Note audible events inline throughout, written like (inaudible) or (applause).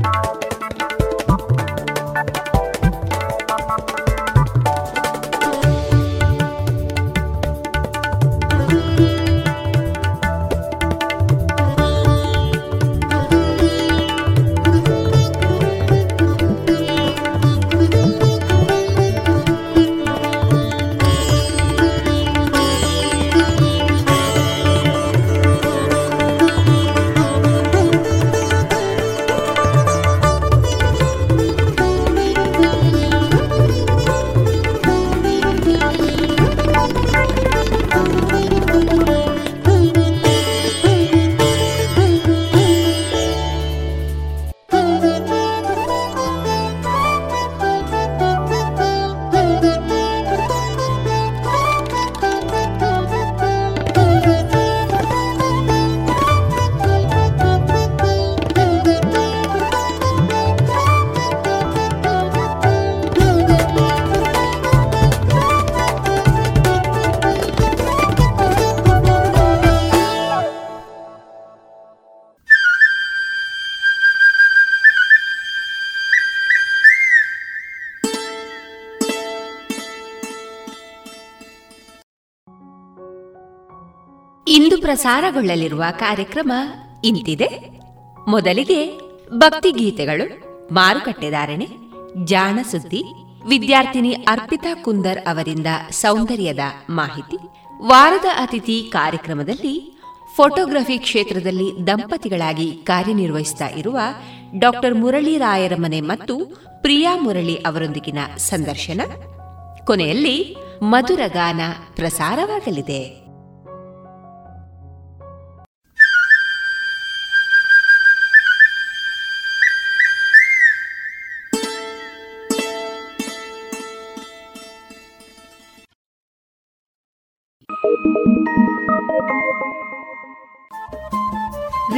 ಇಂದು ಪ್ರಸಾರಗೊಳ್ಳಲಿರುವ ಕಾರ್ಯಕ್ರಮ ಇಂತಿದೆ. ಮೊದಲಿಗೆ ಭಕ್ತಿ ಗೀತೆಗಳು ಮಾರುಕಟ್ಟೆದಾರಣೆ ಜಾಣ ಸುದ್ದಿ, ವಿದ್ಯಾರ್ಥಿನಿ ಅರ್ಪಿತಾ ಕುಂದರ್ ಅವರಿಂದ ಸೌಂದರ್ಯದ ಮಾಹಿತಿ. ವಾರದ ಅತಿಥಿ ಕಾರ್ಯಕ್ರಮದಲ್ಲಿ ಫೋಟೋಗ್ರಫಿ ಕ್ಷೇತ್ರದಲ್ಲಿ ದಂಪತಿಗಳಾಗಿ ಕಾರ್ಯನಿರ್ವಹಿಸುತ್ತಾ ಇರುವ ಡಾಕ್ಟರ್ ಮುರಳಿ ರಾಯರ ಮನೆ ಮತ್ತು ಪ್ರಿಯಾ ಮುರಳಿ ಅವರೊಂದಿಗಿನ ಸಂದರ್ಶನ. ಕೊನೆಯಲ್ಲಿ ಮಧುರಗಾನ ಪ್ರಸಾರವಾಗಲಿದೆ.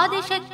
द्वादश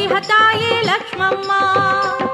ಐಶ್ವರ್ಯ ಕೊಡುತಿಹ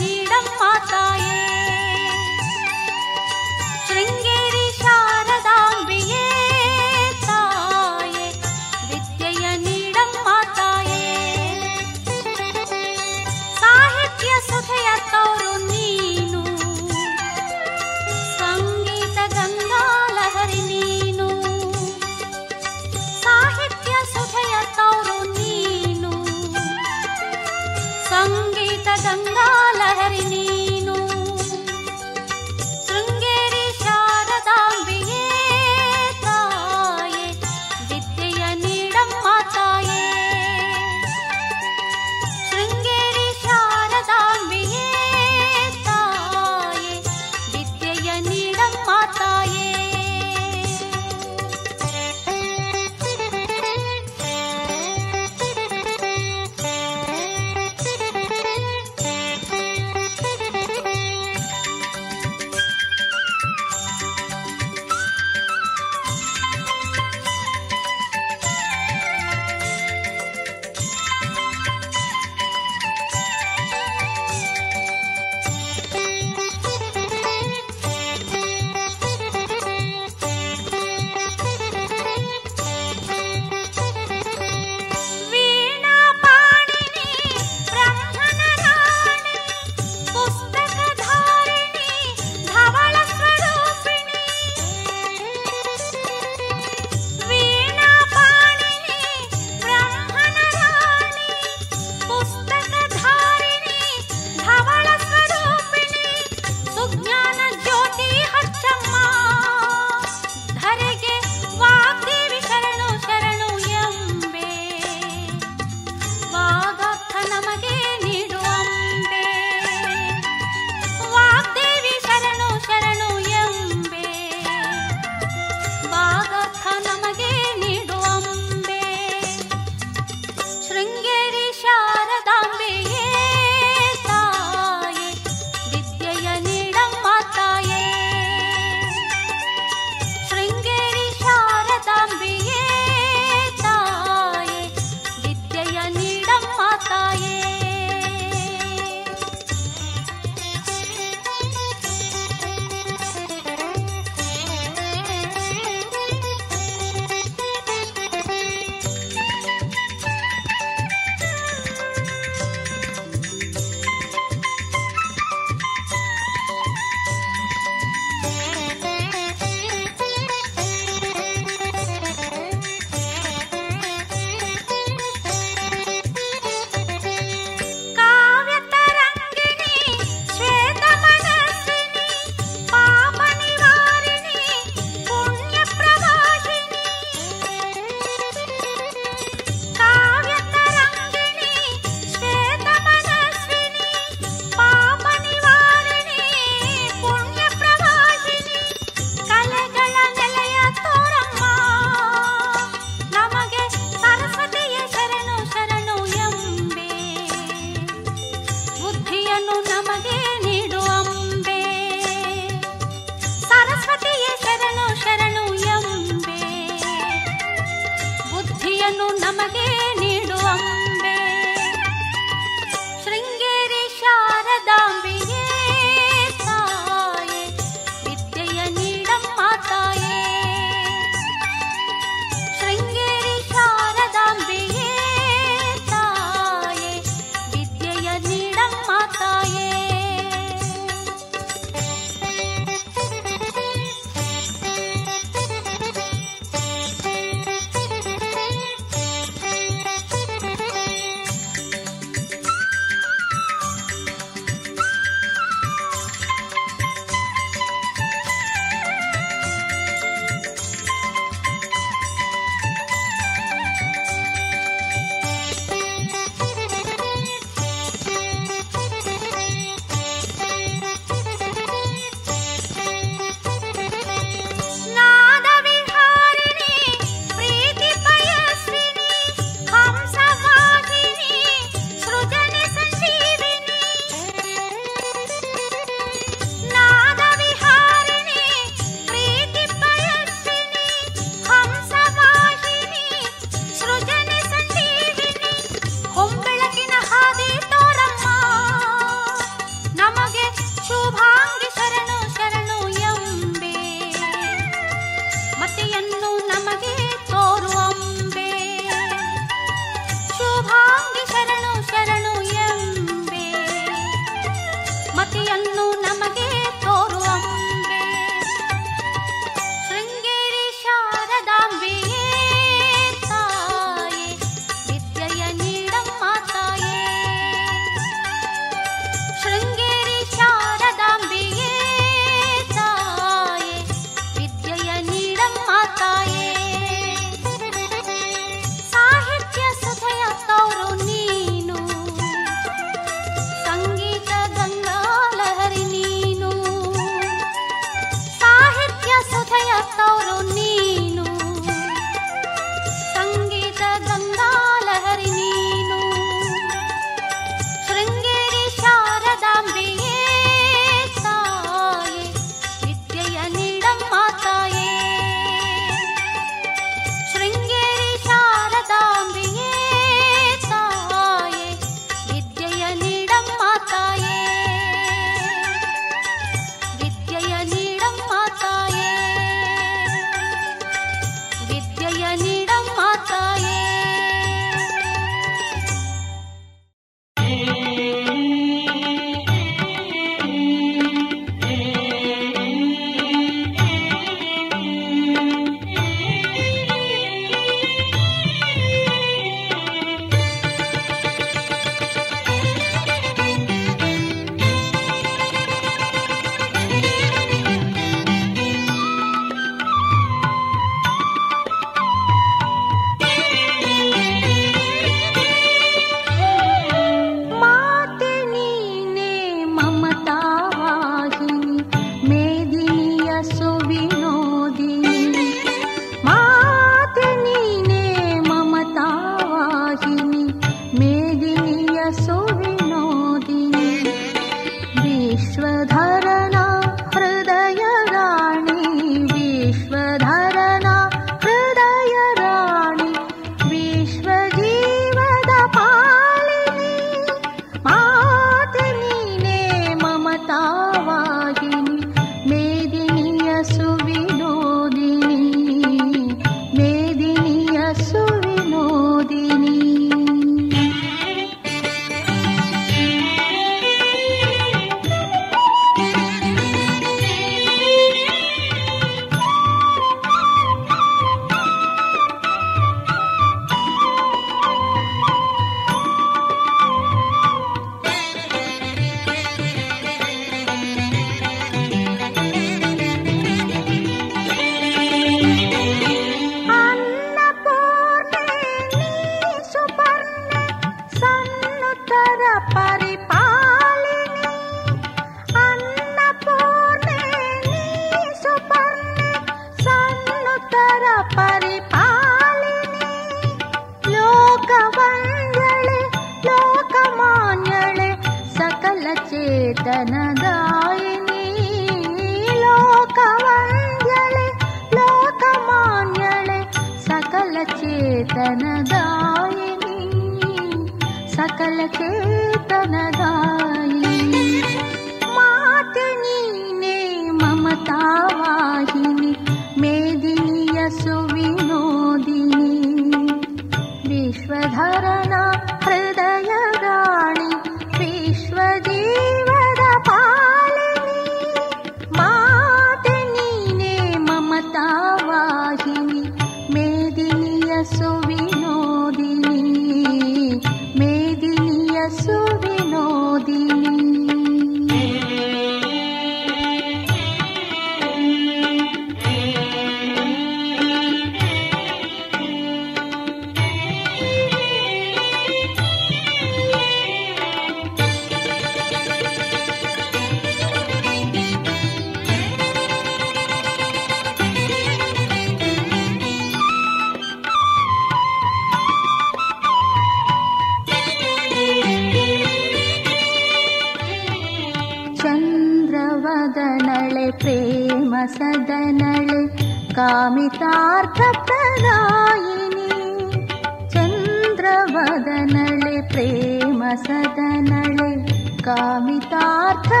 कामितार्थप्रदायिनी।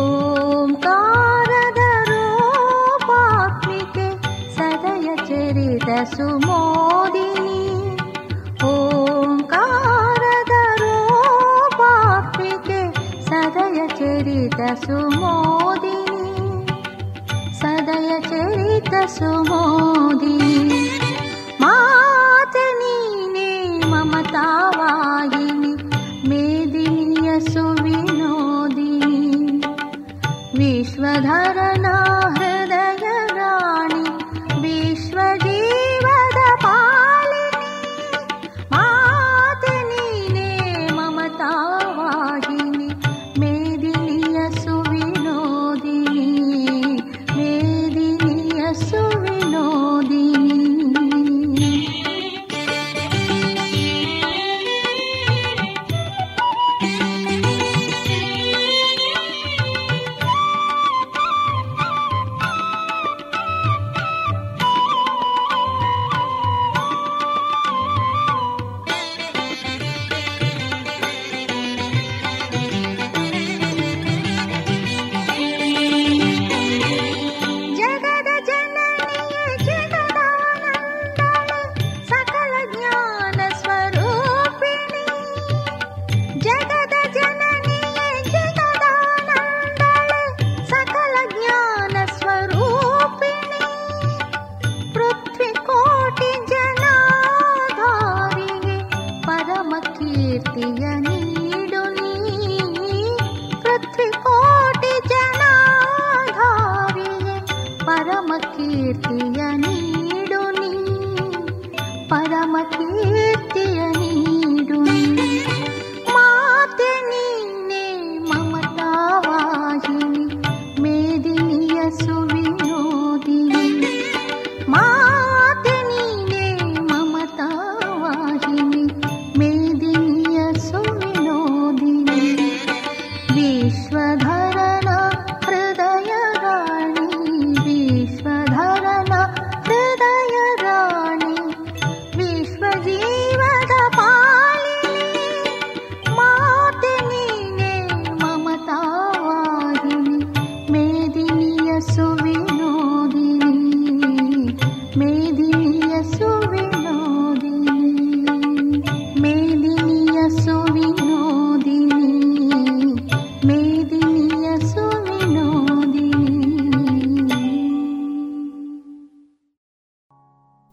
ॐ कारदरो पाप्के सदय चरितसुमोदिनी ॐ कारदरो पाप्के सदय चरितसुमोदिनी सदय चरितसुमोदि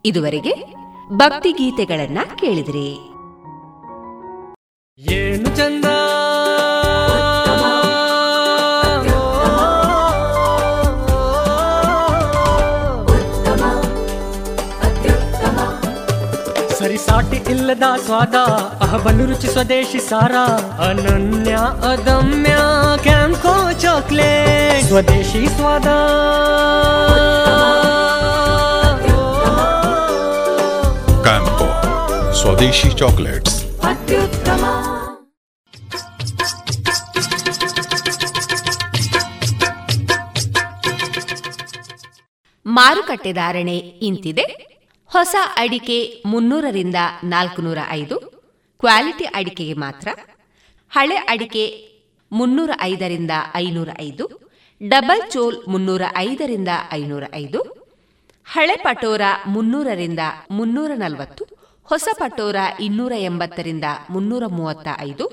ಇದುವರೆಗೆ ಭಕ್ತಿ ಗೀತೆಗಳನ್ನ ಕೇಳಿದ್ರಿ. ಏನು ಚಂದ? ಸರಿಸಾಟಿ ಇಲ್ಲದ ಸ್ವಾದ, ಅಹಬಲು ರುಚಿ ಸ್ವದೇಶಿ ಸಾರ, ಅನನ್ಯ ಅದಮ್ಯ ಕ್ಯಾಂಕೋ ಚಾಕ್ಲೇಟ್. ಸ್ವದೇಶಿ ಸ್ವಾದ. ಸ್ವದೇಶಿ ಚಾಕ್ಲೇಟ್ಸ್. ಮಾರುಕಟ್ಟೆ ಧಾರಣೆ ಇಂತಿದೆ. ಹೊಸ ಅಡಿಕೆ ಮುನ್ನೂರರಿಂದ ನಾಲ್ಕುನೂರ ಐದು. ಕ್ವಾಲಿಟಿ ಅಡಿಕೆಗೆ ಮಾತ್ರ. ಹಳೆ ಅಡಿಕೆ ಮುನ್ನೂರ ಐದರಿಂದ ಐನೂರ ಐದು. ಡಬಲ್ ಚೋಲ್ ಮುನ್ನೂರ ಐದರಿಂದ ಐನೂರ ಐದು. ಹಳೆ ಪಟೋರ ಮುನ್ನೂರರಿಂದ ಮುನ್ನೂರ ನಲವತ್ತು. ಹೊಸ ಪಟೋರ ಇನ್ನೂರ ಎಂಬತ್ತರಿಂದ ಮುನ್ನೂರ ಮೂವತ್ತ ಐದು,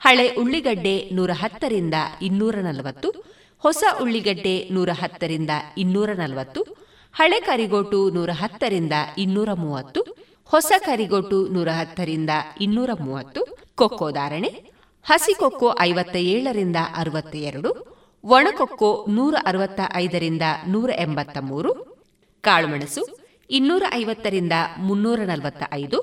ಹಳೆ ಉಳ್ಳಿಗಡ್ಡೆ ನೂರ ಹತ್ತರಿಂದ ಇನ್ನೂರ ನಲವತ್ತು, ಹೊಸ ಉಳ್ಳಿಗಡ್ಡೆ ನೂರ ಹತ್ತರಿಂದ ಇನ್ನೂರ ನಲವತ್ತು, ಹಳೆ ಕರಿಗೋಟು ನೂರ ಹತ್ತರಿಂದ ಇನ್ನೂರ ಮೂವತ್ತು, ಹೊಸ ಕರಿಗೋಟು ನೂರ ಹತ್ತರಿಂದ ಇನ್ನೂರ ಮೂವತ್ತು, ಕೊಕ್ಕೋ ಧಾರಣೆ, ಹಸಿ ಕೊಕ್ಕೋ ಐವತ್ತ ಏಳರಿಂದ ಅರವತ್ತ ಎರಡು ಒಣಕೊಕ್ಕೋ ನೂರ ಅರವತ್ತ ಐದರಿಂದ ನೂರ ಎಂಬತ್ತ ಮೂರು ಕಾಳುಮೆಣಸು ಇನ್ನೂರ ಐವತ್ತರಿಂದ ಮುನ್ನೂರ ನಲವತ್ತ ಐದು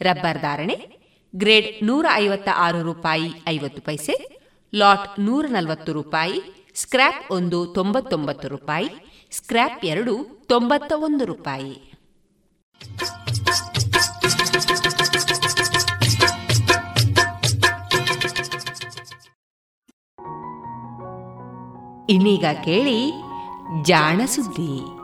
ರಬ್ಬರ್ ಧಾರಣೆ, ಗ್ರೇಡ್ ನೂರ ಐವತ್ತ ಆರು ರೂಪಾಯಿ ಐವತ್ತು ಪೈಸೆ, ಲಾಟ್ ನೂರ ನಲವತ್ತು ರೂಪಾಯಿ, ಸ್ಕ್ರ್ಯಾಪ್ ಒಂದು ತೊಂಬತ್ತೊಂಬತ್ತು ರೂಪಾಯಿ, ಸ್ಕ್ರ್ಯಾಪ್ ಎರಡು ತೊಂಬತ್ತ ಒಂದು ರೂಪಾಯಿ. ಇನ್ನೀಗ ಕೇಳಿ ಜಾಣ ಸುದ್ದಿ.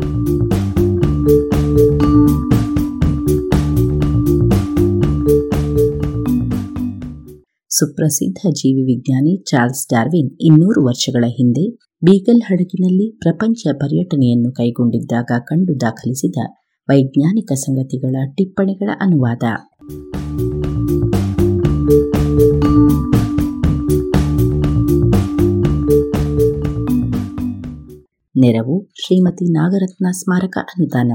ಸುಪ್ರಸಿದ್ಧ ಜೀವಿ ವಿಜ್ಞಾನಿ ಚಾರ್ಲ್ಸ್ ಡಾರ್ವಿನ್ ಇನ್ನೂರು ವರ್ಷಗಳ ಹಿಂದೆ ಬೀಗಲ್ ಹಡಗಿನಲ್ಲಿ ಪ್ರಪಂಚ ಪರ್ಯಟನೆಯನ್ನು ಕೈಗೊಂಡಿದ್ದಾಗ ಕಂಡು ದಾಖಲಿಸಿದ ವೈಜ್ಞಾನಿಕ ಸಂಗತಿಗಳ ಟಿಪ್ಪಣಿಗಳ ಅನುವಾದ. ನೆರವು ಶ್ರೀಮತಿ ನಾಗರತ್ನ ಸ್ಮಾರಕ ಅನುದಾನ.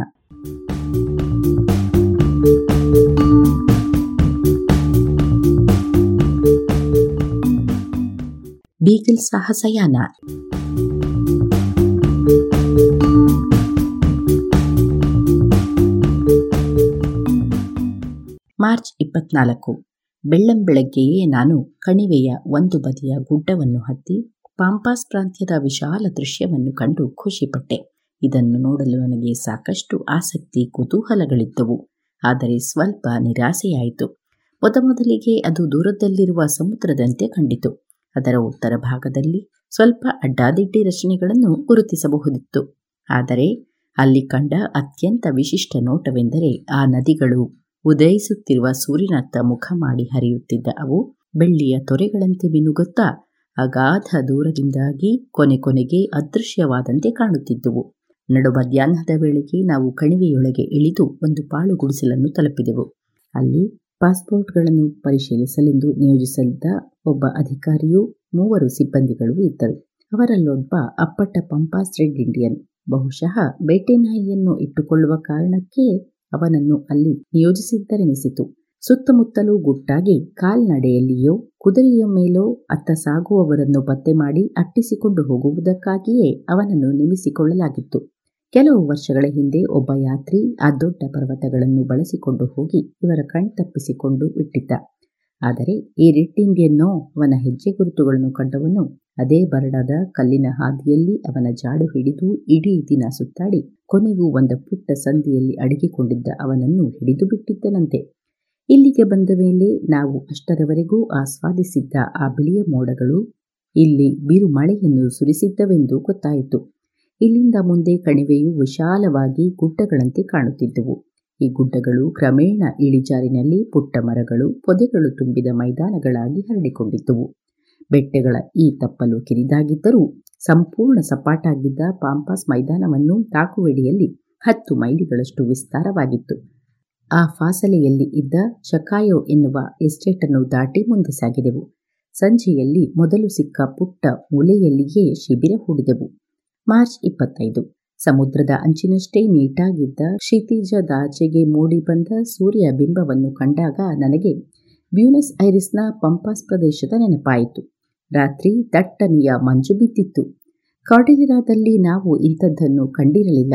ಬೀಗಲ್ ಸಾಹಸಯಾನ ಮಾರ್ಚ್ ಇಪ್ಪತ್ನಾಲ್ಕು ಬೆಳ್ಳಂಬೆಳಗ್ಗೆಯೇ ನಾನು ಕಣಿವೆಯ ಒಂದು ಬದಿಯ ಗುಡ್ಡವನ್ನು ಹತ್ತಿ ಪಾಂಪಾಸ್ ಪ್ರಾಂತ್ಯದ ವಿಶಾಲ ದೃಶ್ಯವನ್ನು ಕಂಡು ಖುಷಿಪಟ್ಟೆ ಇದನ್ನು ನೋಡಲು ನನಗೆ ಸಾಕಷ್ಟು ಆಸಕ್ತಿ ಕುತೂಹಲಗಳಿದ್ದವು ಆದರೆ ಸ್ವಲ್ಪ ನಿರಾಸೆಯಾಯಿತು ಮೊದಮೊದಲಿಗೆ ಅದು ದೂರದಲ್ಲಿರುವ ಸಮುದ್ರದಂತೆ ಕಂಡಿತು ಅದರ ಉತ್ತರ ಭಾಗದಲ್ಲಿ ಸ್ವಲ್ಪ ಅಡ್ಡಾದಿಡ್ಡಿ ರಚನೆಗಳನ್ನು ಗುರುತಿಸಬಹುದಿತ್ತು. ಆದರೆ ಅಲ್ಲಿ ಕಂಡ ಅತ್ಯಂತ ವಿಶಿಷ್ಟ ನೋಟವೆಂದರೆ ಆ ನದಿಗಳು ಉದಯಿಸುತ್ತಿರುವ ಸೂರ್ಯನತ್ತ ಮುಖ ಮಾಡಿ ಹರಿಯುತ್ತಿದ್ದ ಅವು ಬೆಳ್ಳಿಯ ತೊರೆಗಳಂತೆ ಮಿನುಗುತ್ತಾ ಅಗಾಧ ದೂರದಿಂದಾಗಿ ಕೊನೆ ಕೊನೆಗೆ ಅದೃಶ್ಯವಾದಂತೆ ಕಾಣುತ್ತಿದ್ದುವು. ನಡು ಮಧ್ಯಾಹ್ನದ ವೇಳೆಗೆ ನಾವು ಕಣಿವೆಯೊಳಗೆ ಇಳಿದು ಒಂದು ಪಾಳು ಗುಡಿಸಲನ್ನು ತಲುಪಿದೆವು. ಅಲ್ಲಿ ಪಾಸ್ಪೋರ್ಟ್ಗಳನ್ನು ಪರಿಶೀಲಿಸಲೆಂದು ನಿಯೋಜಿಸಲಿದ್ದ ಒಬ್ಬ ಅಧಿಕಾರಿಯೂ ಮೂವರು ಸಿಬ್ಬಂದಿಗಳು ಇದ್ದರು. ಅವರಲ್ಲೊಬ್ಬ ಅಪ್ಪಟ ಪಂಪಾಸ್ ರೆಡ್ ಇಂಡಿಯನ್. ಬಹುಶಃ ಬೇಟೆ ನಾಯಿಯನ್ನು ಇಟ್ಟುಕೊಳ್ಳುವ ಕಾರಣಕ್ಕೆ ಅವನನ್ನು ಅಲ್ಲಿ ನಿಯೋಜಿಸಿದ್ದರೆನಿಸಿತು. ಸುತ್ತಮುತ್ತಲೂ ಗುಟ್ಟಾಗಿ ಕಾಲ್ನಡೆಯಲ್ಲಿಯೋ ಕುದುರೆಯ ಮೇಲೋ ಅತ್ತ ಸಾಗುವವರನ್ನು ಪತ್ತೆ ಮಾಡಿ ಅಟ್ಟಿಸಿಕೊಂಡು ಹೋಗುವುದಕ್ಕಾಗಿಯೇ ಅವನನ್ನು ನೇಮಿಸಿಕೊಳ್ಳಲಾಗಿತ್ತು. ಕೆಲವು ವರ್ಷಗಳ ಹಿಂದೆ ಒಬ್ಬ ಯಾತ್ರಿ ಆ ದೊಡ್ಡ ಪರ್ವತಗಳನ್ನು ಬಳಸಿಕೊಂಡು ಹೋಗಿ ಇವರ ಕಣ್ತಪ್ಪಿಸಿಕೊಂಡು ಬಿಟ್ಟಿದ್ದ. ಆದರೆ ಈ ರಿಟ್ಟಿಂಗೆನ್ನೋ ಅವನ ಹೆಜ್ಜೆ ಗುರುತುಗಳನ್ನು ಕಂಡವನು ಅದೇ ಬರಡಾದ ಕಲ್ಲಿನ ಹಾದಿಯಲ್ಲಿ ಅವನ ಜಾಡು ಹಿಡಿದು ಇಡೀ ದಿನ ಸುತ್ತಾಡಿ ಕೊನೆಗೂ ಒಂದು ಪುಟ್ಟ ಸಂದಿಯಲ್ಲಿ ಅಡಗಿಕೊಂಡಿದ್ದ ಅವನನ್ನು ಹಿಡಿದು ಬಿಟ್ಟಿದ್ದನಂತೆ. ಇಲ್ಲಿಗೆ ಬಂದ ಮೇಲೆ ನಾವು ಅಷ್ಟರವರೆಗೂ ಆಸ್ವಾದಿಸಿದ್ದ ಆ ಬಿಳಿಯ ಮೋಡಗಳು ಇಲ್ಲಿ ಬಿರು ಮಳೆಯನ್ನು ಸುರಿಸಿದ್ದವೆಂದು ಗೊತ್ತಾಯಿತು. ಇಲ್ಲಿಂದ ಮುಂದೆ ಕಣಿವೆಯು ವಿಶಾಲವಾಗಿ ಗುಡ್ಡಗಳಂತೆ ಕಾಣುತ್ತಿದ್ದವು. ಈ ಗುಡ್ಡಗಳು ಕ್ರಮೇಣ ಇಳಿಜಾರಿನಲ್ಲಿ ಪುಟ್ಟ ಮರಗಳು, ಪೊದೆಗಳು ತುಂಬಿದ ಮೈದಾನಗಳಾಗಿ ಹರಡಿಕೊಂಡಿದ್ದುವು. ಬೆಟ್ಟಗಳ ಈ ತಪ್ಪಲು ಕಿರಿದಾಗಿದ್ದರೂ, ಸಂಪೂರ್ಣ ಸಪಾಟಾಗಿದ್ದ ಪಾಂಪಾಸ್ ಮೈದಾನವನ್ನು ತಾಕುವೆಡಿಯಲ್ಲಿ ಹತ್ತು ಮೈಲಿಗಳಷ್ಟು ವಿಸ್ತಾರವಾಗಿತ್ತು. ಆ ಫಾಸಲೆಯಲ್ಲಿ ಇದ್ದ ಚಕಾಯೋ ಎನ್ನುವ ಎಸ್ಟೇಟನ್ನು ದಾಟಿ ಮುಂದೆ ಸಾಗಿದೆವು. ಸಂಜೆಯಲ್ಲಿ ಮೊದಲು ಸಿಕ್ಕ ಪುಟ್ಟ ಮೂಲೆಯಲ್ಲಿಯೇ ಶಿಬಿರ ಹೂಡಿದೆವು. ಮಾರ್ಚ್ ಇಪ್ಪತ್ತೈದು. ಸಮುದ್ರದ ಅಂಚಿನಷ್ಟೇ ನೀಟಾಗಿದ್ದ ಕ್ಷಿತಿಜದಾಚೆಗೆ ಮೂಡಿ ಬಂದ ಸೂರ್ಯ ಬಿಂಬವನ್ನು ಕಂಡಾಗ ನನಗೆ ಬ್ಯೂನಸ್ ಐರಿಸ್ನ ಪಂಪಾಸ್ ಪ್ರದೇಶದ ನೆನಪಾಯಿತು. ರಾತ್ರಿ ದಟ್ಟನೆಯ ಮಂಜು ಬಿದ್ದಿತ್ತು. ಕಾರ್ಡಿಲಿರಾದಲ್ಲಿ ನಾವು ಇಂಥದ್ದನ್ನು ಕಂಡಿರಲಿಲ್ಲ.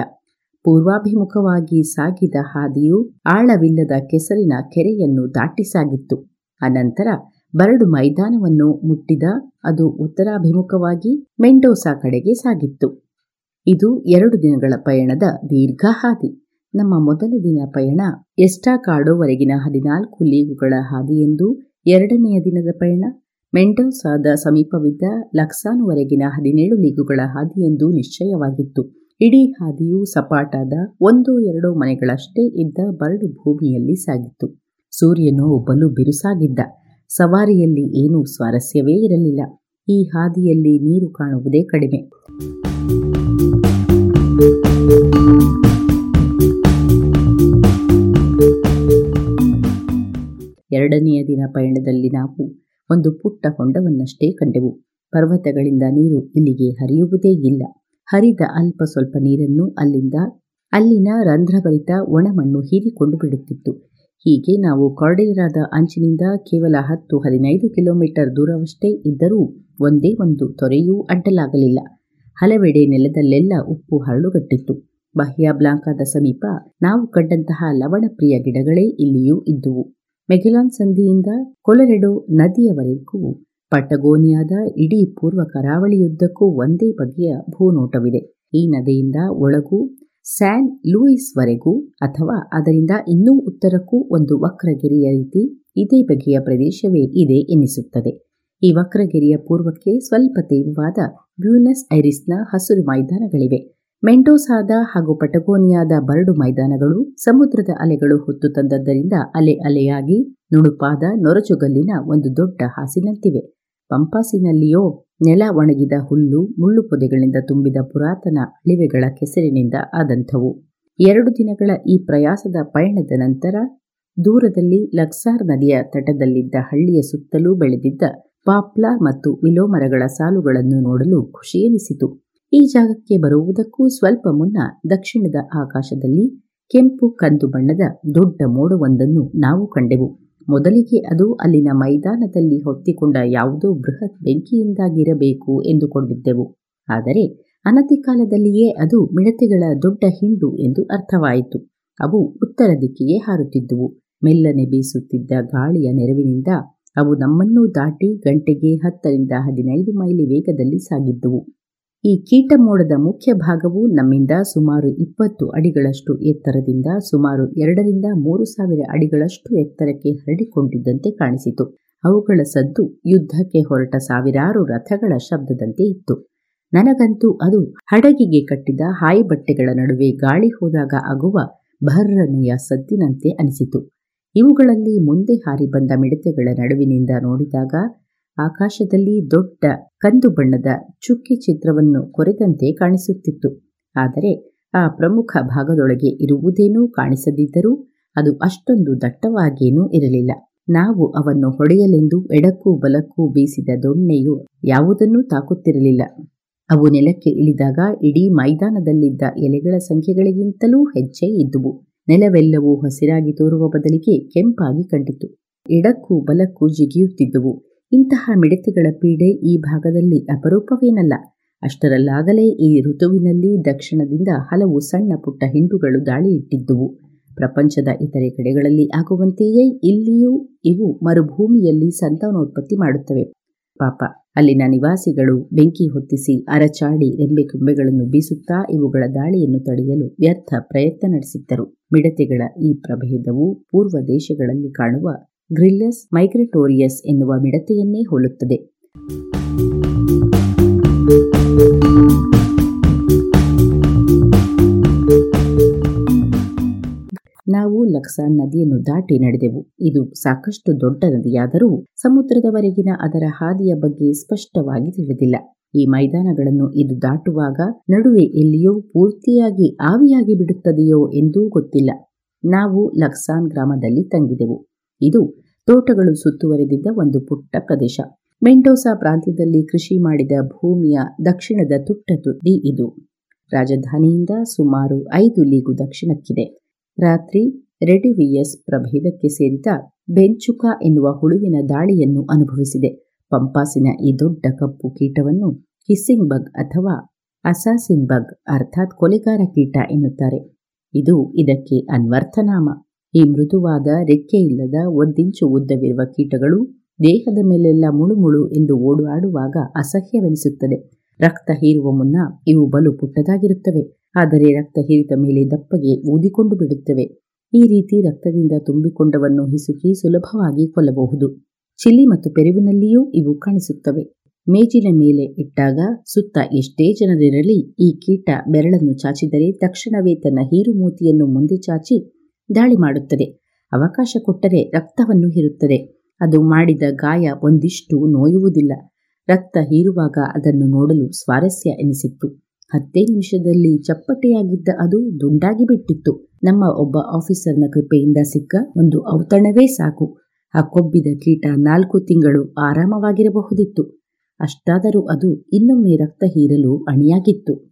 ಪೂರ್ವಾಭಿಮುಖವಾಗಿ ಸಾಗಿದ ಹಾದಿಯು ಆಳವಿಲ್ಲದ ಕೆಸರಿನ ಕೆರೆಯನ್ನು ದಾಟಿ ಸಾಗಿತ್ತು. ಅನಂತರ ಬರಡು ಮೈದಾನವನ್ನು ಮುಟ್ಟಿದ ಅದು ಉತ್ತರಾಭಿಮುಖವಾಗಿ ಮೆಂಡೋಸಾ ಕಡೆಗೆ ಸಾಗಿತ್ತು. ಇದು ಎರಡು ದಿನಗಳ ಪಯಣದ ದೀರ್ಘ ಹಾದಿ. ನಮ್ಮ ಮೊದಲ ದಿನ ಪಯಣ ಎಸ್ಟಾಕಾಡೋವರೆಗಿನ ಹದಿನಾಲ್ಕು ಲೀಗುಗಳ ಎಂದು ಎರಡನೆಯ ದಿನದ ಪಯಣ ಮೆಂಡೋಸಾದ ಸಮೀಪವಿದ್ದ ಲಕ್ಸಾನ್ವರೆಗಿನ ಹದಿನೇಳು ಲೀಗುಗಳ ಎಂದು ನಿಶ್ಚಯವಾಗಿತ್ತು. ಇಡೀ ಹಾದಿಯು ಸಪಾಟಾದ ಒಂದು ಎರಡು ಮನೆಗಳಷ್ಟೇ ಇದ್ದ ಬರಡು ಭೂಮಿಯಲ್ಲಿ ಸಾಗಿತ್ತು. ಸೂರ್ಯನು ಒಬ್ಬಲು ಬಿರುಸಾಗಿದ್ದ. ಸವಾರಿಯಲ್ಲಿ ಏನೂ ಸ್ವಾರಸ್ಯವೇ ಇರಲಿಲ್ಲ. ಈ ಹಾದಿಯಲ್ಲಿ ನೀರು ಕಾಣುವುದೇ ಕಡಿಮೆ. ಎರಡನೆಯ ದಿನ ಪಯಣದಲ್ಲಿ ನಾವು ಒಂದು ಪುಟ್ಟ ಹೊಂಡವನ್ನಷ್ಟೇ ಕಂಡೆವು. ಪರ್ವತಗಳಿಂದ ನೀರು ಇಲ್ಲಿಗೆ ಹರಿಯುವುದೇ ಇಲ್ಲ. ಹರಿದ ಅಲ್ಪ ಸ್ವಲ್ಪ ನೀರನ್ನು ಅಲ್ಲಿಂದ, ಅಲ್ಲಿನ ರಂಧ್ರಭರಿತ ಒಣಮಣ್ಣು ಹೀರಿಕೊಂಡು ಬಿಡುತ್ತಿತ್ತು. ಹೀಗೆ ನಾವು ಕಾರ್ಡೇರಾದ ಅಂಚಿನಿಂದ ಕೇವಲ ಹತ್ತು ಹದಿನೈದು ಕಿಲೋಮೀಟರ್ ದೂರವಷ್ಟೇ ಇದ್ದರೂ ಒಂದೇ ಒಂದು ತೊರೆಯೂ ಅಡ್ಡಲಾಗಲಿಲ್ಲ. ಹಲವೆಡೆ ನೆಲದಲ್ಲೆಲ್ಲ ಉಪ್ಪು ಹರಳುಗಟ್ಟಿತ್ತು. ಬಾಹ್ಯ ಬ್ಲಾಂಕಾದ ಸಮೀಪ ನಾವು ಕಂಡಂತಹ ಲವಣಪ್ರಿಯ ಗಿಡಗಳೇ ಇಲ್ಲಿಯೂ ಇದ್ದುವು. ಮೆಗೆಲಾನ್ ಸಂಧಿಯಿಂದ ಕೊಲರೆಡೋ ನದಿಯವರೆಗೂ ಪಟಗೋನಿಯಾದ ಇಡೀ ಪೂರ್ವ ಕರಾವಳಿಯುದ್ದಕ್ಕೂ ಒಂದೇ ಬಗೆಯ ಭೂನೋಟವಿದೆ. ಈ ನದಿಯಿಂದ ಒಳಗೂ ಸ್ಯಾನ್ ಲೂಯಿಸ್ವರೆಗೂ ಅಥವಾ ಅದರಿಂದ ಇನ್ನೂ ಉತ್ತರಕ್ಕೂ ಒಂದು ವಕ್ರಗಿರಿಯ ರೀತಿ ಇದೇ ಬಗೆಯ ಪ್ರದೇಶವೇ ಇದೆ ಎನ್ನಿಸುತ್ತದೆ. ಈ ವಕ್ರಗಿರಿಯ ಪೂರ್ವಕ್ಕೆ ಸ್ವಲ್ಪ ತೀವ್ರವಾದ ಬ್ಯೂನಸ್ ಐರಿಸ್ನ ಹಸಿರು ಮೈದಾನಗಳಿವೆ. ಮೆಂಟೋಸಾದ ಹಾಗೂ ಪಟಗೋನಿಯಾದ ಬರಡು ಮೈದಾನಗಳು ಸಮುದ್ರದ ಅಲೆಗಳು ಹೊತ್ತು ತಂದದ್ದರಿಂದ ಅಲೆ ಅಲೆಯಾಗಿ ನುಣುಪಾದ ನೊರಚುಗಲ್ಲಿನ ಒಂದು ದೊಡ್ಡ ಹಾಸಿನಂತಿವೆ. ಪಂಪಾಸಿನಲ್ಲಿಯೋ ನೆಲ ಒಣಗಿದ ಹುಲ್ಲು ಮುಳ್ಳು ಪೊದೆಗಳಿಂದ ತುಂಬಿದ ಪುರಾತನ ಅಳಿವೆಗಳ ಕೆಸರಿನಿಂದ ಆದಂಥವು. ಎರಡು ದಿನಗಳ ಈ ಪ್ರಯಾಸದ ಪಯಣದ ನಂತರ ದೂರದಲ್ಲಿ ಲಕ್ಸಾರ್ ನದಿಯ ತಟದಲ್ಲಿದ್ದ ಹಳ್ಳಿಯ ಸುತ್ತಲೂ ಬೆಳೆದಿದ್ದ ಪಾಪ್ಲಾರ್ ಮತ್ತು ವಿಲೋ ಮರಗಳ ಸಾಲುಗಳನ್ನು ನೋಡಲು ಖುಷಿಯೆನಿಸಿತು ಈ ಜಾಗಕ್ಕೆ ಬರುವುದಕ್ಕೂ ಸ್ವಲ್ಪ ಮುನ್ನ ದಕ್ಷಿಣದ ಆಕಾಶದಲ್ಲಿ ಕೆಂಪು ಕಂದು ಬಣ್ಣದ ದೊಡ್ಡ ಮೋಡವೊಂದನ್ನು ನಾವು ಕಂಡೆವು. ಮೊದಲಿಗೆ ಅದು ಅಲ್ಲಿನ ಮೈದಾನದಲ್ಲಿ ಹೊತ್ತಿಕೊಂಡ ಯಾವುದೋ ಬೃಹತ್ ಬೆಂಕಿಯಿಂದಾಗಿರಬೇಕು ಎಂದುಕೊಂಡಿದ್ದೆವು. ಆದರೆ ಅನತಿ ಕಾಲದಲ್ಲಿಯೇ ಅದು ಮಿಡತೆಗಳ ದೊಡ್ಡ ಹಿಂಡು ಎಂದು ಅರ್ಥವಾಯಿತು. ಅವು ಉತ್ತರ ದಿಕ್ಕಿಗೆ ಹಾರುತ್ತಿದ್ದುವು. ಮೆಲ್ಲನೆ ಬೀಸುತ್ತಿದ್ದ ಗಾಳಿಯ ನೆರವಿನಿಂದ ಅವು ನಮ್ಮನ್ನೂ ದಾಟಿ ಗಂಟೆಗೆ ಹತ್ತರಿಂದ ಹದಿನೈದು ಮೈಲಿ ವೇಗದಲ್ಲಿ ಸಾಗಿದ್ದುವು. ಈ ಕೀಟ ಮೋಡದ ಮುಖ್ಯ ಭಾಗವು ನಮ್ಮಿಂದ ಸುಮಾರು ಇಪ್ಪತ್ತು ಅಡಿಗಳಷ್ಟು ಎತ್ತರದಿಂದ ಸುಮಾರು ಎರಡರಿಂದ ಮೂರು ಸಾವಿರ ಅಡಿಗಳಷ್ಟು ಎತ್ತರಕ್ಕೆ ಹರಡಿಕೊಂಡಿದ್ದಂತೆ ಕಾಣಿಸಿತು. ಅವುಗಳ ಸದ್ದು ಯುದ್ಧಕ್ಕೆ ಹೊರಟ ಸಾವಿರಾರು ರಥಗಳ ಶಬ್ದದಂತೆ ಇತ್ತು. ನನಗಂತೂ ಅದು ಹಡಗಿಗೆ ಕಟ್ಟಿದ ಹಾಯಿ ಬಟ್ಟೆಗಳ ನಡುವೆ ಗಾಳಿ ಹೋದಾಗ ಆಗುವ ಭರ್ರನೆಯ ಸದ್ದಿನಂತೆ ಅನಿಸಿತು. ಇವುಗಳಲ್ಲಿ ಮುಂದೆ ಹಾರಿ ಬಂದ ಮಿಡತೆಗಳ ನಡುವಿನಿಂದ ನೋಡಿದಾಗ ಆಕಾಶದಲ್ಲಿ ದೊಡ್ಡ ಕಂದು ಬಣ್ಣದ ಚುಕ್ಕಿ ಚಿತ್ರವನ್ನು ಕೊರೆದಂತೆ ಕಾಣಿಸುತ್ತಿತ್ತು. ಆದರೆ ಆ ಪ್ರಮುಖ ಭಾಗದೊಳಗೆ ಇರುವುದೇನೂ ಕಾಣಿಸದಿದ್ದರೂ ಅದು ಅಷ್ಟೊಂದು ದಟ್ಟವಾಗೇನೂ ಇರಲಿಲ್ಲ. ನಾವು ಅವನ್ನು ಹೊಡೆಯಲೆಂದು ಎಡಕ್ಕೂ ಬಲಕ್ಕೂ ಬೀಸಿದ ದೊಣ್ಣೆಯು ಯಾವುದನ್ನೂ ತಾಕುತ್ತಿರಲಿಲ್ಲ. ಅವು ನೆಲಕ್ಕೆ ಇಳಿದಾಗ ಇಡೀ ಮೈದಾನದಲ್ಲಿದ್ದ ಎಲೆಗಳ ಸಂಖ್ಯೆಗಳಿಗಿಂತಲೂ ಹೆಚ್ಚೆ ಇದ್ದುವು. ನೆಲವೆಲ್ಲವೂ ಹಸಿರಾಗಿ ತೋರುವ ಬದಲಿಗೆ ಕೆಂಪಾಗಿ ಕಂಡಿತು. ಎಡಕ್ಕೂ ಬಲಕ್ಕೂ ಜಿಗಿಯುತ್ತಿದ್ದುವು. ಇಂತಹ ಮಿಡತೆಗಳ ಪೀಡೆ ಈ ಭಾಗದಲ್ಲಿ ಅಪರೂಪವೇನಲ್ಲ. ಅಷ್ಟರಲ್ಲಾಗಲೇ ಈ ಋತುವಿನಲ್ಲಿ ದಕ್ಷಿಣದಿಂದ ಹಲವು ಸಣ್ಣ ಪುಟ್ಟ ಹಿಂಡುಗಳು ದಾಳಿ ಇಟ್ಟಿದ್ದುವು ಪ್ರಪಂಚದ ಇತರೆ ಕಡೆಗಳಲ್ಲಿ ಆಗುವಂತೆಯೇ ಇಲ್ಲಿಯೂ ಇವು ಮರುಭೂಮಿಯಲ್ಲಿ ಸಂತಾನೋತ್ಪತ್ತಿ ಮಾಡುತ್ತವೆ. ಪಾಪ, ಅಲ್ಲಿನ ನಿವಾಸಿಗಳು ಬೆಂಕಿ ಹೊತ್ತಿಸಿ ಅರಚಾಡಿ ರೆಂಬೆ ಕೊಂಬೆಗಳನ್ನು ಬೀಸುತ್ತಾ ಇವುಗಳ ದಾಳಿಯನ್ನು ತಡೆಯಲು ವ್ಯರ್ಥ ಪ್ರಯತ್ನ ನಡೆಸಿದ್ದರು. ಮಿಡತೆಗಳ ಈ ಪ್ರಭೇದವು ಪೂರ್ವ ದೇಶಗಳಲ್ಲಿ ಕಾಣುವ ಗ್ರಿಲ್ಲಸ್ ಮೈಗ್ರೆಟೋರಿಯಸ್ ಎನ್ನುವ ಮಿಡತೆಯನ್ನೇ ಹೋಲುತ್ತದೆ. ನಾವು ಲಕ್ಸಾನ್ ನದಿಯನ್ನು ದಾಟಿ ನಡೆದೆವು. ಇದು ಸಾಕಷ್ಟು ದೊಡ್ಡ ನದಿಯಾದರೂ ಸಮುದ್ರದವರೆಗಿನ ಅದರ ಹಾದಿಯ ಬಗ್ಗೆ ಸ್ಪಷ್ಟವಾಗಿ ತಿಳಿದಿಲ್ಲ. ಈ ಮೈದಾನಗಳನ್ನು ಇದು ದಾಟುವಾಗ ನಡುವೆ ಎಲ್ಲಿಯೋ ಪೂರ್ತಿಯಾಗಿ ಆವಿಯಾಗಿ ಬಿಡುತ್ತದೆಯೋ ಎಂದೂ ಗೊತ್ತಿಲ್ಲ. ನಾವು ಲಕ್ಸಾನ್ ಗ್ರಾಮದಲ್ಲಿ ತಂಗಿದೆವು. ಇದು ತೋಟಗಳು ಸುತ್ತುವರೆದಿದ್ದ ಒಂದು ಪುಟ್ಟ ಪ್ರದೇಶ. ಮೆಂಟೋಸಾ ಪ್ರಾಂತ್ಯದಲ್ಲಿ ಕೃಷಿ ಮಾಡಿದ ಭೂಮಿಯ ದಕ್ಷಿಣದ ತುಟ್ಟ ತುದಿ ಇದು. ರಾಜಧಾನಿಯಿಂದ ಸುಮಾರು ಐದು ಲೀಗು ದಕ್ಷಿಣಕ್ಕಿದೆ. ರಾತ್ರಿ ರೆಡಿವಿಯಸ್ ಪ್ರಭೇದಕ್ಕೆ ಸೇರಿದ ಬೆಂಚುಕ ಎನ್ನುವ ಹುಳುವಿನ ದಾಳಿಯನ್ನು ಅನುಭವಿಸಿದೆ. ಪಂಪಾಸಿನ ಈ ದೊಡ್ಡ ಕಪ್ಪು ಕೀಟವನ್ನು ಕಿಸ್ಸಿಂಗ್ ಬಗ್ ಅಥವಾ ಅಸಾಸಿನ್ ಬಗ್ ಅರ್ಥಾತ್ ಕೊಲೆಗಾರ ಕೀಟ ಎನ್ನುತ್ತಾರೆ. ಇದು ಇದಕ್ಕೆ ಅನ್ವರ್ಥನಾಮ ಈ ಮೃದುವಾದ ರೆಕ್ಕೆಯಿಲ್ಲದ ಒಂದಿಂಚು ಉದ್ದವಿರುವ ಕೀಟಗಳು ದೇಹದ ಮೇಲೆಲ್ಲ ಮುಳುಮುಳು ಎಂದು ಓಡಾಡುವಾಗ ಅಸಹ್ಯವೆನಿಸುತ್ತದೆ. ರಕ್ತ ಹೀರುವ ಮುನ್ನ ಇವು ಬಲು ಪುಟ್ಟದಾಗಿರುತ್ತವೆ, ಆದರೆ ರಕ್ತ ಹೀರಿದ ಮೇಲೆ ದಪ್ಪಗೆ ಊದಿಕೊಂಡು ಬಿಡುತ್ತವೆ. ಈ ರೀತಿ ರಕ್ತದಿಂದ ತುಂಬಿಕೊಂಡವನ್ನು ಹಿಸುಕಿ ಸುಲಭವಾಗಿ ಕೊಲ್ಲಬಹುದು. ಚಿಲ್ಲಿ ಮತ್ತು ಪೆರುವಿನಲ್ಲಿಯೂ ಇವು ಕಾಣಿಸುತ್ತವೆ. ಮೇಜಿನ ಮೇಲೆ ಇಟ್ಟಾಗ ಸುತ್ತ ಎಷ್ಟೇ ಜನರಿರಲಿ ಈ ಕೀಟ ಬೆರಳನ್ನು ಚಾಚಿದರೆ ತಕ್ಷಣವೇ ತನ್ನ ಹೀರುಮೂತಿಯನ್ನು ಮುಂದೆ ಚಾಚಿ ದಾಳಿ ಮಾಡುತ್ತದೆ. ಅವಕಾಶ ಕೊಟ್ಟರೆ ರಕ್ತವನ್ನು ಹೀರುತ್ತದೆ. ಅದು ಮಾಡಿದ ಗಾಯ ಒಂದಿಷ್ಟು ನೋಯುವುದಿಲ್ಲ. ರಕ್ತ ಹೀರುವಾಗ ಅದನ್ನು ನೋಡಲು ಸ್ವಾರಸ್ಯ ಎನಿಸಿತ್ತು. ಹತ್ತೇ ನಿಮಿಷದಲ್ಲಿ ಚಪ್ಪಟೆಯಾಗಿದ್ದ ಅದು ದುಂಡಾಗಿ ಬಿಟ್ಟಿತ್ತು. ನಮ್ಮ ಒಬ್ಬ ಆಫೀಸರ್ನ ಕೃಪೆಯಿಂದ ಸಿಕ್ಕ ಒಂದು ಔತಣವೇ ಸಾಕು. ಆ ಕೊಬ್ಬಿದ ಕೀಟ ನಾಲ್ಕು ತಿಂಗಳು ಆರಾಮವಾಗಿರಬಹುದಿತ್ತು. ಅಷ್ಟಾದರೂ ಅದು ಇನ್ನೊಮ್ಮೆ ರಕ್ತ ಹೀರಲು ಅಣಿಯಾಗಿತ್ತು.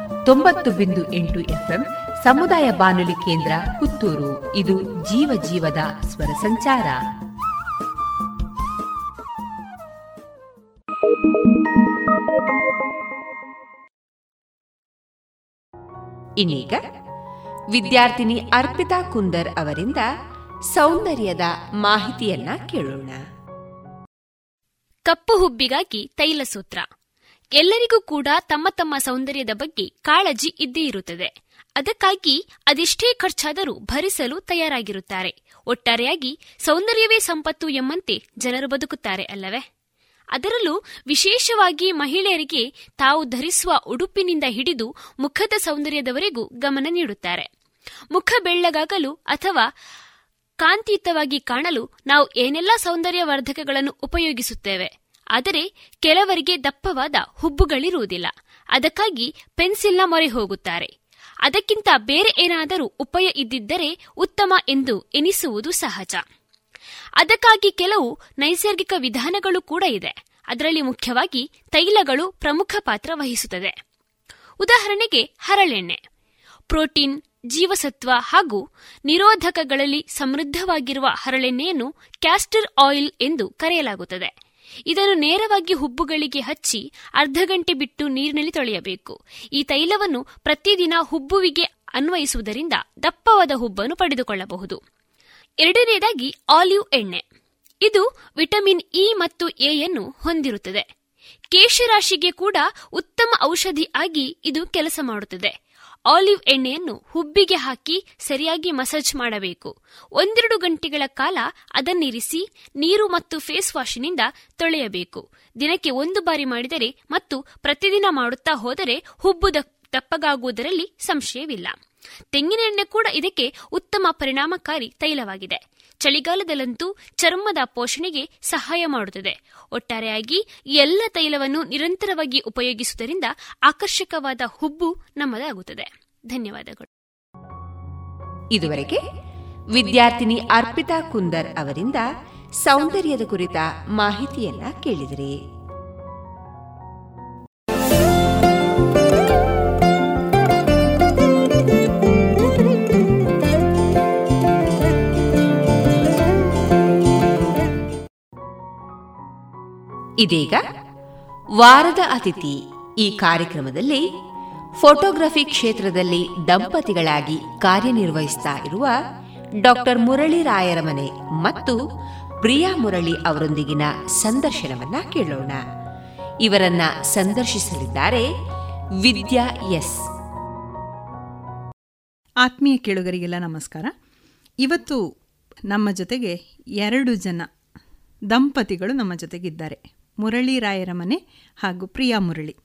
ತೊಂಬತ್ತು ಬಿಂದು ಎಂಟು ಎಫ್ಎಂ ಸಮುದಾಯ ಬಾನುಲಿ ಕೇಂದ್ರ ಪುತ್ತೂರು. ಇದು ಜೀವ ಜೀವದ ಸ್ವರ ಸಂಚಾರ. ಇನ್ನೀಗ ವಿದ್ಯಾರ್ಥಿನಿ ಅರ್ಪಿತಾ ಕುಂದರ್ ಅವರಿಂದ ಸೌಂದರ್ಯದ ಮಾಹಿತಿಯನ್ನ ಕೇಳೋಣ. ಕಪ್ಪು ಹುಬ್ಬಿಗಾಗಿ ತೈಲ ಸೂತ್ರ ಎಲ್ಲರಿಗೂ ಕೂಡ ತಮ್ಮ ತಮ್ಮ ಸೌಂದರ್ಯದ ಬಗ್ಗೆ ಕಾಳಜಿ ಇದ್ದೇ ಇರುತ್ತದೆ. ಅದಕ್ಕಾಗಿ ಅದೆಷ್ಟೇ ಖರ್ಚಾದರೂ ಭರಿಸಲು ತಯಾರಾಗಿರುತ್ತಾರೆ. ಒಟ್ಟಾರೆಯಾಗಿ ಸೌಂದರ್ಯವೇ ಸಂಪತ್ತು ಎಂಬಂತೆ ಜನರು ಬದುಕುತ್ತಾರೆ ಅಲ್ಲವೇ? ಅದರಲ್ಲೂ ವಿಶೇಷವಾಗಿ ಮಹಿಳೆಯರಿಗೆ ತಾವು ಧರಿಸುವ ಉಡುಪಿನಿಂದ ಹಿಡಿದು ಮುಖದ ಸೌಂದರ್ಯದವರೆಗೂ ಗಮನ ನೀಡುತ್ತಾರೆ. ಮುಖ ಬೆಳ್ಳಗಾಗಲು ಅಥವಾ ಕಾಂತಿಯುತವಾಗಿ ಕಾಣಲು ನಾವು ಏನೆಲ್ಲ ಸೌಂದರ್ಯವರ್ಧಕಗಳನ್ನು ಉಪಯೋಗಿಸುತ್ತೇವೆ? ಆದರೆ ಕೆಲವರಿಗೆ ದಪ್ಪವಾದ ಹುಬ್ಬುಗಳಿರುವುದಿಲ್ಲ. ಅದಕ್ಕಾಗಿ ಪೆನ್ಸಿಲ್ನ ಮೊರೆ ಹೋಗುತ್ತಾರೆ. ಅದಕ್ಕಿಂತ ಬೇರೆ ಏನಾದರೂ ಉಪಾಯ ಇದ್ದಿದ್ದರೆ ಉತ್ತಮ ಎಂದು ಎನಿಸುವುದು ಸಹಜ. ಅದಕ್ಕಾಗಿ ಕೆಲವು ನೈಸರ್ಗಿಕ ವಿಧಾನಗಳು ಕೂಡ ಇದೆ. ಅದರಲ್ಲಿ ಮುಖ್ಯವಾಗಿ ತೈಲಗಳು ಪ್ರಮುಖ ಪಾತ್ರ ವಹಿಸುತ್ತದೆ. ಉದಾಹರಣೆಗೆ ಹರಳೆಣ್ಣೆ. ಪ್ರೋಟೀನ್, ಜೀವಸತ್ವ ಹಾಗೂ ನಿರೋಧಕಗಳಲ್ಲಿ ಸಮೃದ್ಧವಾಗಿರುವ ಹರಳೆಣ್ಣೆಯನ್ನು ಕ್ಯಾಸ್ಟರ್ ಆಯಿಲ್ ಎಂದು ಕರೆಯಲಾಗುತ್ತದೆ. ಇದನ್ನು ನೇರವಾಗಿ ಹುಬ್ಬುಗಳಿಗೆ ಹಚ್ಚಿ ಅರ್ಧ ಗಂಟೆ ಬಿಟ್ಟು ನೀರಿನಲ್ಲಿ ತೊಳೆಯಬೇಕು. ಈ ತೈಲವನ್ನು ಪ್ರತಿದಿನ ಹುಬ್ಬುವಿಗೆ ಅನ್ವಯಿಸುವುದರಿಂದ ದಪ್ಪವಾದ ಹುಬ್ಬನ್ನು ಪಡೆದುಕೊಳ್ಳಬಹುದು. ಎರಡನೆಯದಾಗಿ ಆಲಿವ್ ಎಣ್ಣೆ. ಇದು ವಿಟಮಿನ್ ಇ ಮತ್ತು ಎಯನ್ನು ಹೊಂದಿರುತ್ತದೆ. ಕೇಶರಾಶಿಗೆ ಕೂಡ ಉತ್ತಮ ಔಷಧಿ ಆಗಿ ಇದು ಕೆಲಸ ಮಾಡುತ್ತದೆ. ಆಲಿವ್ ಎಣ್ಣೆಯನ್ನು ಹುಬ್ಬಿಗೆ ಹಾಕಿ ಸರಿಯಾಗಿ ಮಸಾಜ್ ಮಾಡಬೇಕು. ಒಂದೆರಡು ಗಂಟೆಗಳ ಕಾಲ ಅದನ್ನಿರಿಸಿ ನೀರು ಮತ್ತು ಫೇಸ್ ವಾಶ್ನಿಂದ ತೊಳೆಯಬೇಕು. ದಿನಕ್ಕೆ ಒಂದು ಬಾರಿ ಮಾಡಿದರೆ ಮತ್ತು ಪ್ರತಿದಿನ ಮಾಡುತ್ತಾ ಹೋದರೆ ಹುಬ್ಬು ದಪ್ಪಗಾಗುವುದರಲ್ಲಿ ಸಂಶಯವಿಲ್ಲ. ತೆಂಗಿನ ಎಣ್ಣೆ ಕೂಡ ಇದಕ್ಕೆ ಉತ್ತಮ ಪರಿಣಾಮಕಾರಿ ತೈಲವಾಗಿದೆ. ಚಳಿಗಾಲದಲ್ಲಂತೂ ಚರ್ಮದ ಪೋಷಣೆಗೆ ಸಹಾಯ ಮಾಡುತ್ತದೆ. ಒಟ್ಟಾರೆಯಾಗಿ ಎಲ್ಲ ತೈಲವನ್ನು ನಿರಂತರವಾಗಿ ಉಪಯೋಗಿಸುವುದರಿಂದ ಆಕರ್ಷಕವಾದ ಹುಬ್ಬು ನಮ್ಮದಾಗುತ್ತದೆ. ಧನ್ಯವಾದಗಳು. ಇದುವರೆಗೆ ವಿದ್ಯಾರ್ಥಿನಿ ಅರ್ಪಿತಾ ಕುಂದರ್ ಅವರಿಂದ ಸೌಂದರ್ಯದ ಕುರಿತ ಮಾಹಿತಿಯನ್ನ ಕೇಳಿದಿರಿ. ಇದೀಗ ವಾರದ ಅತಿಥಿ ಈ ಕಾರ್ಯಕ್ರಮದಲ್ಲಿ ಫೋಟೋಗ್ರಫಿ ಕ್ಷೇತ್ರದಲ್ಲಿ ದಂಪತಿಗಳಾಗಿ ಕಾರ್ಯನಿರ್ವಹಿಸ್ತಾ ಇರುವ ಡಾಕ್ಟರ್ ಮುರಳಿ ರಾಯರ ಮನೆ ಮತ್ತು ಪ್ರಿಯಾ ಮುರಳಿ ಅವರೊಂದಿಗಿನ ಸಂದರ್ಶನವನ್ನ ಕೇಳೋಣ. ಇವರನ್ನ ಸಂದರ್ಶಿಸಲಿದ್ದಾರೆ ವಿದ್ಯಾ ಎಸ್. ಆತ್ಮೀಯ ಕೇಳುಗರಿಗೆಲ್ಲ ನಮಸ್ಕಾರ. ಇವತ್ತು ನಮ್ಮ ಜೊತೆಗೆ ಎರಡು ಜನ ದಂಪತಿಗಳು ನಮ್ಮ ಜೊತೆಗಿದ್ದಾರೆ. ಮುರಳಿ ರಾಯರ ಮನೆ ಹಾಗೂ ಪ್ರಿಯಾ ಮುರಳಿ.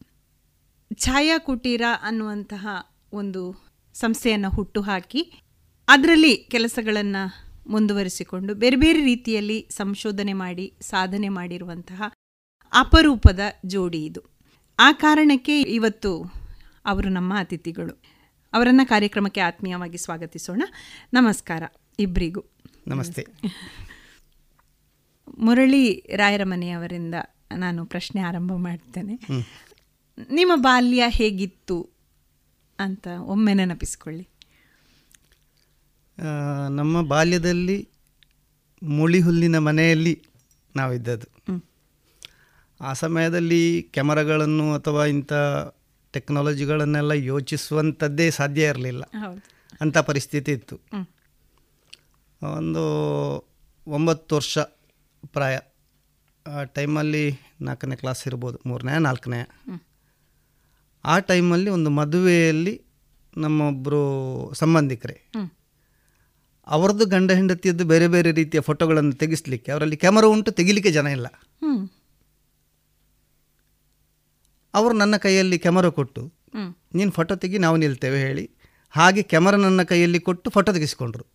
ಛಾಯಾ ಕುಟೀರ ಅನ್ನುವಂತಹ ಒಂದು ಸಂಸ್ಥೆಯನ್ನು ಹುಟ್ಟು ಹಾಕಿ ಅದರಲ್ಲಿ ಕೆಲಸಗಳನ್ನು ಮುಂದುವರಿಸಿಕೊಂಡು ಬೇರೆ ಬೇರೆ ರೀತಿಯಲ್ಲಿ ಸಂಶೋಧನೆ ಮಾಡಿ ಸಾಧನೆ ಮಾಡಿರುವಂತಹ ಅಪರೂಪದ ಜೋಡಿ ಇದು. ಆ ಕಾರಣಕ್ಕೆ ಇವತ್ತು ಅವರು ನಮ್ಮ ಅತಿಥಿಗಳು. ಅವರನ್ನು ಕಾರ್ಯಕ್ರಮಕ್ಕೆ ಆತ್ಮೀಯವಾಗಿ ಸ್ವಾಗತಿಸೋಣ. ನಮಸ್ಕಾರ ಇಬ್ಬರಿಗೂ ನಮಸ್ತೆ. ಮುರಳಿ ರಾಯರ ಮನೆಯವರಿಂದ ನಾನು ಪ್ರಶ್ನೆ ಆರಂಭ ಮಾಡ್ತೇನೆ. ನಿಮ್ಮ ಬಾಲ್ಯ ಹೇಗಿತ್ತು ಅಂತ ಒಮ್ಮೆ ನೆನಪಿಸ್ಕೊಳ್ಳಿ. ನಮ್ಮ ಬಾಲ್ಯದಲ್ಲಿ ಮುಳಿಹುಲ್ಲಿನ ಮನೆಯಲ್ಲಿ ನಾವಿದ್ದದ್ದು. ಆ ಸಮಯದಲ್ಲಿ ಕ್ಯಾಮರಾಗಳನ್ನು ಅಥವಾ ಇಂಥ ಟೆಕ್ನಾಲಜಿಗಳನ್ನೆಲ್ಲ ಯೋಚಿಸುವಂಥದ್ದೇ ಸಾಧ್ಯ ಇರಲಿಲ್ಲ. ಅಂಥ ಪರಿಸ್ಥಿತಿ ಇತ್ತು. ಒಂದು ಒಂಬತ್ತು ವರ್ಷ ಪ್ರಾಯ. ಟೈಮಲ್ಲಿ ನಾಲ್ಕನೇ ಕ್ಲಾಸ್ ಇರ್ಬೋದು ಮೂರನೇ ನಾಲ್ಕನೇ. ಆ ಟೈಮಲ್ಲಿ ಒಂದು ಮದುವೆಯಲ್ಲಿ ನಮ್ಮೊಬ್ಬರು ಸಂಬಂಧಿಕರೇ. ಅವರದ್ದು ಗಂಡ ಹೆಂಡತಿಯದ್ದು ಬೇರೆ ಬೇರೆ ರೀತಿಯ ಫೋಟೋಗಳನ್ನು ತೆಗೆಸ್ಲಿಕ್ಕೆ ಅವರಲ್ಲಿ ಕ್ಯಾಮರಾ ಉಂಟು ತೆಗಿಲಿಕ್ಕೆ ಜನ ಇಲ್ಲ. ಅವರು ನನ್ನ ಕೈಯಲ್ಲಿ ಕ್ಯಾಮರಾ ಕೊಟ್ಟು. ನೀನು ಫೋಟೋ ತೆಗಿ ನಾವು ನಿಲ್ತೇವೆ ಹೇಳಿ. ಹಾಗೆ ಕ್ಯಾಮರಾ ನನ್ನ ಕೈಯಲ್ಲಿ ಕೊಟ್ಟು ಫೋಟೋ ತೆಗೆಸಿಕೊಂಡ್ರು.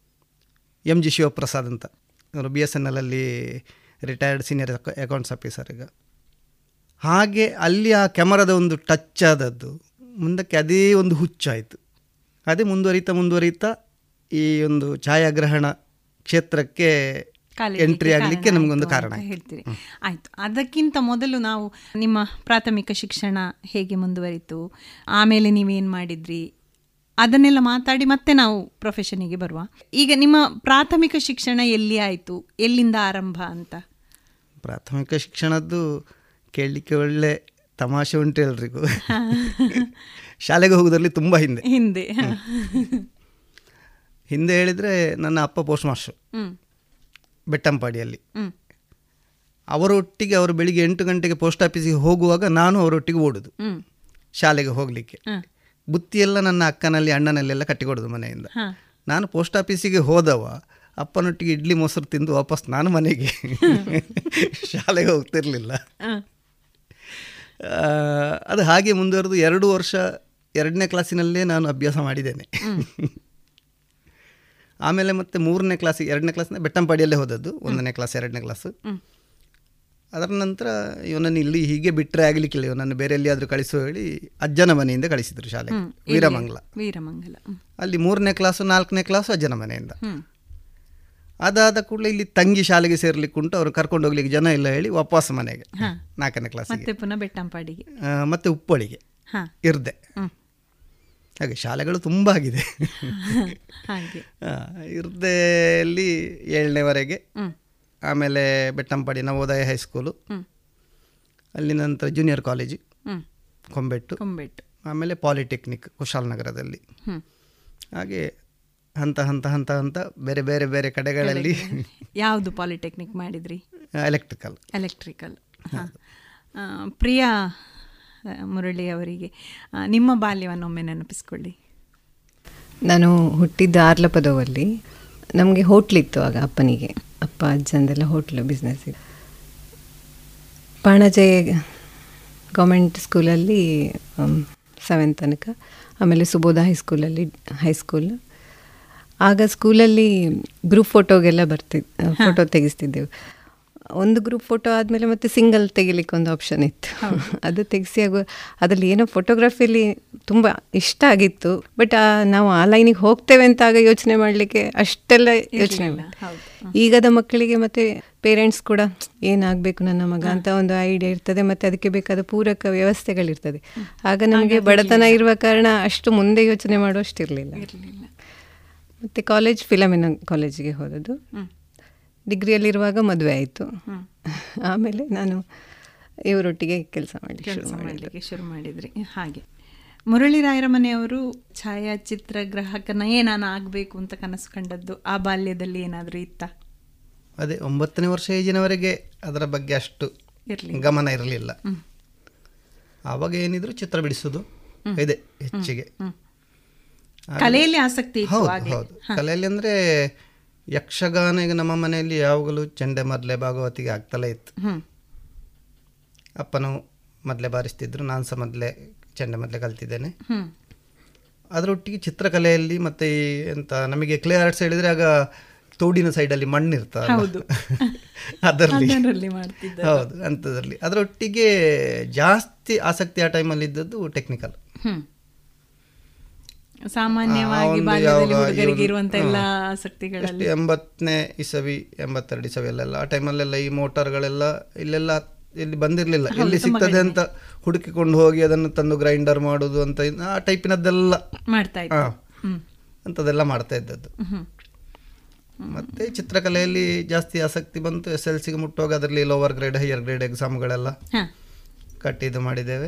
ಎಂ ಜಿ ಶಿವಪ್ರಸಾದ್ ಅಂತ. ಅವರು ಬಿ ಎಸ್ ಎನ್ ಎಲ್ಲಲ್ಲಿ ರಿಟೈರ್ಡ್ ಸೀನಿಯರ್ ಅಕೌಂಟ್ಸ್ ಆಫೀಸರ್ ಈಗ. ಹಾಗೆ ಅಲ್ಲಿ ಆ ಕ್ಯಾಮರಾದ ಒಂದು ಟಚ್ ಆದದ್ದು ಮುಂದಕ್ಕೆ ಅದೇ ಒಂದು ಹುಚ್ಚಾಯಿತು ಅದೇ ಮುಂದುವರಿತಾ ಮುಂದುವರಿತಾ ಈ ಒಂದು ಛಾಯಾಗ್ರಹಣ ಕ್ಷೇತ್ರಕ್ಕೆ ಎಂಟ್ರಿ ಆಗಲಿಕ್ಕೆ ನಮಗೊಂದು ಕಾರಣ. ಹೇಳ್ತೀರಿ. ಆಯಿತು. ಅದಕ್ಕಿಂತ ಮೊದಲು ನಾವು ನಿಮ್ಮ ಪ್ರಾಥಮಿಕ ಶಿಕ್ಷಣ ಹೇಗೆ ಮುಂದುವರಿತು ಆಮೇಲೆ ನೀವೇನು ಮಾಡಿದ್ರಿ ಅದನ್ನೆಲ್ಲ ಮಾತಾಡಿ ಮತ್ತೆ ನಾವು ಪ್ರೊಫೆಷನಿಗೆ ಬರುವ. ಈಗ ನಿಮ್ಮ ಪ್ರಾಥಮಿಕ ಶಿಕ್ಷಣ ಎಲ್ಲಿ ಆಯಿತು ಎಲ್ಲಿಂದ ಆರಂಭ ಅಂತ? ಪ್ರಾಥಮಿಕ ಶಿಕ್ಷಣದ್ದು ಕೇಳಲಿಕ್ಕೆ ಒಳ್ಳೆ ತಮಾಷೆ ಉಂಟು ಎಲ್ರಿಗೂ. (laughs) ಶಾಲೆಗೆ ಹೋಗೋದ್ರಲ್ಲಿ ತುಂಬ ಹಿಂದೆ. ಹಿಂದೆ. ಹಿಂದೆ ಹೇಳಿದರೆ ನನ್ನ ಅಪ್ಪ ಪೋಸ್ಟ್ ಮಾಸ್ಟರ್. ಬೆಟ್ಟಂಪಾಡಿಯಲ್ಲಿ. ಅವರೊಟ್ಟಿಗೆ ಅವರು ಬೆಳಿಗ್ಗೆ ಎಂಟು ಗಂಟೆಗೆ ಪೋಸ್ಟ್ ಆಫೀಸಿಗೆ ಹೋಗುವಾಗ ನಾನು ಅವರೊಟ್ಟಿಗೆ ಓಡುದು. ಶಾಲೆಗೆ ಹೋಗಲಿಕ್ಕೆ. ಬುತ್ತಿಯೆಲ್ಲ ನನ್ನ ಅಕ್ಕನಲ್ಲಿ ಅಣ್ಣನಲ್ಲೆಲ್ಲ ಕಟ್ಟಿಕೊಡೋದು ಮನೆಯಿಂದ. ನಾನು ಪೋಸ್ಟ್ ಆಫೀಸಿಗೆ ಹೋದವ ಅಪ್ಪನೊಟ್ಟಿಗೆ ಇಡ್ಲಿ ಮೊಸರು ತಿಂದು ವಾಪಸ್ ನಾನು ಮನೆಗೆ ಶಾಲೆಗೆ ಹೋಗ್ತಿರ್ಲಿಲ್ಲ. ಅದು ಹಾಗೆ ಮುಂದುವರೆದು ಎರಡು ವರ್ಷ ಎರಡನೇ ಕ್ಲಾಸಿನಲ್ಲೇ ನಾನು ಅಭ್ಯಾಸ ಮಾಡಿದ್ದೇನೆ. ಆಮೇಲೆ ಮತ್ತೆ ಮೂರನೇ ಕ್ಲಾಸ್ ಎರಡನೇ ಕ್ಲಾಸ್ನ ಬೆಟ್ಟಂಪಾಡಿಯಲ್ಲೇ ಹೋದದ್ದು ಒಂದನೇ ಕ್ಲಾಸ್ ಎರಡನೇ ಕ್ಲಾಸು. ಅದರ ನಂತರ ಇವನನ್ನು ಇಲ್ಲಿ ಹೀಗೆ ಬಿಟ್ಟರೆ ಆಗಲಿಕ್ಕಿಲ್ಲ ಇವನನ್ನು ಬೇರೆ ಎಲ್ಲಿಯಾದರೂ ಕಳಿಸು ಹೇಳಿ ಅಜ್ಜನ ಮನೆಯಿಂದ ಕಳಿಸಿದ್ರು ಶಾಲೆಗೆ. ಎಲ್ಲಿ? ವೀರಮಂಗಲ. ವೀರಮಂಗಲ. ಅಲ್ಲಿ ಮೂರನೇ ಕ್ಲಾಸು ನಾಲ್ಕನೇ ಕ್ಲಾಸು ಅಜ್ಜನ ಮನೆಯಿಂದ. ಅದಾದ ಕೂಡಲೇ ಇಲ್ಲಿ ತಂಗಿ ಶಾಲೆಗೆ ಸೇರ್ಲಿಕ್ಕೆ ಉಂಟು. ಅವ್ರು ಕರ್ಕೊಂಡು ಹೋಗ್ಲಿಕ್ಕೆ ಜನ ಇಲ್ಲ ಹೇಳಿ ವಾಪಸ್ ಮನೆಗೆ. ಹ. ನಾಲ್ಕನೇ ಕ್ಲಾಸ್ ಮತ್ತೆ ಪುನಃ ಬೆಟ್ಟಂಪಾಡಿಗೆ. ಮತ್ತೆ ಉಪ್ಪಳಿಗೆ. ಹ. ಇರ್ದೆ. ಹಾಗೆ ಶಾಲೆಗಳು ತುಂಬ ಆಗಿದೆ. (laughs) ಇರ್ದೆಯಲ್ಲಿ ಏಳನೇವರೆಗೆ. ಆಮೇಲೆ ಬೆಟ್ಟಂಪಾಡಿ ನವೋದಯ ಹೈಸ್ಕೂಲು. ಅಲ್ಲಿ ನಂತರ ಜೂನಿಯರ್ ಕಾಲೇಜು. ಕೊಂಬೆಟ್ಟು. ಕೊಂಬೆಟ್ಟು. ಆಮೇಲೆ ಪಾಲಿಟೆಕ್ನಿಕ್ ಕುಶಾಲನಗರದಲ್ಲಿ ನಗರದಲ್ಲಿ. ಹಾಗೆ ಹಂತ ಹಂತ ಹಂತ ಹಂತ ಬೇರೆ ಬೇರೆ ಬೇರೆ ಕಡೆಗಳಲ್ಲಿ ಯಾವುದು ಪಾಲಿಟೆಕ್ನಿಕ್ ಮಾಡಿದ್ರಿ? ಎಲೆಕ್ಟ್ರಿಕಲ್ ಎಲೆಕ್ಟ್ರಿಕಲ್ ಹಾಂ. ಪ್ರಿಯಾ ಮುರಳಿ ಅವರಿಗೆ ನಿಮ್ಮ ಬಾಲ್ಯವನ್ನು ಒಮ್ಮೆ ನೆನಪಿಸ್ಕೊಳ್ಳಿ. ನಾನು ಹುಟ್ಟಿದ್ದ ಆರ್ಲಪದವಲ್ಲಿ ನಮಗೆ ಹೋಟ್ಲಿತ್ತು ಆಗ ಅಪ್ಪನಿಗೆ. ಅಪ್ಪ ಅಜ್ಜಂದೆಲ್ಲ ಹೋಟ್ಲು ಬಿಸ್ನೆಸ್ ಇದೆ ಪಾಣಜೆ ಗೌರ್ಮೆಂಟ್ ಸ್ಕೂಲಲ್ಲಿ ಸೆವೆಂತ್ ತನಕ. ಆಮೇಲೆ ಸುಬೋಧ ಹೈಸ್ಕೂಲಲ್ಲಿ ಹೈಸ್ಕೂಲ್ ಆಗ ಸ್ಕೂಲಲ್ಲಿ ಗ್ರೂಪ್ ಫೋಟೋಗೆಲ್ಲ ಬರ್ತಿದ್ ಫೋಟೋ ತೆಗೆಸ್ತಿದ್ದೆವು. ಒಂದು ಗ್ರೂಪ್ ಫೋಟೋ ಆದಮೇಲೆ ಮತ್ತೆ ಸಿಂಗಲ್ ತೆಗಿಲಿಕ್ಕೆ ಒಂದು ಆಪ್ಷನ್ ಇತ್ತು. (laughs) ಅದು ತೆಗೆಸಿ ಆಗುವ ಅದರಲ್ಲಿ ಏನೋ ಫೋಟೋಗ್ರಫಿಲಿ ತುಂಬ ಇಷ್ಟ ಆಗಿತ್ತು ಬಟ್ ನಾವು ಆ ಲೈನಿಗೆ ಹೋಗ್ತೇವೆ ಅಂತ ಆಗ ಯೋಚನೆ ಮಾಡಲಿಕ್ಕೆ ಅಷ್ಟೆಲ್ಲ ಯೋಚನೆ ಈಗದ ಮಕ್ಕಳಿಗೆ ಮತ್ತೆ ಪೇರೆಂಟ್ಸ್ ಕೂಡ ಏನಾಗಬೇಕು ನನ್ನ ಮಗ ಅಂತ ಒಂದು ಐಡಿಯಾ ಇರ್ತದೆ ಮತ್ತೆ ಅದಕ್ಕೆ ಬೇಕಾದ ಪೂರಕ ವ್ಯವಸ್ಥೆಗಳಿರ್ತದೆ. ಆಗ ನಮಗೆ ಬಡತನ ಇರುವ ಕಾರಣ ಅಷ್ಟು ಮುಂದೆ ಯೋಚನೆ ಮಾಡುವಷ್ಟಿರಲಿಲ್ಲ ಮತ್ತು ಕಾಲೇಜ್ ಫಿಲಮಿನ ಕಾಲೇಜಿಗೆ ಹೋದದ್ದು. ಡಿಗ್ರಿಯಲ್ಲಿರುವಾಗ ಮದುವೆ ಆಯಿತು. ಆಮೇಲೆ ನಾನು ಇವರೊಟ್ಟಿಗೆ ಕೆಲಸ ಮಾಡಿ ಕೆಲಸ ಮಾಡಲಿಕ್ಕೆ ಶುರು ಮಾಡಿದ್ರಿ. ಹಾಗೆ. ಮುರಳಿ ರಾಯರ ಮನೆಯವರು ಛಾಯಾಚಿತ್ರಗ್ರಾಹಕನ ನಾನು ಆಗಬೇಕು ಅಂತ ಕನಸು ಕಂಡದ್ದು ಆ ಬಾಲ್ಯದಲ್ಲಿ ಏನಾದರೂ ಇತ್ತ? ಅದೇ ಒಂಬತ್ತನೇ ವರ್ಷ ಏಜಿನವರೆಗೆ ಅದರ ಬಗ್ಗೆ ಅಷ್ಟು. ಗಮನ ಇರಲಿಲ್ಲ. ಆವಾಗ ಏನಿದ್ರು ಚಿತ್ರ ಬಿಡಿಸೋದು. ಇದೆ ಹೆಚ್ಚಿಗೆ. ಕಲೆಯಲ್ಲಿ ಆಸಕ್ತಿ ಹೌದು ಕಲೆಯಲ್ಲಿ ಅಂದ್ರೆ ಯಕ್ಷಗಾನ ಈಗ ನಮ್ಮ ಮನೆಯಲ್ಲಿ ಯಾವಾಗಲೂ ಚಂಡೆ ಮದ್ಲೆ ಭಾಗವತಿಗೆ ಆಗ್ತಲೇ ಇತ್ತು. ಅಪ್ಪನು ಮೊದಲೇ ಬಾರಿಸ್ತಿದ್ರು ನಾನು ಸಹ ಮೊದಲೇ ಚಂಡೆ ಮೊದಲೇ ಕಲ್ತಿದ್ದೇನೆ. ಅದರೊಟ್ಟಿಗೆ ಚಿತ್ರಕಲೆಯಲ್ಲಿ ಮತ್ತೆ ಈ ಎಂತ ನಮಗೆ ಕ್ಲೇ ಆರ್ಟ್ಸ್ ಹೇಳಿದ್ರೆ ಆಗ ತೋಡಿನ ಸೈಡಲ್ಲಿ ಮಣ್ಣು ಇರ್ತದೆ ಹೌದು. (laughs) ಅದರಲ್ಲಿ. ಹೌದು ಅಂಥದ್ರಲ್ಲಿ ಅದರೊಟ್ಟಿಗೆ ಜಾಸ್ತಿ ಆಸಕ್ತಿ ಆ ಟೈಮಲ್ಲಿ ಇದ್ದದ್ದು ಟೆಕ್ನಿಕಲ್. ಸಾಮಾನ್ಯವಾಗಿ ಹುಡುಗರಿಗೆ ಇರುವಂತ ಎಲ್ಲ. ಆಸಕ್ತಿಗಳಲ್ಲಿ ಎಂಬತ್ತನೇ ಇಸವಿ ಎಂಬತ್ತೆರಡು ಇಸವಿಯಲ್ಲೆಲ್ಲ ಆ ಟೈಮಲ್ಲೆಲ್ಲ ಈ ಮೋಟಾರ್ಗಳೆಲ್ಲ ಇಲ್ಲೆಲ್ಲ ಇಲ್ಲಿ ಬಂದಿರಲಿಲ್ಲ ಇಲ್ಲಿ ಎಲ್ಲಿ ಸಿಗ್ತದೆ ಅಂತ ಹುಡುಕಿಕೊಂಡು ಹೋಗಿ ಅದನ್ನು ತಂದು ಗ್ರೈಂಡರ್ ಮಾಡೋದು ಅಂತ ಆ ಟೈಪಿನದ್ದೆಲ್ಲ ಮಾಡ್ತಾ. ಅಂಥದ್ದೆಲ್ಲ ಮಾಡ್ತಾ ಇದ್ದದ್ದು. ಮತ್ತೆ ಚಿತ್ರಕಲೆಯಲ್ಲಿ ಜಾಸ್ತಿ ಆಸಕ್ತಿ ಬಂತು ಎಸ್ ಎಲ್ ಸಿಗೆ ಮುಟ್ಟುವಾಗ ಅದರಲ್ಲಿ ಲೋವರ್ ಗ್ರೇಡ್ ಹೈಯರ್ ಗ್ರೇಡ್ ಎಕ್ಸಾಮ್ಗಳೆಲ್ಲ ಹಾ. ಕಟ್ಟಿ ಇದು ಮಾಡಿದ್ದೇವೆ.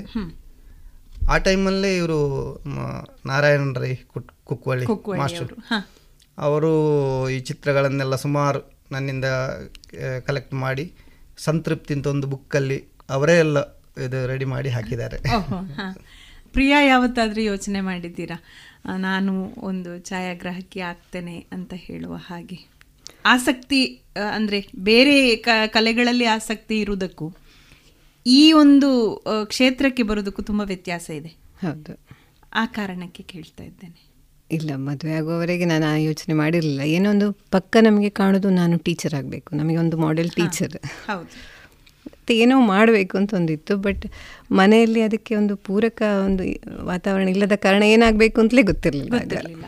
ಆ ಟೈಮಲ್ಲೇ ಇವರು ನಾರಾಯಣ ರೈ ಕುಟ್ ಕುಕ್ವಳ್ಳಿ ಮಾಸ್ಟರ್. ಅವರು. ಈ ಚಿತ್ರಗಳನ್ನೆಲ್ಲ ಸುಮಾರು ನನ್ನಿಂದ ಕಲೆಕ್ಟ್ ಮಾಡಿ ಸಂತೃಪ್ತಿ ಅಂತ ಒಂದು ಬುಕ್ಕಲ್ಲಿ ಅವರೇ ಎಲ್ಲ ಇದು ರೆಡಿ ಮಾಡಿ ಹಾಕಿದ್ದಾರೆ. ಪ್ರಿಯಾ ಯಾವತ್ತಾದರೂ ಯೋಚನೆ ಮಾಡಿದ್ದೀರಾ? ನಾನು ಒಂದು ಛಾಯಾಗ್ರಾಹಕಿ ಆಗ್ತೇನೆ ಅಂತ ಹೇಳುವ ಹಾಗೆ. ಆಸಕ್ತಿ ಅಂದರೆ ಬೇರೆ ಕಲೆಗಳಲ್ಲಿ ಆಸಕ್ತಿ ಇರುವುದಕ್ಕೂ? ಈ ಒಂದು ಕ್ಷೇತ್ರಕ್ಕೆ ಬರೋದಕ್ಕೂ ತುಂಬ ವ್ಯತ್ಯಾಸ ಇದೆ. ಹೌದು. ಆ ಕಾರಣಕ್ಕೆ ಕೇಳ್ತಾ ಇದ್ದೇನೆ. ಇಲ್ಲ ಮದುವೆ ಆಗುವವರೆಗೆ ನಾನು ಆ ಯೋಚನೆ ಮಾಡಿರಲಿಲ್ಲ. ಏನೋ ಒಂದು ಪಕ್ಕ ನಮಗೆ ಕಾಣೋದು ನಾನು ಟೀಚರ್ ಆಗಬೇಕು. ನಮಗೆ ಒಂದು ಮಾಡೆಲ್ ಟೀಚರ್ ಹೌದು. ಮತ್ತು ಏನೋ ಮಾಡಬೇಕು ಅಂತ ಒಂದಿತ್ತು ಬಟ್ ಮನೆಯಲ್ಲಿ ಅದಕ್ಕೆ ಒಂದು ಪೂರಕ ಒಂದು ವಾತಾವರಣ ಇಲ್ಲದ ಕಾರಣ ಏನಾಗಬೇಕು ಅಂತಲೇ ಗೊತ್ತಿರಲಿಲ್ಲ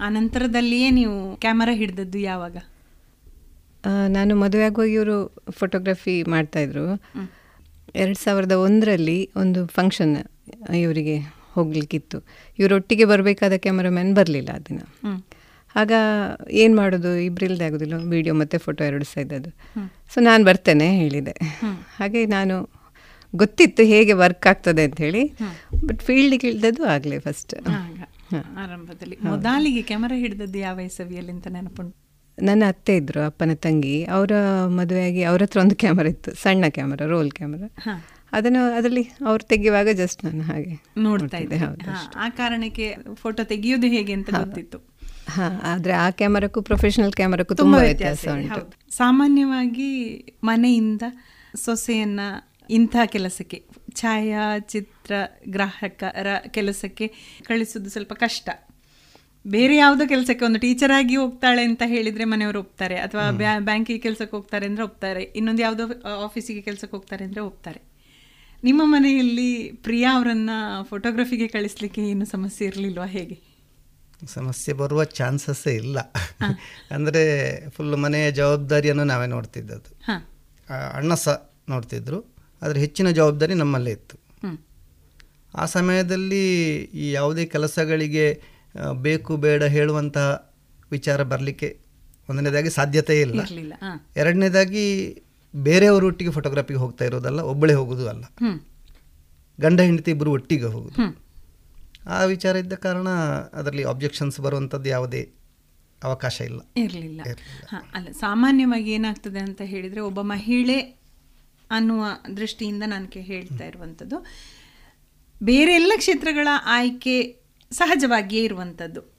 ಆ ನಂತರದಲ್ಲಿಯೇ ನೀವು ಕ್ಯಾಮರಾ ಹಿಡಿದದ್ದು ಯಾವಾಗ? ನಾನು ಮದುವೆ ಆಗುವಾಗ ಇವರು ಫೋಟೋಗ್ರಫಿ ಮಾಡ್ತಾಯಿದ್ರು ಎರಡು ಸಾವಿರದ ಒಂದರಲ್ಲಿ ಒಂದು ಫಂಕ್ಷನ್ ಇವರಿಗೆ ಹೋಗ್ಲಿಕ್ಕಿತ್ತು. ಇವರೊಟ್ಟಿಗೆ ಬರಬೇಕಾದ ಕ್ಯಾಮರಾಮ್ಯಾನ್ ಬರಲಿಲ್ಲ ಆ ದಿನ. ಆಗ ಏನು ಮಾಡೋದು? ಇಬ್ಬರಿಲ್ದೆ ಆಗೋದಿಲ್ಲ ವಿಡಿಯೋ ಮತ್ತು ಫೋಟೋ ಎರಡು ಸಹ ಇದ್ದದ್ದು. ಸೊ ನಾನು ಬರ್ತೇನೆ ಹೇಳಿದೆ. ಹಾಗೆ ನಾನು ಗೊತ್ತಿತ್ತು ಹೇಗೆ ವರ್ಕ್ ಆಗ್ತದೆ ಅಂತ ಹೇಳಿ ಬಟ್ ಫೀಲ್ಡಿಗೆ ಇಳ್ದದ್ದು ಆಗಲಿ ಫಸ್ಟ್ ಆರಂಭದಲ್ಲಿ. ಮೊದಲಿಗೆ ಕ್ಯಾಮರಾ ಹಿಡಿದದ್ದು ಯಾವ ಅಂತ ನೆನಪುಂಟು? ನನ್ನ ಅತ್ತೆ ಇದ್ದರು ಅಪ್ಪನ ತಂಗಿ. ಅವರ ಮದುವೆಯಾಗಿ ಅವ್ರ ಹತ್ರ ಒಂದು ಕ್ಯಾಮರಾ ಇತ್ತು ಸಣ್ಣ ಕ್ಯಾಮರಾ ರೋಲ್ ಕ್ಯಾಮರಾ. ಅದನ್ನು ಅದರಲ್ಲಿ ಅವ್ರು ತೆಗೆಯುವಾಗ ಜಸ್ಟ್ ನಾನು ಹಾಗೆ ನೋಡ್ತಾ ಇದ್ದೆ. ಆ ಕಾರಣಕ್ಕೆ ಫೋಟೋ ತೆಗೆಯೋದು ಹೇಗೆ ಅಂತ ಗೊತ್ತಿತ್ತು. ಹಾ ಆದ್ರೆ ಆ ಕ್ಯಾಮರಾಕ್ಕೂ ಪ್ರೊಫೆಷನಲ್ ಕ್ಯಾಮರಾಕ್ಕೂ ತುಂಬಾ ವ್ಯತ್ಯಾಸ ವ್ಯತ್ಯಾಸ ಉಂಟು. ಸಾಮಾನ್ಯವಾಗಿ ಮನೆಯಿಂದ ಸೊಸೆಯನ್ನ ಇಂಥ ಕೆಲಸಕ್ಕೆ ಛಾಯಾಚಿತ್ರ ಗ್ರಾಹಕರ ಕೆಲಸಕ್ಕೆ ಕಳಿಸೋದು ಸ್ವಲ್ಪ ಕಷ್ಟ. ಬೇರೆ ಯಾವುದೋ ಕೆಲಸಕ್ಕೆ ಒಂದು ಟೀಚರ್ ಆಗಿ ಹೋಗ್ತಾಳೆ ಅಂತ ಹೇಳಿದ್ರೆ ಮನೆಯವರು ಒಪ್ತಾರೆ ಅಥವಾ ಬ್ಯಾಂಕಿಗೆ ಕೆಲಸಕ್ಕೆ ಹೋಗ್ತಾರೆ ಅಂದ್ರೆ ಒಪ್ತಾರೆ ಇನ್ನೊಂದು ಯಾವುದೋ ಆಫೀಸಿಗೆ ಕೆಲಸಕ್ಕೆ ಹೋಗ್ತಾರೆ ಅಂದ್ರೆ ಒಪ್ತಾರೆ. ನಿಮ್ಮ ಮನೆಯಲ್ಲಿ ಪ್ರಿಯಾ ಅವರನ್ನ ಫೋಟೋಗ್ರಫಿಗೆ ಕಳಿಸ್ಲಿಕ್ಕೆ ಏನು ಸಮಸ್ಯೆ ಇರಲಿಲ್ವಾ ಹೇಗೆ? ಸಮಸ್ಯೆ ಬರುವ ಚಾನ್ಸಸ್ಸೇ ಇಲ್ಲ. (laughs) ಅಂದರೆ ಫುಲ್ ಮನೆಯ ಜವಾಬ್ದಾರಿಯನ್ನು ನಾವೇ ನೋಡ್ತಿದ್ದದ್ದು. ಅಣ್ಣ ಸಹ ನೋಡ್ತಿದ್ರು ಆದರೆ ಹೆಚ್ಚಿನ ಜವಾಬ್ದಾರಿ ನಮ್ಮಲ್ಲೇ ಇತ್ತು. ಆ ಸಮಯದಲ್ಲಿ ಈ ಯಾವುದೇ ಕೆಲಸಗಳಿಗೆ ಬೇಕು ಬೇಡ ಹೇಳುವಂತಹ ವಿಚಾರ ಬರಲಿಕ್ಕೆ ಒಂದನೇದಾಗಿ ಸಾಧ್ಯತೆ ಇಲ್ಲ. ಎರಡನೇದಾಗಿ ಬೇರೆಯವ್ರ ಒಟ್ಟಿಗೆ ಫೋಟೋಗ್ರಾಫಿಗೆ ಹೋಗ್ತಾ ಇರೋದಲ್ಲ ಒಬ್ಬಳೇ ಹೋಗೋದು ಅಲ್ಲ. ಗಂಡ ಹೆಂಡತಿ ಇಬ್ಬರು ಒಟ್ಟಿಗೆ ಹೋಗೋದು. ಆ ವಿಚಾರ ಇದ್ದ ಕಾರಣ ಅದರಲ್ಲಿ ಆಬ್ಜೆಕ್ಷನ್ಸ್ ಬರುವಂಥದ್ದು ಯಾವುದೇ ಅವಕಾಶ ಇಲ್ಲ. ಇರಲಿಲ್ಲ. ಅಲ್ಲ ಸಾಮಾನ್ಯವಾಗಿ ಏನಾಗ್ತದೆ ಅಂತ ಹೇಳಿದರೆ ಒಬ್ಬ ಮಹಿಳೆ ಅನ್ನುವ ದೃಷ್ಟಿಯಿಂದ ನಾನು ಹೇಳ್ತಾ ಇರುವಂಥದ್ದು ಬೇರೆ ಎಲ್ಲ ಕ್ಷೇತ್ರಗಳ ಆಯ್ಕೆ ಸಹಜವಾಗಿಯೇ ಇರುವಂಥದ್ದು.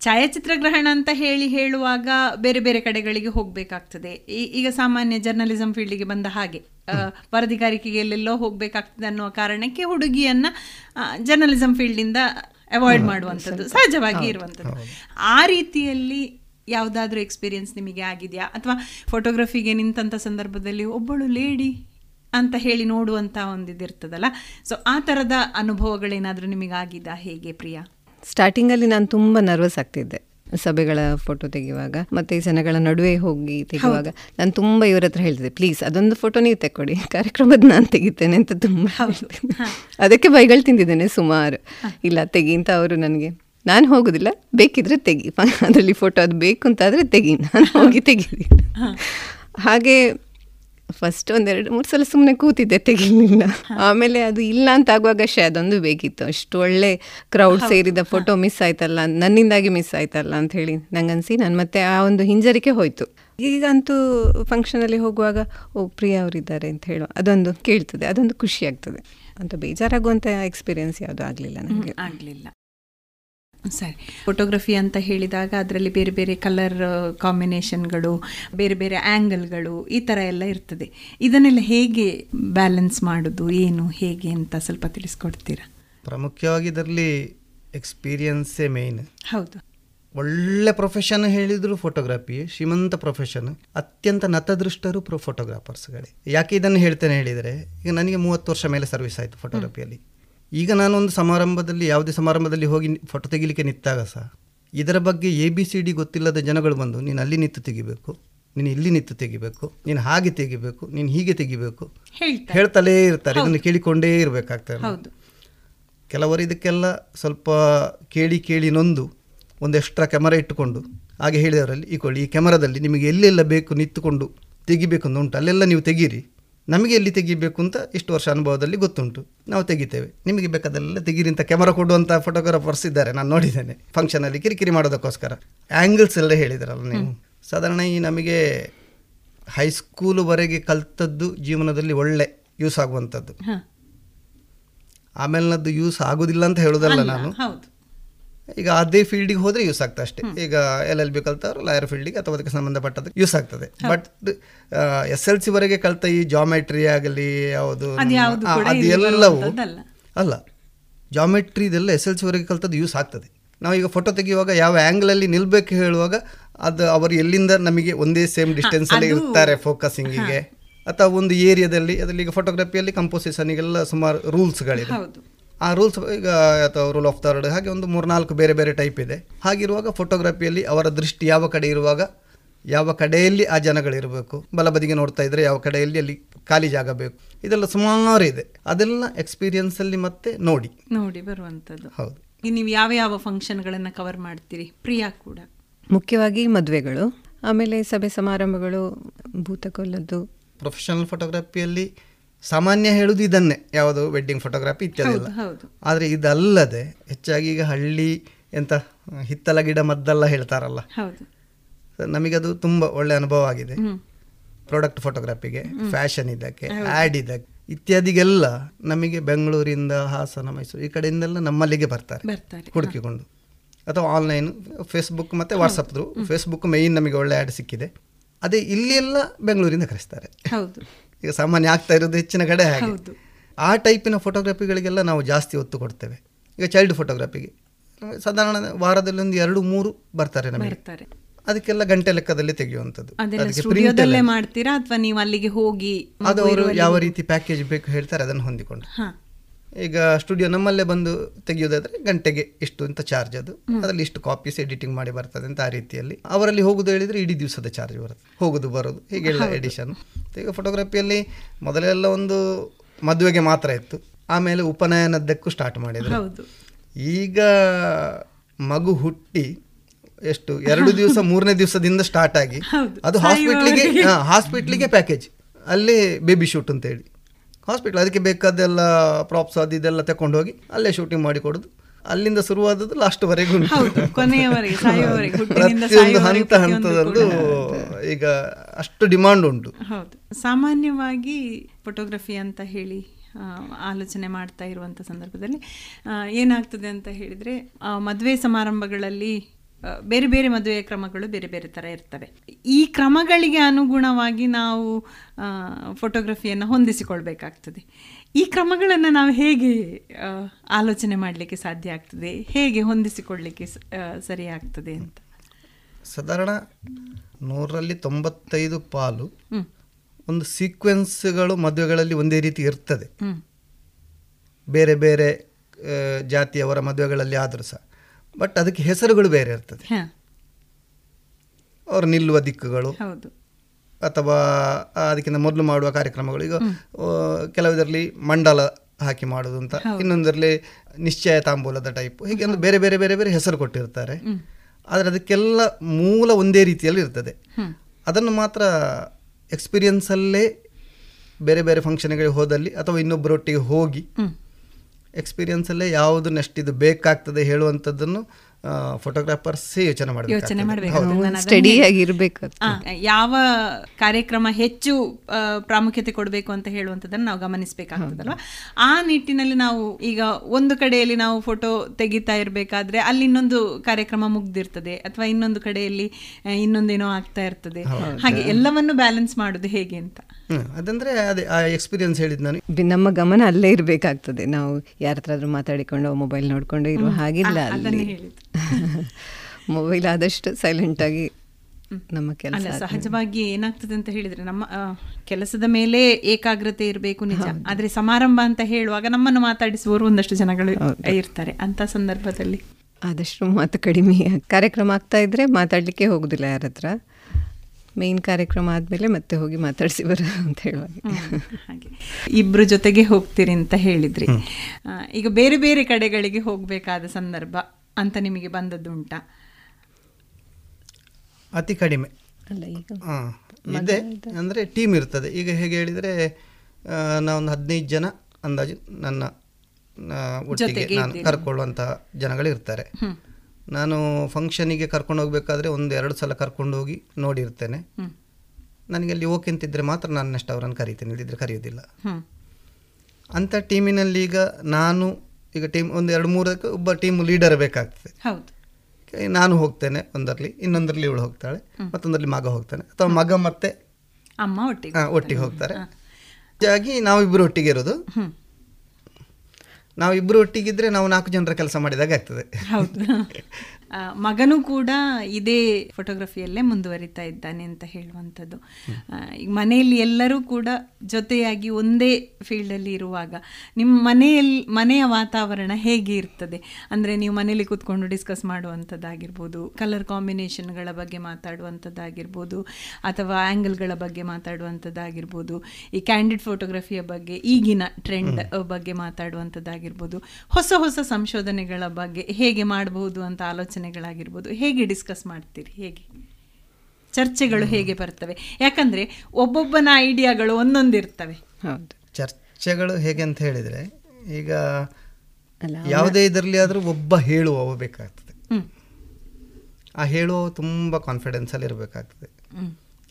ಛಾಯಾಚಿತ್ರಗ್ರಹಣ ಅಂತ ಹೇಳಿ ಹೇಳುವಾಗ ಬೇರೆ ಬೇರೆ ಕಡೆಗಳಿಗೆ ಹೋಗಬೇಕಾಗ್ತದೆ. ಈಗ ಸಾಮಾನ್ಯ ಜರ್ನಲಿಸಂ ಫೀಲ್ಡಿಗೆ ಬಂದ ಹಾಗೆ ವರದಿಗಾರಿಕೆಗೆಲ್ಲೆಲ್ಲೋ ಹೋಗಬೇಕಾಗ್ತದೆ ಅನ್ನುವ ಕಾರಣಕ್ಕೆ ಹುಡುಗಿಯನ್ನ ಜರ್ನಲಿಸಂ ಫೀಲ್ಡಿಂದ ಅವಾಯ್ಡ್ ಮಾಡುವಂಥದ್ದು ಸಹಜವಾಗಿ ಇರುವಂಥದ್ದು. ಆ ರೀತಿಯಲ್ಲಿ ಯಾವುದಾದ್ರೂ ಎಕ್ಸ್ಪೀರಿಯನ್ಸ್ ನಿಮಗೆ ಆಗಿದೆಯಾ? ಅಥವಾ ಫೋಟೋಗ್ರಫಿಗೆ ನಿಂತಹ ಸಂದರ್ಭದಲ್ಲಿ ಒಬ್ಬಳು ಲೇಡಿ ಅಂತ ಹೇಳಿ ನೋಡುವಂಥ ಒಂದು ಇದಿರ್ತದಲ್ಲ ಸೊ ಆ ಥರದ ಅನುಭವಗಳೇನಾದರೂ ನಿಮಗೆ ಆಗಿದಾ ಹೇಗೆ ಪ್ರಿಯಾ? ಸ್ಟಾರ್ಟಿಂಗಲ್ಲಿ ನಾನು ತುಂಬ ನರ್ವಸ್ ಆಗ್ತಿದ್ದೆ ಸಭೆಗಳ ಫೋಟೋ ತೆಗೆಯುವಾಗ ಮತ್ತೆ ಈ ಜನಗಳ ನಡುವೆ ಹೋಗಿ ತೆಗೆಯುವಾಗ. ನಾನು ತುಂಬ ಇವ್ರ ಹತ್ರ ಹೇಳ್ತಿದ್ದೆ ಪ್ಲೀಸ್ ಅದೊಂದು ಫೋಟೋ ನೀವು ತೆಕ್ಕೊಡಿ ಕಾರ್ಯಕ್ರಮದ ನಾನು ತೆಗಿತೇನೆ ಅಂತ ತುಂಬ ಅದಕ್ಕೆ ಬೈಗಳು ತಿಂದಿದ್ದೇನೆ ಸುಮಾರು. ಇಲ್ಲ ತೆಗಿ ಅಂತ ಅವರು ನನಗೆ ನಾನು ಹೋಗುದಿಲ್ಲ ಬೇಕಿದ್ರೆ ತೆಗಿ ಅದರಲ್ಲಿ ಫೋಟೋ ಅದು ಬೇಕು ಅಂತಾದರೆ ತೆಗಿ ನಾನು ಹೋಗಿ ತೆಗೀರಿ ಹಾಗೆ ಫಸ್ಟ್ ಒಂದೆರಡು ಮೂರು ಸಲ ಸುಮ್ಮನೆ ಕೂತಿದ್ದೆ ತೆಗಿಲಿಲ್ಲ. ಆಮೇಲೆ ಅದು ಇಲ್ಲ ಅಂತ ಆಗುವಾಗ ಶೇ ಅದೊಂದು ಬೇಕಿತ್ತು. ಅಷ್ಟು ಒಳ್ಳೆ ಕ್ರೌಡ್ ಸೇರಿದ ಫೋಟೋ ಮಿಸ್ ಆಯ್ತಲ್ಲ ನನ್ನಿಂದಾಗಿ ಮಿಸ್ ಆಯ್ತಲ್ಲ ಅಂತ ಹೇಳಿ ನಂಗನ್ಸಿ ನಾನು ಮತ್ತೆ ಆ ಒಂದು ಹಿಂಜರಿಕೆ ಹೋಯ್ತು. ಈಗಂತೂ ಫಂಕ್ಷನಲ್ಲಿ ಹೋಗುವಾಗ ಓ ಪ್ರಿಯಾ ಅವರಿದ್ದಾರೆ ಅಂತ ಹೇಳುವ ಅದೊಂದು ಕೇಳ್ತದೆ ಅದೊಂದು ಖುಷಿ ಆಗ್ತದೆ. ಅಂತ ಬೇಜಾರಾಗುವಂಥ ಎಕ್ಸ್ಪೀರಿಯನ್ಸ್ ಯಾವುದು ಆಗಲಿಲ್ಲ ನನಗೆ ಆಗಲಿಲ್ಲ. ಸರಿ. ಫೋಟೋಗ್ರಫಿ ಅಂತ ಹೇಳಿದಾಗ ಅದರಲ್ಲಿ ಬೇರೆ ಬೇರೆ ಕಲರ್ ಕಾಂಬಿನೇಷನ್ಗಳು ಬೇರೆ ಬೇರೆ ಆ್ಯಂಗಲ್ಗಳು ಈ ಥರ ಎಲ್ಲ ಇರ್ತದೆ. ಇದನ್ನೆಲ್ಲ ಹೇಗೆ ಬ್ಯಾಲೆನ್ಸ್ ಮಾಡೋದು ಏನು ಹೇಗೆ ಅಂತ ಸ್ವಲ್ಪ ತಿಳಿಸ್ಕೊಡ್ತೀರಾ? ಪ್ರಮುಖವಾಗಿ ಇದರಲ್ಲಿ ಎಕ್ಸ್ಪೀರಿಯನ್ಸೇ ಮೇನ್ ಹೌದು. ಒಳ್ಳೆ ಪ್ರೊಫೆಷನ್ ಹೇಳಿದ್ರು ಫೋಟೋಗ್ರಫಿ ಶ್ರೀಮಂತ ಪ್ರೊಫೆಷನ್ ಅತ್ಯಂತ ನತದೃಷ್ಟರು ಪ್ರೊ ಫೋಟೋಗ್ರಾಫರ್ಸ್ಗಳೇ ಯಾಕೆ ಇದನ್ನು ಹೇಳ್ತೇನೆ ಹೇಳಿದರೆ ಈಗ ನನಗೆ ಮೂವತ್ತು ವರ್ಷ ಮೇಲೆ ಸರ್ವಿಸ್ ಆಯಿತು ಫೋಟೋಗ್ರಫಿಯಲ್ಲಿ ಈಗ ನಾನೊಂದು ಸಮಾರಂಭದಲ್ಲಿ ಯಾವುದೇ ಸಮಾರಂಭದಲ್ಲಿ ಹೋಗಿ ಫೋಟೋ ತೆಗಿಲಿಕ್ಕೆ ನಿಂತಾಗ ಸಹ ಇದರ ಬಗ್ಗೆ ಎ ಬಿ ಸಿ ಡಿ ಗೊತ್ತಿಲ್ಲದ ಜನಗಳು ಬಂದು ನೀನು ಅಲ್ಲಿ ನಿಂತು ತೆಗಿಬೇಕು ನೀನು ಇಲ್ಲಿ ನಿಂತು ತೆಗಿಬೇಕು ನೀನು ಹಾಗೆ ತೆಗಿಬೇಕು ನೀನು ಹೀಗೆ ತೆಗಿಬೇಕು. ಹೇಳ್ತಲೇ ಇರ್ತಾರೆ. ಇದನ್ನು ಕೇಳಿಕೊಂಡೇ ಇರಬೇಕಾಗ್ತದೆ ಕೆಲವರು ಇದಕ್ಕೆಲ್ಲ ಸ್ವಲ್ಪ ಕೇಳಿ ಕೇಳಿ ನೊಂದು ಒಂದು ಎಕ್ಸ್ಟ್ರಾ ಕ್ಯಾಮರಾ ಇಟ್ಟುಕೊಂಡು ಹಾಗೆ ಹೇಳಿದವರಲ್ಲಿ ಈಕೊಳ್ಳಿ ಈ ಕ್ಯಾಮರಾದಲ್ಲಿ ನಿಮಗೆ ಎಲ್ಲೆಲ್ಲ ಬೇಕು ನಿಂತುಕೊಂಡು ತೆಗಿಬೇಕು ಅಂತ ಉಂಟು. ಅಲ್ಲೆಲ್ಲ ನೀವು ತೆಗೀರಿ. ನಮಗೆ ಎಲ್ಲಿ ತೆಗಿಬೇಕು ಅಂತ ಇಷ್ಟು ವರ್ಷ ಅನುಭವದಲ್ಲಿ ಗೊತ್ತುಂಟು. ನಾವು ತೆಗಿತೇವೆ. ನಿಮಗೆ ಬೇಕಾದಲ್ಲೆಲ್ಲ ತೆಗೀರಿ ಅಂತ ಕ್ಯಾಮರಾ ಕೊಡುವಂಥ ಫೋಟೋಗ್ರಾಫರ್ಸ್ ಇದ್ದಾರೆ ನಾನು ನೋಡಿದ್ದೇನೆ. ಫಂಕ್ಷನಲ್ಲಿ ಕಿರಿಕಿರಿ ಮಾಡೋದಕ್ಕೋಸ್ಕರ. ಆ್ಯಂಗಲ್ಸ್ ಎಲ್ಲ ಹೇಳಿದ್ರಲ್ಲ ನೀವು. ಸಾಧಾರಣ ಈ ನಮಗೆ ಹೈಸ್ಕೂಲ್ವರೆಗೆ ಕಲ್ತದ್ದು ಜೀವನದಲ್ಲಿ ಒಳ್ಳೆ ಯೂಸ್ ಆಗುವಂಥದ್ದು. ಆಮೇಲೆ ಆಮೇಲಿನದ್ದು ಯೂಸ್ ಆಗೋದಿಲ್ಲ ಅಂತ ಹೇಳೋದಲ್ಲ ನಾನು. ಈಗ ಅದೇ ಫೀಲ್ಡಿಗೆ ಹೋದರೆ ಯೂಸ್ ಆಗ್ತದೆ ಅಷ್ಟೇ. ಈಗ ಎಲ್ ಎಲ್ ಬಿ ಕಲ್ತವ್ರು ಲಾಯರ್ ಫೀಲ್ಡಿಗೆ ಅಥವಾ ಅದಕ್ಕೆ ಸಂಬಂಧಪಟ್ಟದ್ದು ಯೂಸ್ ಆಗ್ತದೆ. ಬಟ್ ಎಸ್ ಎಲ್ ಸಿ ವರೆಗೆ ಕಲ್ತ ಈ ಜಾಮೆಟ್ರಿ ಆಗಲಿ ಯಾವುದು ಅದೆಲ್ಲವೂ. ಅಲ್ಲ ಜಾಮೆಟ್ರಿ ಇದೆಲ್ಲ ಎಸ್ ಎಲ್ ಸಿ ವರೆಗೆ ಕಲ್ತದ್ದು ಯೂಸ್ ಆಗ್ತದೆ. ನಾವು ಈಗ ಫೋಟೋ ತೆಗೆಯುವಾಗ ಯಾವ ಆ್ಯಂಗಲಲ್ಲಿ ನಿಲ್ಬೇಕು ಹೇಳುವಾಗ ಅದು ಅವರು ಎಲ್ಲಿಂದ ನಮಗೆ ಒಂದೇ ಸೇಮ್ ಡಿಸ್ಟೆನ್ಸಲ್ಲಿ ಇರ್ತಾರೆ ಫೋಕಸಿಂಗಿಗೆ ಅಥವಾ ಒಂದು ಏರಿಯಾದಲ್ಲಿ ಅದರಲ್ಲಿ ಈಗ ಫೋಟೋಗ್ರಫಿಯಲ್ಲಿ ಕಂಪೋಸಿಷನಿಗೆಲ್ಲ ಸುಮಾರು ರೂಲ್ಸ್ಗಳಿದೆ ಆ ರೂಲ್ಸ್ ಈಗ ಅಥವಾ ರೂಲ್ ಆಫ್ ಥರ್ಡ್ ಹಾಗೆ ಒಂದು ಮೂರ್ನಾಲ್ಕು ಬೇರೆ ಬೇರೆ ಟೈಪ್ ಇದೆ. ಹಾಗಿರುವಾಗ ಫೋಟೋಗ್ರಫಿಯಲ್ಲಿ ಅವರ ದೃಷ್ಟಿ ಯಾವ ಕಡೆ ಇರುವಾಗ ಯಾವ ಕಡೆಯಲ್ಲಿ ಆ ಜನಗಳಿರಬೇಕು ಬಲಬದಿಗೆ ನೋಡ್ತಾ ಇದ್ರೆ ಯಾವ ಕಡೆಯಲ್ಲಿ ಅಲ್ಲಿ ಖಾಲಿ ಜಾಗ ಬೇಕು ಇದೆಲ್ಲ ಸುಮಾರು ಇದೆ. ಅದೆಲ್ಲ ಎಕ್ಸ್ಪೀರಿಯನ್ಸಲ್ಲಿ ಮತ್ತೆ ನೋಡಿ. ನೋಡಿ ಬರುವಂಥದ್ದು ಹೌದು. ಈಗ ನೀವು ಯಾವ ಯಾವ ಫಂಕ್ಷನ್ಗಳನ್ನು ಕವರ್ ಮಾಡ್ತೀರಿ? ಪ್ರಿಯಾ ಕೂಡ. ಮುಖ್ಯವಾಗಿ ಮದುವೆಗಳು ಆಮೇಲೆ ಸಭೆ ಸಮಾರಂಭಗಳು ಭೂತಕೊಲ್ಲದ್ದು ಪ್ರೊಫೆಷನಲ್ ಫೋಟೋಗ್ರಫಿಯಲ್ಲಿ ಸಾಮಾನ್ಯ ಹೇಳುದು ಇದನ್ನೇ ಯಾವುದು ವೆಡ್ಡಿಂಗ್ ಫೋಟೋಗ್ರಾಫಿ ಇತ್ಯಾದಿ. ಆದರೆ ಇದಲ್ಲದೆ ಹೆಚ್ಚಾಗಿ ಈಗ ಹಳ್ಳಿ ಎಂತ ಹಿತ್ತಲ ಗಿಡ ಮದ್ದೆಲ್ಲ ಹೇಳ್ತಾರಲ್ಲ. ನಮಗದು ತುಂಬ ಒಳ್ಳೆ ಅನುಭವ ಆಗಿದೆ. ಪ್ರಾಡಕ್ಟ್ ಫೋಟೋಗ್ರಾಫಿಗೆ ಫ್ಯಾಷನ್ ಇದಕ್ಕೆ ಆ್ಯಡ್ ಇದಕ್ಕೆ ಇತ್ಯಾದಿಗೆಲ್ಲ ನಮಗೆ ಬೆಂಗಳೂರಿಂದ ಹಾಸನ ಮೈಸೂರು ಈ ಕಡೆಯಿಂದೆಲ್ಲ ನಮ್ಮಲ್ಲಿಗೆ ಬರ್ತಾರೆ. ಹುಡುಕಿಕೊಂಡು. ಅಥವಾ ಆನ್ಲೈನ್ ಫೇಸ್ಬುಕ್ ಮತ್ತು ವಾಟ್ಸಪ್ ಥ್ರೂ ಫೇಸ್ಬುಕ್ ಮೇಯ್ನ್ ನಮಗೆ ಒಳ್ಳೆ ಆ್ಯಡ್ ಸಿಕ್ಕಿದೆ. ಅದೇ ಇಲ್ಲಿ ಎಲ್ಲ ಬೆಂಗಳೂರಿಂದ ಕರೆಸ್ತಾರೆ. ಈಗ ಸಾಮಾನ್ಯ ಆಗ್ತಾ ಇರೋದು ಹೆಚ್ಚಿನ ಕಡೆ ಹಾಗೆ. ಆ ಟೈಪಿನ ಫೋಟೋಗ್ರಫಿಗಳಿಗೆಲ್ಲ ನಾವು ಜಾಸ್ತಿ ಒತ್ತು ಕೊಡ್ತೇವೆ. ಈಗ ಚೈಲ್ಡ್ ಫೋಟೋಗ್ರಫಿಗೆ. ಸಾಧಾರಣ ವಾರದಲ್ಲಿ ಒಂದು ಎರಡು ಮೂರು ಬರ್ತಾರೆ ನಮಗೆ. ಅದಕ್ಕೆಲ್ಲ ಗಂಟೆ ಲೆಕ್ಕದಲ್ಲಿ ತೆಗೆಯುವಂಥದ್ದು. ಅದಕ್ಕೆ ಮಾಡ್ತೀರಾ ಅಥವಾ ನೀವು ಅಲ್ಲಿಗೆ ಹೋಗಿ ಅದು ಅವರು ಯಾವ ರೀತಿ ಪ್ಯಾಕೇಜ್ ಬೇಕು ಹೇಳ್ತಾರೆ ಅದನ್ನು ಹೊಂದಿಕೊಂಡು. ಈಗ ಸ್ಟುಡಿಯೋ ನಮ್ಮಲ್ಲೇ ಬಂದು ತೆಗೆಯೋದಾದ್ರೆ ಗಂಟೆಗೆ ಇಷ್ಟು ಅಂತ ಚಾರ್ಜ್ ಅದು. ಅದರಲ್ಲಿ ಇಷ್ಟು ಕಾಪೀಸ್ ಎಡಿಟಿಂಗ್ ಮಾಡಿ ಬರ್ತದೆ ಅಂತ ಆ ರೀತಿಯಲ್ಲಿ. ಅವರಲ್ಲಿ ಹೋಗುದು ಹೇಳಿದ್ರೆ ಇಡೀ ದಿವಸದ ಚಾರ್ಜ್ ಬರುತ್ತೆ. ಹೋಗುದು ಬರೋದು ಹೀಗೆಲ್ಲ ಎಡಿಷನ್ ಈಗ ಫೋಟೋಗ್ರಫಿಯಲ್ಲಿ ಮೊದಲೆಲ್ಲ ಒಂದು ಮದುವೆಗೆ ಮಾತ್ರ ಇತ್ತು. ಆಮೇಲೆ ಉಪನಯನದ್ದಕ್ಕೂ ಸ್ಟಾರ್ಟ್ ಮಾಡಿದ್ರು. ಈಗ ಮಗು ಹುಟ್ಟಿ ಎಷ್ಟು ಎರಡು ದಿವಸ (laughs) ಮೂರನೇ ದಿವಸದಿಂದ ಸ್ಟಾರ್ಟ್ ಆಗಿ ಅದು ಹಾಸ್ಪಿಟ್ಲಿಗೆ. ಹಾಸ್ಪಿಟ್ಲಿಗೆ ಪ್ಯಾಕೇಜ್ ಅಲ್ಲಿ ಬೇಬಿ ಶೂಟ್ ಅಂತ ಹೇಳಿ. ಹಾಸ್ಪಿಟ್ಲ್ ಅದಕ್ಕೆ ಬೇಕಾದೆಲ್ಲ ಪ್ರಾಪ್ಸ್ ಅದು ಇದೆಲ್ಲ ತಗೊಂಡು ಹೋಗಿ ಅಲ್ಲೇ ಶೂಟಿಂಗ್ ಮಾಡಿ ಕೊಡೋದು. ಅಲ್ಲಿಂದ ಶುರುವಾದದ್ದು ಲಾಸ್ಟ್ವರೆಗೂ (laughs) ಪ್ರತಿಯೊಂದು ಹಂತ ಹಂತದಲ್ಲೂ ಈಗ ಅಷ್ಟು ಡಿಮಾಂಡ್ ಉಂಟು. ಹೌದು. ಸಾಮಾನ್ಯವಾಗಿ ಫೋಟೋಗ್ರಫಿ ಅಂತ ಹೇಳಿ ಆಲೋಚನೆ ಮಾಡ್ತಾ ಇರುವಂಥ ಸಂದರ್ಭದಲ್ಲಿ ಏನಾಗ್ತದೆ ಅಂತ ಹೇಳಿದರೆ ಮದುವೆ ಸಮಾರಂಭಗಳಲ್ಲಿ ಬೇರೆ ಬೇರೆ ಮದುವೆ ಕ್ರಮಗಳು ಬೇರೆ ಬೇರೆ ಥರ ಇರ್ತವೆ. ಈ ಕ್ರಮಗಳಿಗೆ ಅನುಗುಣವಾಗಿ ನಾವು ಫೋಟೋಗ್ರಫಿಯನ್ನು ಹೊಂದಿಸಿಕೊಳ್ಬೇಕಾಗ್ತದೆ. ಈ ಕ್ರಮಗಳನ್ನು ನಾವು ಹೇಗೆ ಆಲೋಚನೆ ಮಾಡಲಿಕ್ಕೆ ಸಾಧ್ಯ ಆಗ್ತದೆ? ಹೇಗೆ ಹೊಂದಿಸಿಕೊಳ್ಳಲಿಕ್ಕೆ ಸರಿ ಆಗ್ತದೆ ಅಂತ? ಸಾಧಾರಣ ನೂರರಲ್ಲಿ ತೊಂಬತ್ತೈದು ಪಾಲು. ಒಂದು ಸೀಕ್ವೆನ್ಸ್ಗಳು ಮದುವೆಗಳಲ್ಲಿ ಒಂದೇ ರೀತಿ ಇರ್ತದೆ. ಬೇರೆ ಬೇರೆ ಜಾತಿಯವರ ಮದುವೆಗಳಲ್ಲಿ ಆದರೂ ಸಹ. ಬಟ್ ಅದಕ್ಕೆ ಹೆಸರುಗಳು ಬೇರೆ ಇರ್ತದೆ. ಅವರು ನಿಲ್ಲುವ ದಿಕ್ಕುಗಳು. ಅಥವಾ ಅದಕ್ಕಿಂತ ಮೊದಲು ಮಾಡುವ ಕಾರ್ಯಕ್ರಮಗಳು. ಈಗ ಕೆಲವುದರಲ್ಲಿ ಮಂಡಲ ಹಾಕಿ ಮಾಡೋದು ಅಂತ ಇನ್ನೊಂದರಲ್ಲಿ ನಿಶ್ಚಯ ತಾಂಬೂಲದ ಟೈಪ್ ಹೀಗೆ ಒಂದು ಬೇರೆ ಬೇರೆ ಬೇರೆ ಬೇರೆ ಹೆಸರು ಕೊಟ್ಟಿರ್ತಾರೆ. ಆದರೆ ಅದಕ್ಕೆಲ್ಲ ಮೂಲ ಒಂದೇ ರೀತಿಯಲ್ಲಿ ಇರ್ತದೆ. ಅದನ್ನು ಮಾತ್ರ ಎಕ್ಸ್ಪೀರಿಯನ್ಸಲ್ಲೇ ಬೇರೆ ಬೇರೆ ಫಂಕ್ಷನ್ಗಳಿಗೆ ಹೋದಲ್ಲಿ ಅಥವಾ ಇನ್ನೊಬ್ಬರೊಟ್ಟಿಗೆ ಹೋಗಿ ಎಕ್ಸ್ಪೀರಿಯನ್ಸಲ್ಲೇ ಯಾವುದು ನೆಕ್ಸ್ಟ್ ಇದು ಬೇಕಾಗ್ತದೆ ಹೇಳುವಂಥದ್ದನ್ನು ಫೋಟೋಗ್ರಾಫರ್ಸೇ ಯೋಚನೆ ಯೋಚನೆ ಮಾಡಬೇಕು. ಮಾಡಬೇಕು ಸ್ಟಡಿ ಆಗಿರ್ಬೇಕು ಯಾವ ಕಾರ್ಯಕ್ರಮ ಹೆಚ್ಚು ಪ್ರಾಮುಖ್ಯತೆ ಕೊಡಬೇಕು ಅಂತ ಹೇಳುವಂಥದ್ದನ್ನು ನಾವು ಗಮನಿಸಬೇಕಾಗ್ತದಲ್ವ? ಆ ನಿಟ್ಟಿನಲ್ಲಿ ನಾವು ಈಗ ಒಂದು ಕಡೆಯಲ್ಲಿ ನಾವು ಫೋಟೋ ತೆಗಿತಾ ಇರಬೇಕಾದ್ರೆ ಅಲ್ಲಿ ಇನ್ನೊಂದು ಕಾರ್ಯಕ್ರಮ ಮುಗ್ದಿರ್ತದೆ ಅಥವಾ ಇನ್ನೊಂದು ಕಡೆಯಲ್ಲಿ ಇನ್ನೊಂದೇನೋ ಆಗ್ತಾ ಇರ್ತದೆ. ಹಾಗೆ ಎಲ್ಲವನ್ನು ಬ್ಯಾಲೆನ್ಸ್ ಮಾಡೋದು ಹೇಗೆ ಅಂತ? ಅದಂದ್ರೆ ಅದೇ ಆ ಎಕ್ಸ್ಪೀರಿಯನ್ಸ್ ಹೇಳಿದ್ ನಾನು. ನಮ್ಮ ಗಮನ ಅಲ್ಲೇ ಇರಬೇಕಾಗ್ತದೆ. ನಾವು ಯಾರ ಹತ್ರ ಆದ್ರೂ ಮಾತಾಡಿಕೊಂಡು ಮೊಬೈಲ್ ನೋಡ್ಕೊಂಡು ಇರುವ ಹಾಗಿಲ್ಲ ಅಲ್ಲಿ. ಮೊಬೈಲ್ (laughs) ಆದಷ್ಟು ಸೈಲೆಂಟ್ ಆಗಿ ನಮ್ಮ ಕೆಲಸ ಸಹಜವಾಗಿ ಏನಾಗ್ತದೆ ಅಂತ ಹೇಳಿದ್ರೆ ನಮ್ಮ ಆ, ಕೆಲಸದ ಮೇಲೆ ಏಕಾಗ್ರತೆ ಇರಬೇಕು ನಿಜ. ಆದ್ರೆ ಸಮಾರಂಭ ಅಂತ ಹೇಳುವಾಗ ನಮ್ಮನ್ನು ಮಾತಾಡಿಸುವವರು ಒಂದಷ್ಟು ಜನಗಳು ಇರ್ತಾರೆ ಅಂತ ಸಂದರ್ಭದಲ್ಲಿ. ಆದಷ್ಟು ಮಾತು ಕಡಿಮೆ. ಕಾರ್ಯಕ್ರಮ ಆಗ್ತಾ ಇದ್ರೆ ಮಾತಾಡ್ಲಿಕ್ಕೆ ಹೋಗುದಿಲ್ಲ ಯಾರ ಹತ್ರ ಮೇನ್ ಕಾರ್ಯಕ್ರಮ ಆದ್ಮೇಲೆ ಮತ್ತೆ ಹೋಗಿ ಮಾತಾಡಿಸಿ ಬರ ಅಂತ ಹೇಳುವಾಗ. ಹಾಗೆ. ಇಬ್ರು ಜೊತೆಗೆ ಹೋಗ್ತೀರಿ ಅಂತ ಹೇಳಿದ್ರಿ. ಆ, ಈಗ ಬೇರೆ ಬೇರೆ ಕಡೆಗಳಿಗೆ ಹೋಗ್ಬೇಕಾದ ಸಂದರ್ಭ ಅಂತ ನಿಮಗೆ ಬಂದದ್ದು ಬಂದದ್ದುಂಟಾ? ಅತಿ ಕಡಿಮೆ. ಅಲ್ಲ ಈಗ ಹಾ, ಇದೆ. ಅಂದರೆ ಟೀಮ್ ಇರ್ತದೆ. ಈಗ ಹೇಗೆ ಹೇಳಿದರೆ ನಾವೊಂದು ಹದಿನೈದು ಜನ ಅಂದಾಜು ನನ್ನ ಒಟ್ಟಿಗೆ ಜೊತೆಗೆ ನಾನು. ಕರ್ಕೊಳ್ಳುವಂಥ ಜನಗಳು ಇರ್ತಾರೆ. ನಾನು ಫಂಕ್ಷನಿಗೆ ಕರ್ಕೊಂಡು ಹೋಗಬೇಕಾದ್ರೆ ಒಂದು ಎರಡು ಸಲ ಕರ್ಕೊಂಡು ಹೋಗಿ ನೋಡಿರ್ತೇನೆ. ನನಗೆ ಅಲ್ಲಿ ಓಕೆ ಅಂತಿದ್ರೆ ಮಾತ್ರ ನಾನು ನೆಕ್ಸ್ಟ್ ಅವರನ್ನು ಕರಿತೇನೆ ಇಲ್ಲದಿದ್ರೆ ಕರೆಯೋದಿಲ್ಲ ಅಂಥ ಟೀಮಿನಲ್ಲಿ ಈಗ ನಾನು ಈಗ ಟೀಮ್ ಒಂದು ಎರಡು ಮೂರಕ್ಕೆ ಒಬ್ಬ ಟೀಮ್ ಲೀಡರ್ ಬೇಕಾಗ್ತದೆ. ನಾನು ಹೋಗ್ತೇನೆ ಒಂದರಲ್ಲಿ ಇನ್ನೊಂದರಲ್ಲಿ ಇವಳು ಹೋಗ್ತಾಳೆ ಮತ್ತೊಂದರಲ್ಲಿ ಮಗ ಹೋಗ್ತಾನೆ ಅಥವಾ ಮಗ ಮತ್ತೆ ಅಮ್ಮ ಒಟ್ಟಿಗೆ ಒಟ್ಟಿಗೆ ಹೋಗ್ತಾರೆ. ಹಾಗಾಗಿ ನಾವಿಬ್ಬರು ಒಟ್ಟಿಗೆ ಇರೋದು. ಹ್ಮ್. ನಾವಿಬ್ಬರು ಒಟ್ಟಿಗಿದ್ರೆ ನಾವು ನಾಲ್ಕು ಜನರ ಕೆಲಸ ಮಾಡಿದಾಗ ಆಗ್ತದೆ ಮಗನೂ ಕೂಡ ಇದೇ ಫೋಟೋಗ್ರಫಿಯಲ್ಲೇ ಮುಂದುವರಿತಾ ಇದ್ದಾನೆ ಅಂತ ಹೇಳುವಂಥದ್ದು. ಈಗ ಮನೆಯಲ್ಲಿ ಎಲ್ಲರೂ ಕೂಡ ಜೊತೆಯಾಗಿ ಒಂದೇ ಫೀಲ್ಡಲ್ಲಿ ಇರುವಾಗ ನಿಮ್ಮ ಮನೆಯಲ್ಲಿ ಮನೆಯ ವಾತಾವರಣ ಹೇಗೆ ಇರ್ತದೆ? ಅಂದರೆ ನೀವು ಮನೆಯಲ್ಲಿ ಕೂತ್ಕೊಂಡು ಡಿಸ್ಕಸ್ ಮಾಡುವಂಥದ್ದಾಗಿರ್ಬೋದು ಕಲರ್ ಕಾಂಬಿನೇಷನ್ಗಳ ಬಗ್ಗೆ ಮಾತಾಡುವಂಥದ್ದಾಗಿರ್ಬೋದು ಅಥವಾ ಆ್ಯಂಗಲ್ಗಳ ಬಗ್ಗೆ ಮಾತಾಡುವಂಥದ್ದಾಗಿರ್ಬೋದು ಈ ಕ್ಯಾಂಡಿಡ್ ಫೋಟೋಗ್ರಫಿಯ ಬಗ್ಗೆ ಈಗಿನ ಟ್ರೆಂಡ್ ಬಗ್ಗೆ ಮಾತಾಡುವಂಥದ್ದಾಗಿರ್ಬೋದು ಹೊಸ ಹೊಸ ಸಂಶೋಧನೆಗಳ ಬಗ್ಗೆ ಹೇಗೆ ಮಾಡಬಹುದು ಅಂತ ಆಲೋಚನೆಗಳಾಗಿರ್ಬೋದು. ಹೇಗೆ ಡಿಸ್ಕಸ್ ಮಾಡ್ತೀರಿ? ಹೇಗೆ? ಚರ್ಚೆಗಳು ಹೇಗೆ ಬರ್ತವೆ? ಯಾಕಂದ್ರೆ ಒಬ್ಬೊಬ್ಬನ ಐಡಿಯಾಗಳು ಒಂದೊಂದಿರ್ತವೆ. ಹೌದು. ಚರ್ಚೆಗಳು ಹೇಗೆ ಅಂತ ಹೇಳಿದರೆ ಈಗ ಯಾವುದೇ ಇದರಲ್ಲಿ ಆದರೂ ಒಬ್ಬ ಹೇಳುವವ ಬೇಕಾಗ್ತದೆ. ಆ ಹೇಳುವ ತುಂಬ ಕಾನ್ಫಿಡೆನ್ಸಲ್ಲಿ ಇರಬೇಕಾಗ್ತದೆ.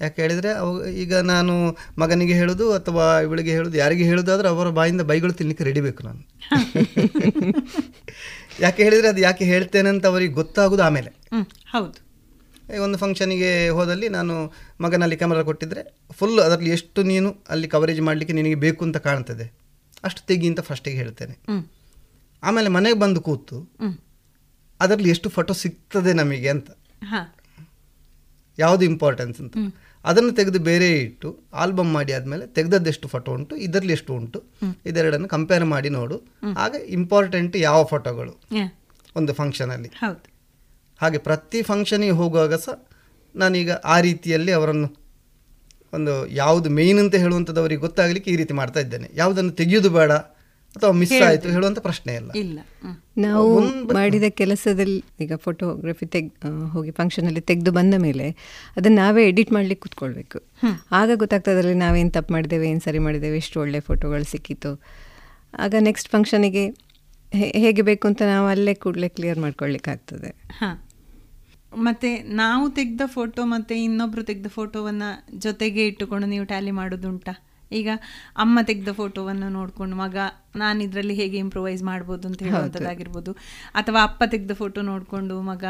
ಯಾಕೆ ಹೇಳಿದರೆ ಅವು ಈಗ ನಾನು ಮಗನಿಗೆ ಹೇಳೋದು ಅಥವಾ ಇವಳಿಗೆ ಹೇಳೋದು ಯಾರಿಗೆ ಹೇಳೋದಾದ್ರೆ ಅವರ ಬಾಯಿಂದ ಬೈಗಳು ತಿನ್ನಲಿಕ್ಕೆ ರೆಡಿ ಬೇಕು ನಾನು. (laughs) ಯಾಕೆ ಹೇಳಿದರೆ ಅದು ಯಾಕೆ ಹೇಳ್ತೇನೆ ಅಂತ ಅವರಿಗೆ ಗೊತ್ತಾಗೋದು ಆಮೇಲೆ. ಹೌದು. ಈಗ ಒಂದು ಫಂಕ್ಷನಿಗೆ ಹೋದಲ್ಲಿ ನಾನು ಮಗನಲ್ಲಿ ಕ್ಯಾಮರಾ ಕೊಟ್ಟಿದ್ದರೆ ಫುಲ್ ಅದರಲ್ಲಿ ಎಷ್ಟು ನೀನು ಅಲ್ಲಿ ಕವರೇಜ್ ಮಾಡಲಿಕ್ಕೆ ನಿನಗೆ ಬೇಕು ಅಂತ ಕಾಣ್ತದೆ. ಅಷ್ಟು ತೆಗಿ ಅಂತ ಫಸ್ಟಿಗೆ ಹೇಳ್ತೇನೆ. ಆಮೇಲೆ ಮನೆಗೆ ಬಂದು ಕೂತು. ಅದರಲ್ಲಿ ಎಷ್ಟು ಫೋಟೋ ಸಿಗ್ತದೆ ನಮಗೆ ಅಂತ. ಯಾವುದು ಇಂಪಾರ್ಟೆನ್ಸ್ ಅಂತ. ಅದನ್ನು ತೆಗೆದು ಬೇರೆ ಇಟ್ಟು ಆಲ್ಬಮ್ ಮಾಡಿ ಆದಮೇಲೆ ತೆಗೆದದ್ದೆಷ್ಟು ಫೋಟೋ ಉಂಟು ಇದರಲ್ಲಿ ಎಷ್ಟು ಉಂಟು. ಇದೆರಡನ್ನು ಕಂಪೇರ್ ಮಾಡಿ ನೋಡು. ಆಗ ಇಂಪಾರ್ಟೆಂಟ್ ಯಾವ ಫೋಟೋಗಳು. ಒಂದು ಫಂಕ್ಷನಲ್ಲಿ ಹಾಗೆ ಪ್ರತಿ ಫಂಕ್ಷನಿಗೆ ಹೋಗುವಾಗ ಸಹ ನಾನೀಗ ಆ ರೀತಿಯಲ್ಲಿ ಅವರನ್ನು ಒಂದು ಯಾವುದು ಮೇಯ್ನ್ ಅಂತ ಹೇಳುವಂಥದ್ದು ಅವರಿಗೆ ಗೊತ್ತಾಗಲಿಕ್ಕೆ ಈ ರೀತಿ ಮಾಡ್ತಾ ಇದ್ದೇನೆ ಯಾವುದನ್ನು ತೆಗೆಯೋದು ಬೇಡ ಅಥವಾ ಮಿಸ್ ಹೇಳ್ತೇನೆ. ಆಯಿತು ಹೇಳುವಂಥ ಪ್ರಶ್ನೆ ಇಲ್ಲ. ಇಲ್ಲ. ನಾವು ಮಾಡಿದ ಕೆಲಸದಲ್ಲಿ ಈಗ ಫೋಟೋಗ್ರಫಿ ತೆಗ್ ಹೋಗಿ ಫಂಕ್ಷನ್ ಅಲ್ಲಿ ತೆಗೆದು ಬಂದ ಮೇಲೆ ಅದನ್ನ ನಾವೇ ಎಡಿಟ್ ಮಾಡ್ಲಿಕ್ಕೆ ಕುತ್ಕೊಳ್ಬೇಕು. ಆಗ ಗೊತ್ತಾಗ್ತದೆ ನಾವೇನ್ ನಾವೇನು ತಪ್ಪು ಮಾಡಿದ್ದೇವೆ ಏನು ಸರಿ ಮಾಡಿದ್ದೇವೆ ಎಷ್ಟು ಒಳ್ಳೆ ಫೋಟೋಗಳು ಸಿಕ್ಕಿತ್ತು ಆಗ ನೆಕ್ಸ್ಟ್ ಫಂಕ್ಷನಿಗೆ ಹೇಗೆ ಬೇಕು ಅಂತ ನಾವು ಅಲ್ಲೇ ಕೂಡಲೇ ಕ್ಲಿಯರ್ ಮಾಡ್ಕೊಳ್ಳಿಕ್ಕಾಗ್ತದೆ ಹಾ. ಮತ್ತೆ ನಾವು ತೆಗೆದ ಫೋಟೋ ಮತ್ತೆ ಇನ್ನೊಬ್ರು ತೆಗೆದ ಫೋಟೋವನ್ನ ಜೊತೆಗೆ ಇಟ್ಟುಕೊಂಡು ನೀವು ಟ್ಯಾಲಿ ಮಾಡೋದುಂಟಾ? ಈಗ ಅಮ್ಮ ತೆಗೆದ ಫೋಟೋವನ್ನು ನೋಡಿಕೊಂಡು ಮಗ ನಾನು ಇದರಲ್ಲಿ ಹೇಗೆ ಇಂಪ್ರೂವೈಸ್ ಮಾಡ್ಬೋದು ಅಂತ ಹೇಳುವಂಥದ್ದಾಗಿರ್ಬೋದು ಅಥವಾ ಅಪ್ಪ ತೆಗೆದ ಫೋಟೋ ನೋಡಿಕೊಂಡು ಮಗ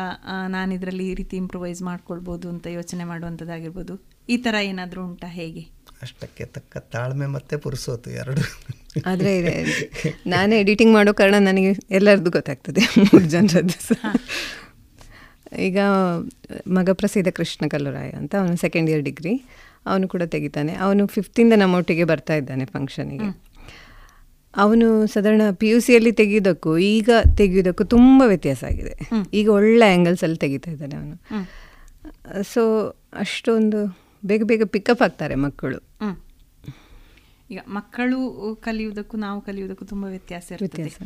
ನಾನು ಇದರಲ್ಲಿ ಈ ರೀತಿ ಇಂಪ್ರೂವೈಸ್ ಮಾಡ್ಕೊಳ್ಬೋದು ಅಂತ ಯೋಚನೆ ಮಾಡುವಂಥದ್ದಾಗಿರ್ಬೋದು. ಈ ಥರ ಏನಾದರೂ ಉಂಟಾ ಹೇಗೆ? ಅಷ್ಟಕ್ಕೆ ತಕ್ಕ ತಾಳ್ಮೆ ಮತ್ತೆ ಪುರುಸೋತು ಎರಡು. ಆದರೆ ನಾನೇ ಎಡಿಟಿಂಗ್ ಮಾಡೋ ಕಾರಣ ನನಗೆ ಎಲ್ಲರದ್ದು ಗೊತ್ತಾಗ್ತದೆ ಮೂರು ಜನರದ್ದು. ಸಹ. ಈಗ ಮಗ ಪ್ರಸಿದ್ಧ ಕೃಷ್ಣ ಕಲ್ಲುರಾಯ ಅಂತ ಅವನು ಸೆಕೆಂಡ್ ಇಯರ್ ಡಿಗ್ರಿ ಅವನು ಕೂಡ ತೆಗಿತಾನೆ. ಅವನು ಫಿಫ್ತಿಂದ ನಮ್ಮೊಟ್ಟಿಗೆ ಬರ್ತಾ ಇದ್ದಾನೆ ಫಂಕ್ಷನಿಗೆ ಅವನು ಸಾಧಾರಣ ಪಿ ಯು ಸಿಯಲ್ಲಿ ತೆಗೆಯೋದಕ್ಕೂ ಈಗ ತೆಗೆಯೋದಕ್ಕೂ ತುಂಬ ವ್ಯತ್ಯಾಸ ಆಗಿದೆ. ಈಗ ಒಳ್ಳೆ ಆ್ಯಂಗಲ್ಸಲ್ಲಿ ತೆಗಿತಾ ಇದ್ದಾನೆ ಅವನು. ಸೊ ಅಷ್ಟೊಂದು ಬೇಗ ಬೇಗ ಪಿಕಪ್ ಆಗ್ತಾರೆ ಮಕ್ಕಳು. ಈಗ ಮಕ್ಕಳು ಕಲಿಯುವುದಕ್ಕೂ ನಾವು ಕಲಿಯುವುದಕ್ಕೂ ತುಂಬ ವ್ಯತ್ಯಾಸ ವ್ಯತ್ಯಾಸ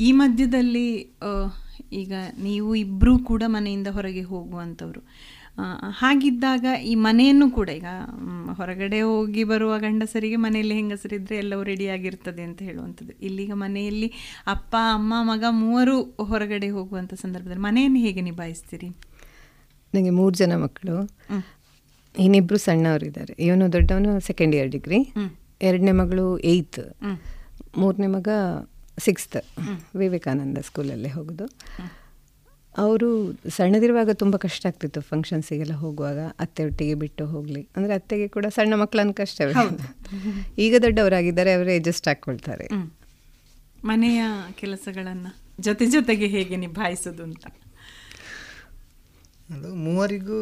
ಈ ಮಧ್ಯದಲ್ಲಿ ಈಗ ನೀವು ಇಬ್ಬರೂ ಕೂಡ ಮನೆಯಿಂದ ಹೊರಗೆ ಹೋಗುವಂಥವ್ರು. ಹಾಗಿದ್ದಾಗ ಈ ಮನೆಯನ್ನು ಕೂಡ ಈಗ ಹೊರಗಡೆ ಹೋಗಿ ಬರುವ ಗಂಡಸರಿಗೆ ಮನೆಯಲ್ಲಿ ಹೆಂಗಸರಿದ್ದರೆ ಎಲ್ಲವೂ ರೆಡಿಯಾಗಿರ್ತದೆ ಅಂತ ಹೇಳುವಂಥದ್ದು. ಇಲ್ಲಿಗ ಮನೆಯಲ್ಲಿ ಅಪ್ಪ ಅಮ್ಮ ಮಗ ಮೂವರು ಹೊರಗಡೆ ಹೋಗುವಂಥ ಸಂದರ್ಭದಲ್ಲಿ ಮನೆಯನ್ನು ಹೇಗೆ ನಿಭಾಯಿಸ್ತೀರಿ? ನನಗೆ ಮೂರು ಜನ ಮಕ್ಕಳು. ಇನ್ನಿಬ್ಬರು ಸಣ್ಣವರಿದ್ದಾರೆ ಇವನು ದೊಡ್ಡವನು ಸೆಕೆಂಡ್ ಇಯರ್ ಡಿಗ್ರಿ. ಎರಡನೇ ಮಗಳು ಏಯ್ತ್. ಮೂರನೇ ಮಗ ಸಿಕ್ಸ್ತ್ ವಿವೇಕಾನಂದ ಸ್ಕೂಲಲ್ಲೇ ಹೋಗೋದು. ಅವರು ಸಣ್ಣದಿರುವಾಗ ತುಂಬ ಕಷ್ಟ ಆಗ್ತಿತ್ತು ಫಂಕ್ಷನ್ಸಿಗೆಲ್ಲ ಹೋಗುವಾಗ. ಅತ್ತೆ ಒಟ್ಟಿಗೆ ಬಿಟ್ಟು ಹೋಗಲಿ. ಅಂದರೆ ಅತ್ತೆಗೆ ಕೂಡ ಸಣ್ಣ ಮಕ್ಕಳನ್ನು ಕಷ್ಟವೇ. ಈಗ ದೊಡ್ಡವರಾಗಿದ್ದಾರೆ ಅವರು ಅಡ್ಜಸ್ಟ್ ಹಾಕ್ಕೊಳ್ತಾರೆ ಮನೆಯ ಕೆಲಸಗಳನ್ನು ಜೊತೆ ಜೊತೆಗೆ ಹೇಗೆ ನಿಭಾಯಿಸೋದು ಅಂತ? ಅದು ಮೂವರಿಗೂ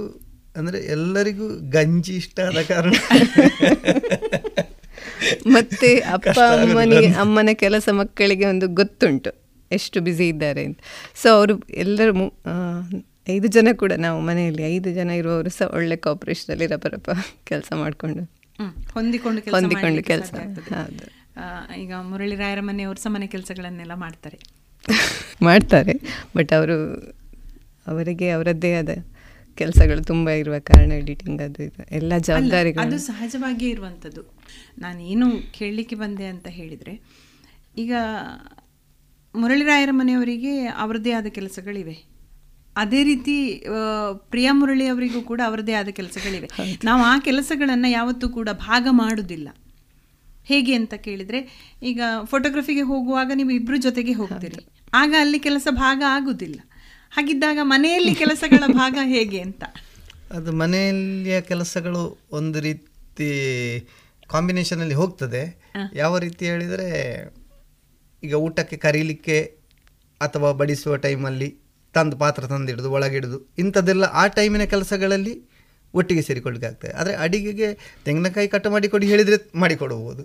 ಅಂದರೆ ಎಲ್ಲರಿಗೂ ಗಂಜಿ ಇಷ್ಟ ಆದ ಕಾರಣ. ಮತ್ತೆ ಅಪ್ಪ ಅಮ್ಮನಿಗೆ ಅಮ್ಮನ ಕೆಲಸ ಮಕ್ಕಳಿಗೆ ಒಂದು ಗೊತ್ತುಂಟು. ಎಷ್ಟು ಬ್ಯುಸಿ ಇದ್ದಾರೆ ಅಂತ. ಸೊ ಅವರು ಎಲ್ಲರೂ ಐದು ಜನ ಕೂಡ ನಾವು ಮನೆಯಲ್ಲಿ ಐದು ಜನ ಇರುವವರು ಸಹ ಒಳ್ಳೆ ಕಾಪರೇಷನಲ್ಲಿ ರಪರಪ ಕೆಲಸ ಮಾಡಿಕೊಂಡು. ಹೊಂದಿಕೊಂಡು ಕೆಲಸ ಹೊಂದಿಕೊಂಡು ಕೆಲಸ. ಹೌದು. ಈಗ ಮುರಳಿ ರಾಯರ ಮನೆಯವರು ಸಹ ಮನೆ ಕೆಲಸಗಳನ್ನೆಲ್ಲ ಮಾಡ್ತಾರೆ. (laughs) ಮಾಡ್ತಾರೆ ಬಟ್ ಅವರು ಅವರಿಗೆ ಅವರದ್ದೇ ಆದ ಕೆಲಸಗಳು ತುಂಬ ಇರುವ ಕಾರಣ ಎಡಿಟಿಂಗ್ ಅದು ಇದು ಎಲ್ಲ ಜವಾಬ್ದಾರಿ ಜವಾಬ್ದಾರಿಗಳು. ಅದು ಸಹಜವಾಗಿಯೇ ಇರುವಂಥದ್ದು. ನಾನೇನು ಕೇಳಲಿಕ್ಕೆ ಬಂದೆ ಅಂತ ಹೇಳಿದರೆ ಈಗ ಮುರಳಿರಾಯರ ಮನೆಯವರಿಗೆ ಅವರದೇ ಆದ ಕೆಲಸಗಳಿವೆ. ಅದೇ ರೀತಿ ಪ್ರಿಯಾ ಮುರಳಿ ಅವರಿಗೂ ಕೂಡ ಅವರದೇ ಆದ ಕೆಲಸಗಳಿವೆ. ನಾವು ಆ ಕೆಲಸಗಳನ್ನು ಯಾವತ್ತೂ ಕೂಡ ಭಾಗ ಮಾಡುವುದಿಲ್ಲ ಹೇಗೆ ಅಂತ ಕೇಳಿದರೆ ಈಗ ಫೋಟೋಗ್ರಫಿಗೆ ಹೋಗುವಾಗ ನೀವು ಇಬ್ಬರು ಜೊತೆಗೆ ಹೋಗ್ತೀರಿ. ಆಗ ಅಲ್ಲಿ ಕೆಲಸ ಭಾಗ ಆಗುವುದಿಲ್ಲ ಹಾಗಿದ್ದಾಗ ಮನೆಯಲ್ಲಿ ಕೆಲಸಗಳ ಭಾಗ ಹೇಗೆ ಅಂತ? ಅದು ಮನೆಯಲ್ಲಿಯ ಕೆಲಸಗಳು ಒಂದು ರೀತಿ ಕಾಂಬಿನೇಷನಲ್ಲಿ ಹೋಗ್ತದೆ. ಯಾವ ರೀತಿ ಹೇಳಿದರೆ ಈಗ ಊಟಕ್ಕೆ ಕರೀಲಿಕ್ಕೆ ಅಥವಾ ಬಡಿಸುವ ಟೈಮಲ್ಲಿ ತಂದು ಪಾತ್ರ ತಂದಿಡುದು ಒಳಗಿಡುದು ಇಂಥದ್ದೆಲ್ಲ ಆ ಟೈಮಿನ ಕೆಲಸಗಳಲ್ಲಿ ಒಟ್ಟಿಗೆ ಸೇರಿಕೊಳ್ಳಿಕ್ಕೆ ಆಗ್ತದೆ. ಆದರೆ ಅಡಿಗೆಗೆ ತೆಂಗಿನಕಾಯಿ ಕಟ್ ಮಾಡಿ ಕೊಡಿ ಹೇಳಿದರೆ ಮಾಡಿಕೊಡ್ಬೋದು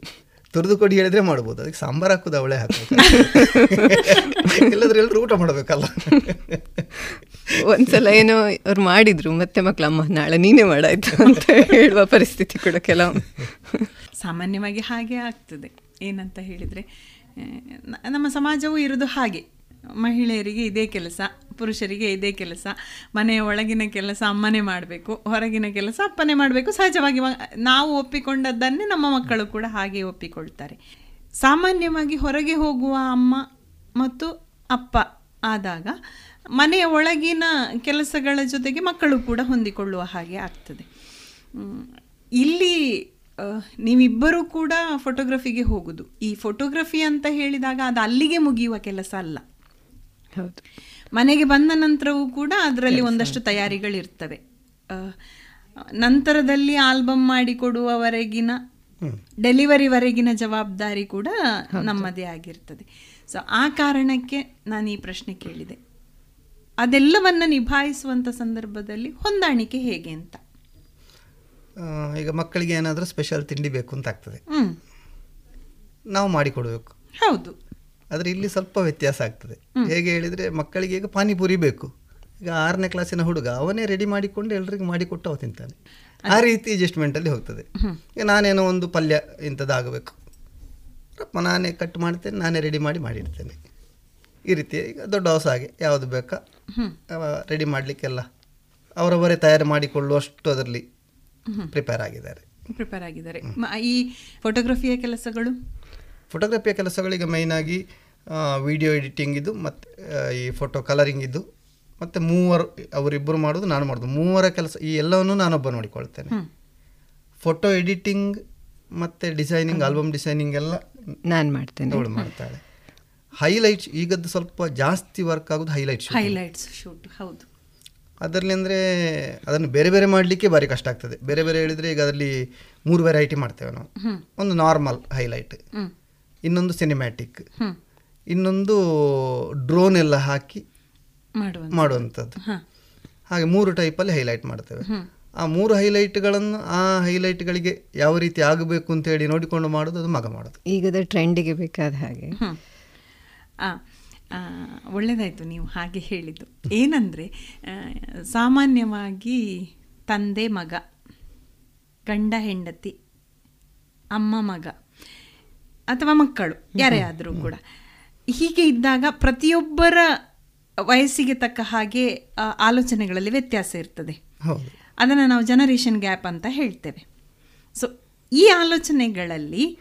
ತುರಿದು ಕೊಡಿ ಹೇಳಿದರೆ ಮಾಡ್ಬೋದು. ಅದಕ್ಕೆ ಸಾಂಬಾರು ಹಾಕೋದು ಅವಳೆ ಹಾಕಬೇಕು. (laughs) ಇಲ್ಲದ್ರೆ ಎಲ್ಲರೂ ಊಟ ಮಾಡಬೇಕಲ್ಲ. ಒಂದ್ಸಲ ಏನೋ ಅವ್ರು ಮಾಡಿದ್ರು ಮತ್ತೆ ಮಕ್ಳು ಅಮ್ಮ ನಾಳೆ ನೀನೇ ಮಾಡಾಯ್ತು (laughs) ಅಂತ ಹೇಳುವ ಪರಿಸ್ಥಿತಿ ಕೂಡ ಕೆಲವು ಸಾಮಾನ್ಯವಾಗಿ ಹಾಗೆ ಆಗ್ತದೆ. ಏನಂತ ಹೇಳಿದರೆ ನಮ್ಮ ಸಮಾಜವೂ ಇರೋದು ಹಾಗೆ. ಮಹಿಳೆಯರಿಗೆ ಇದೇ ಕೆಲಸ, ಪುರುಷರಿಗೆ ಇದೇ ಕೆಲಸ, ಮನೆಯ ಒಳಗಿನ ಕೆಲಸ ಅಮ್ಮನೇ ಮಾಡಬೇಕು, ಹೊರಗಿನ ಕೆಲಸ ಅಪ್ಪನೇ ಮಾಡಬೇಕು, ಸಹಜವಾಗಿ ನಾವು ಒಪ್ಪಿಕೊಂಡದ್ದನ್ನೇ ನಮ್ಮ ಮಕ್ಕಳು ಕೂಡ ಹಾಗೆ ಒಪ್ಪಿಕೊಳ್ತಾರೆ. ಸಾಮಾನ್ಯವಾಗಿ ಹೊರಗೆ ಹೋಗುವ ಅಮ್ಮ ಮತ್ತು ಅಪ್ಪ ಆದಾಗ ಮನೆಯ ಒಳಗಿನ ಕೆಲಸಗಳ ಜೊತೆಗೆ ಮಕ್ಕಳು ಕೂಡ ಹೊಂದಿಕೊಳ್ಳುವ ಹಾಗೆ ಆಗ್ತದೆ. ಇಲ್ಲಿ ನೀವಿಬ್ಬರೂ ಕೂಡ ಫೋಟೋಗ್ರಫಿಗೆ ಹೋಗುದು. ಈ ಫೋಟೋಗ್ರಫಿ ಅಂತ ಹೇಳಿದಾಗ ಅದು ಅಲ್ಲಿಗೆ ಮುಗಿಯುವ ಕೆಲಸ ಅಲ್ಲ. ಹೌದು. ಮನೆಗೆ ಬಂದ ನಂತರವೂ ಕೂಡ ಅದರಲ್ಲಿ ಒಂದಷ್ಟು ತಯಾರಿಗಳಿರ್ತವೆ. ನಂತರದಲ್ಲಿ ಆಲ್ಬಮ್ ಮಾಡಿ ಕೊಡುವವರೆಗಿನ ಡೆಲಿವರಿವರೆಗಿನ ಜವಾಬ್ದಾರಿ ಕೂಡ ನಮ್ಮದೇ ಆಗಿರ್ತದೆ. ಸೊ ಆ ಕಾರಣಕ್ಕೆ ನಾನು ಈ ಪ್ರಶ್ನೆ ಕೇಳಿದೆ. ಅದೆಲ್ಲವನ್ನ ನಿಭಾಯಿಸುವಂಥ ಸಂದರ್ಭದಲ್ಲಿ ಹೊಂದಾಣಿಕೆ ಹೇಗೆ ಅಂತ. ಈಗ ಮಕ್ಕಳಿಗೆ ಏನಾದರೂ ಸ್ಪೆಷಲ್ ತಿಂಡಿ ಬೇಕು ಅಂತ ಆಗ್ತದೆ. ನಾವು ಮಾಡಿಕೊಡ್ಬೇಕು. ಹೌದು. ಆದರೆ ಇಲ್ಲಿ ಸ್ವಲ್ಪ ವ್ಯತ್ಯಾಸ ಆಗ್ತದೆ. ಹೇಗೆ ಹೇಳಿದರೆ ಮಕ್ಕಳಿಗೆ ಈಗ ಪಾನಿಪುರಿ ಬೇಕು. ಈಗ ಆರನೇ ಕ್ಲಾಸಿನ ಹುಡುಗ ಅವನೇ ರೆಡಿ ಮಾಡಿಕೊಂಡು ಎಲ್ರಿಗೂ ಮಾಡಿಕೊಟ್ಟು ಅವ ತಿಂತಾನೆ. ಆ ರೀತಿ ಅಡ್ಜಸ್ಟ್ಮೆಂಟಲ್ಲಿ ಹೋಗ್ತದೆ. ಈಗ ನಾನೇನೋ ಒಂದು ಪಲ್ಯ ಇಂಥದ್ದಾಗಬೇಕು. ರಪ್ಪ ನಾನೇ ಕಟ್ ಮಾಡ್ತೇನೆ ನಾನೇ ರೆಡಿ ಮಾಡಿ ಮಾಡಿಡ್ತೇನೆ. ಈ ರೀತಿ ಈಗ ದೊಡ್ಡ ಹೊಸ ಹಾಗೆ ಯಾವುದು ಬೇಕಾ ರೆಡಿ ಮಾಡಲಿಕ್ಕೆಲ್ಲ ಅವರವರೇ ತಯಾರು ಮಾಡಿಕೊಳ್ಳುವಷ್ಟು ಅದರಲ್ಲಿ ಪ್ರಿಪೇರ್ ಆಗಿದ್ದಾರೆ. ಪ್ರಿಪೇರ್ ಆಗಿದ್ದಾರೆ. ಈ ಫೋಟೋಗ್ರಫಿಯ ಕೆಲಸಗಳು? ಫೋಟೋಗ್ರಫಿಯ ಕೆಲಸಗಳಿಗೆ ಆಗಿ ವಿಡಿಯೋ ಎಡಿಟಿಂಗ್ ಇದು ಮತ್ತು ಈ ಫೋಟೋ ಕಲರಿಂಗ್ ಇದು ಮತ್ತು ಮೂವರು ಅವರಿಬ್ಬರು ಮಾಡೋದು ನಾನು ಮಾಡೋದು. ಮೂವರ ಕೆಲಸ ಈ ಎಲ್ಲವನ್ನು ನಾನೊಬ್ಬ ನೋಡಿಕೊಳ್ತೇನೆ. ಫೋಟೋ ಎಡಿಟಿಂಗ್ ಮತ್ತು ಡಿಸೈನಿಂಗ್ ಆಲ್ಬಮ್ ಡಿಸೈನಿಂಗ್ ಎಲ್ಲ ನಾನು ಮಾಡ್ತೇನೆ. ಅವಳು ಮಾಡ್ತಾಳೆ. ಹೈಲೈಟ್ಸ್ ಈಗದ್ದು ಸ್ವಲ್ಪ ಜಾಸ್ತಿ ವರ್ಕ್ ಆಗೋದು ಹೈಲೈಟ್ಸ್ ಹೈಲೈಟ್ಸ್ ಶೂಟ್ ಹೌದು. ಅದರಲ್ಲಿ ಅಂದರೆ ಅದನ್ನು ಬೇರೆ ಬೇರೆ ಮಾಡಲಿಕ್ಕೆ ಭಾರಿ ಕಷ್ಟ ಆಗ್ತದೆ. ಬೇರೆ ಬೇರೆ ಹೇಳಿದರೆ ಈಗ ಅದರಲ್ಲಿ ಮೂರು ವೆರೈಟಿ ಮಾಡ್ತೇವೆ ನಾವು. ಒಂದು ನಾರ್ಮಲ್ ಹೈಲೈಟ್ ಇನ್ನೊಂದು ಸಿನಿಮ್ಯಾಟಿಕ್ ಇನ್ನೊಂದು ಡ್ರೋನ್ ಎಲ್ಲ ಹಾಕಿ ಮಾಡುವಂಥದ್ದು. ಹಾಗೆ ಮೂರು ಟೈಪಲ್ಲಿ ಹೈಲೈಟ್ ಮಾಡ್ತೇವೆ. ಆ ಮೂರು ಹೈಲೈಟ್ಗಳನ್ನು ಆ ಹೈಲೈಟ್ಗಳಿಗೆ ಯಾವ ರೀತಿ ಆಗಬೇಕು ಅಂತ ಹೇಳಿ ನೋಡಿಕೊಂಡು ಮಾಡೋದು ಅದು ಮಗ ಮಾಡೋದು ಈಗದ ಟ್ರೆಂಡಿಗೆ ಬೇಕಾದ ಹಾಗೆ. ಆ, ನೀವು ಹಾಗೆ ಹೇಳಿದ್ದು. ಏನಂದರೆ ಸಾಮಾನ್ಯವಾಗಿ ತಂದೆ ಮಗ ಗಂಡ ಹೆಂಡತಿ ಅಮ್ಮ ಮಗ ಅಥವಾ ಮಕ್ಕಳು ಯಾರೇ ಆದರೂ ಕೂಡ. ಹೀಗೆ ಇದ್ದಾಗ ಪ್ರತಿಯೊಬ್ಬರ ವಯಸ್ಸಿಗೆ ತಕ್ಕ ಹಾಗೆ ಆಲೋಚನೆಗಳಲ್ಲಿ ವ್ಯತ್ಯಾಸ ಇರ್ತದೆ. ಅದನ್ನು ನಾವು ಜನರೇಷನ್ ಗ್ಯಾಪ್ ಅಂತ ಹೇಳ್ತೇವೆ. ಸೊ ಈ ಆಲೋಚನೆಗಳಲ್ಲಿ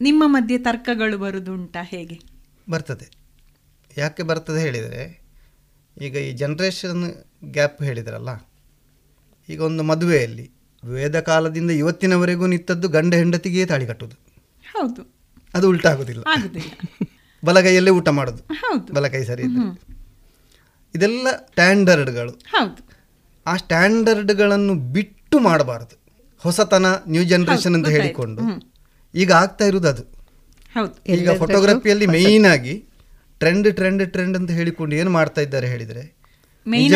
ನಿಮ್ಮ ಮಧ್ಯೆ ತರ್ಕಗಳು ಬರುದುಂಟಾ ಹೇಗೆ? ಬರ್ತದೆ. ಯಾಕೆ ಬರ್ತದೆ ಹೇಳಿದರೆ ಈಗ ಈ ಜನ್ರೇಷನ್ ಗ್ಯಾಪ್ ಹೇಳಿದ್ರಲ್ಲ ಈಗ ಒಂದು ಮದುವೆಯಲ್ಲಿ ವೇದ ಕಾಲದಿಂದ ಇವತ್ತಿನವರೆಗೂ ನಿಂತದ್ದು ಗಂಡ ಹೆಂಡತಿಗೆ ತಾಳಿ ಕಟ್ಟುವುದು. ಹೌದು. ಅದು ಉಲ್ಟಾಗುದಿಲ್ಲ ಆಗುದಿಲ್ಲ. (laughs) ಬಲಗೈಯಲ್ಲೇ ಊಟ ಮಾಡೋದು. ಬಲಗೈ ಸರಿ. ಇದೆಲ್ಲ ಸ್ಟ್ಯಾಂಡರ್ಡ್ಗಳು ಆ ಸ್ಟ್ಯಾಂಡರ್ಡ್ಗಳನ್ನು ಬಿಟ್ಟು ಮಾಡಬಾರದು. ಹೊಸತನ ನ್ಯೂ ಜನರೇಷನ್ ಅಂತ ಹೇಳಿಕೊಂಡು. ಈಗ ಆಗ್ತಾ ಇರುವುದು ಅದು. ಈಗ ಫೋಟೋಗ್ರಫಿಯಲ್ಲಿ. ಮೇಯ್ನ್ ಆಗಿ ಟ್ರೆಂಡ್ ಟ್ರೆಂಡ್ ಟ್ರೆಂಡ್ ಅಂತ ಹೇಳಿಕೊಂಡು ಏನು ಮಾಡ್ತಾ ಇದ್ದಾರೆ ಹೇಳಿದರೆ?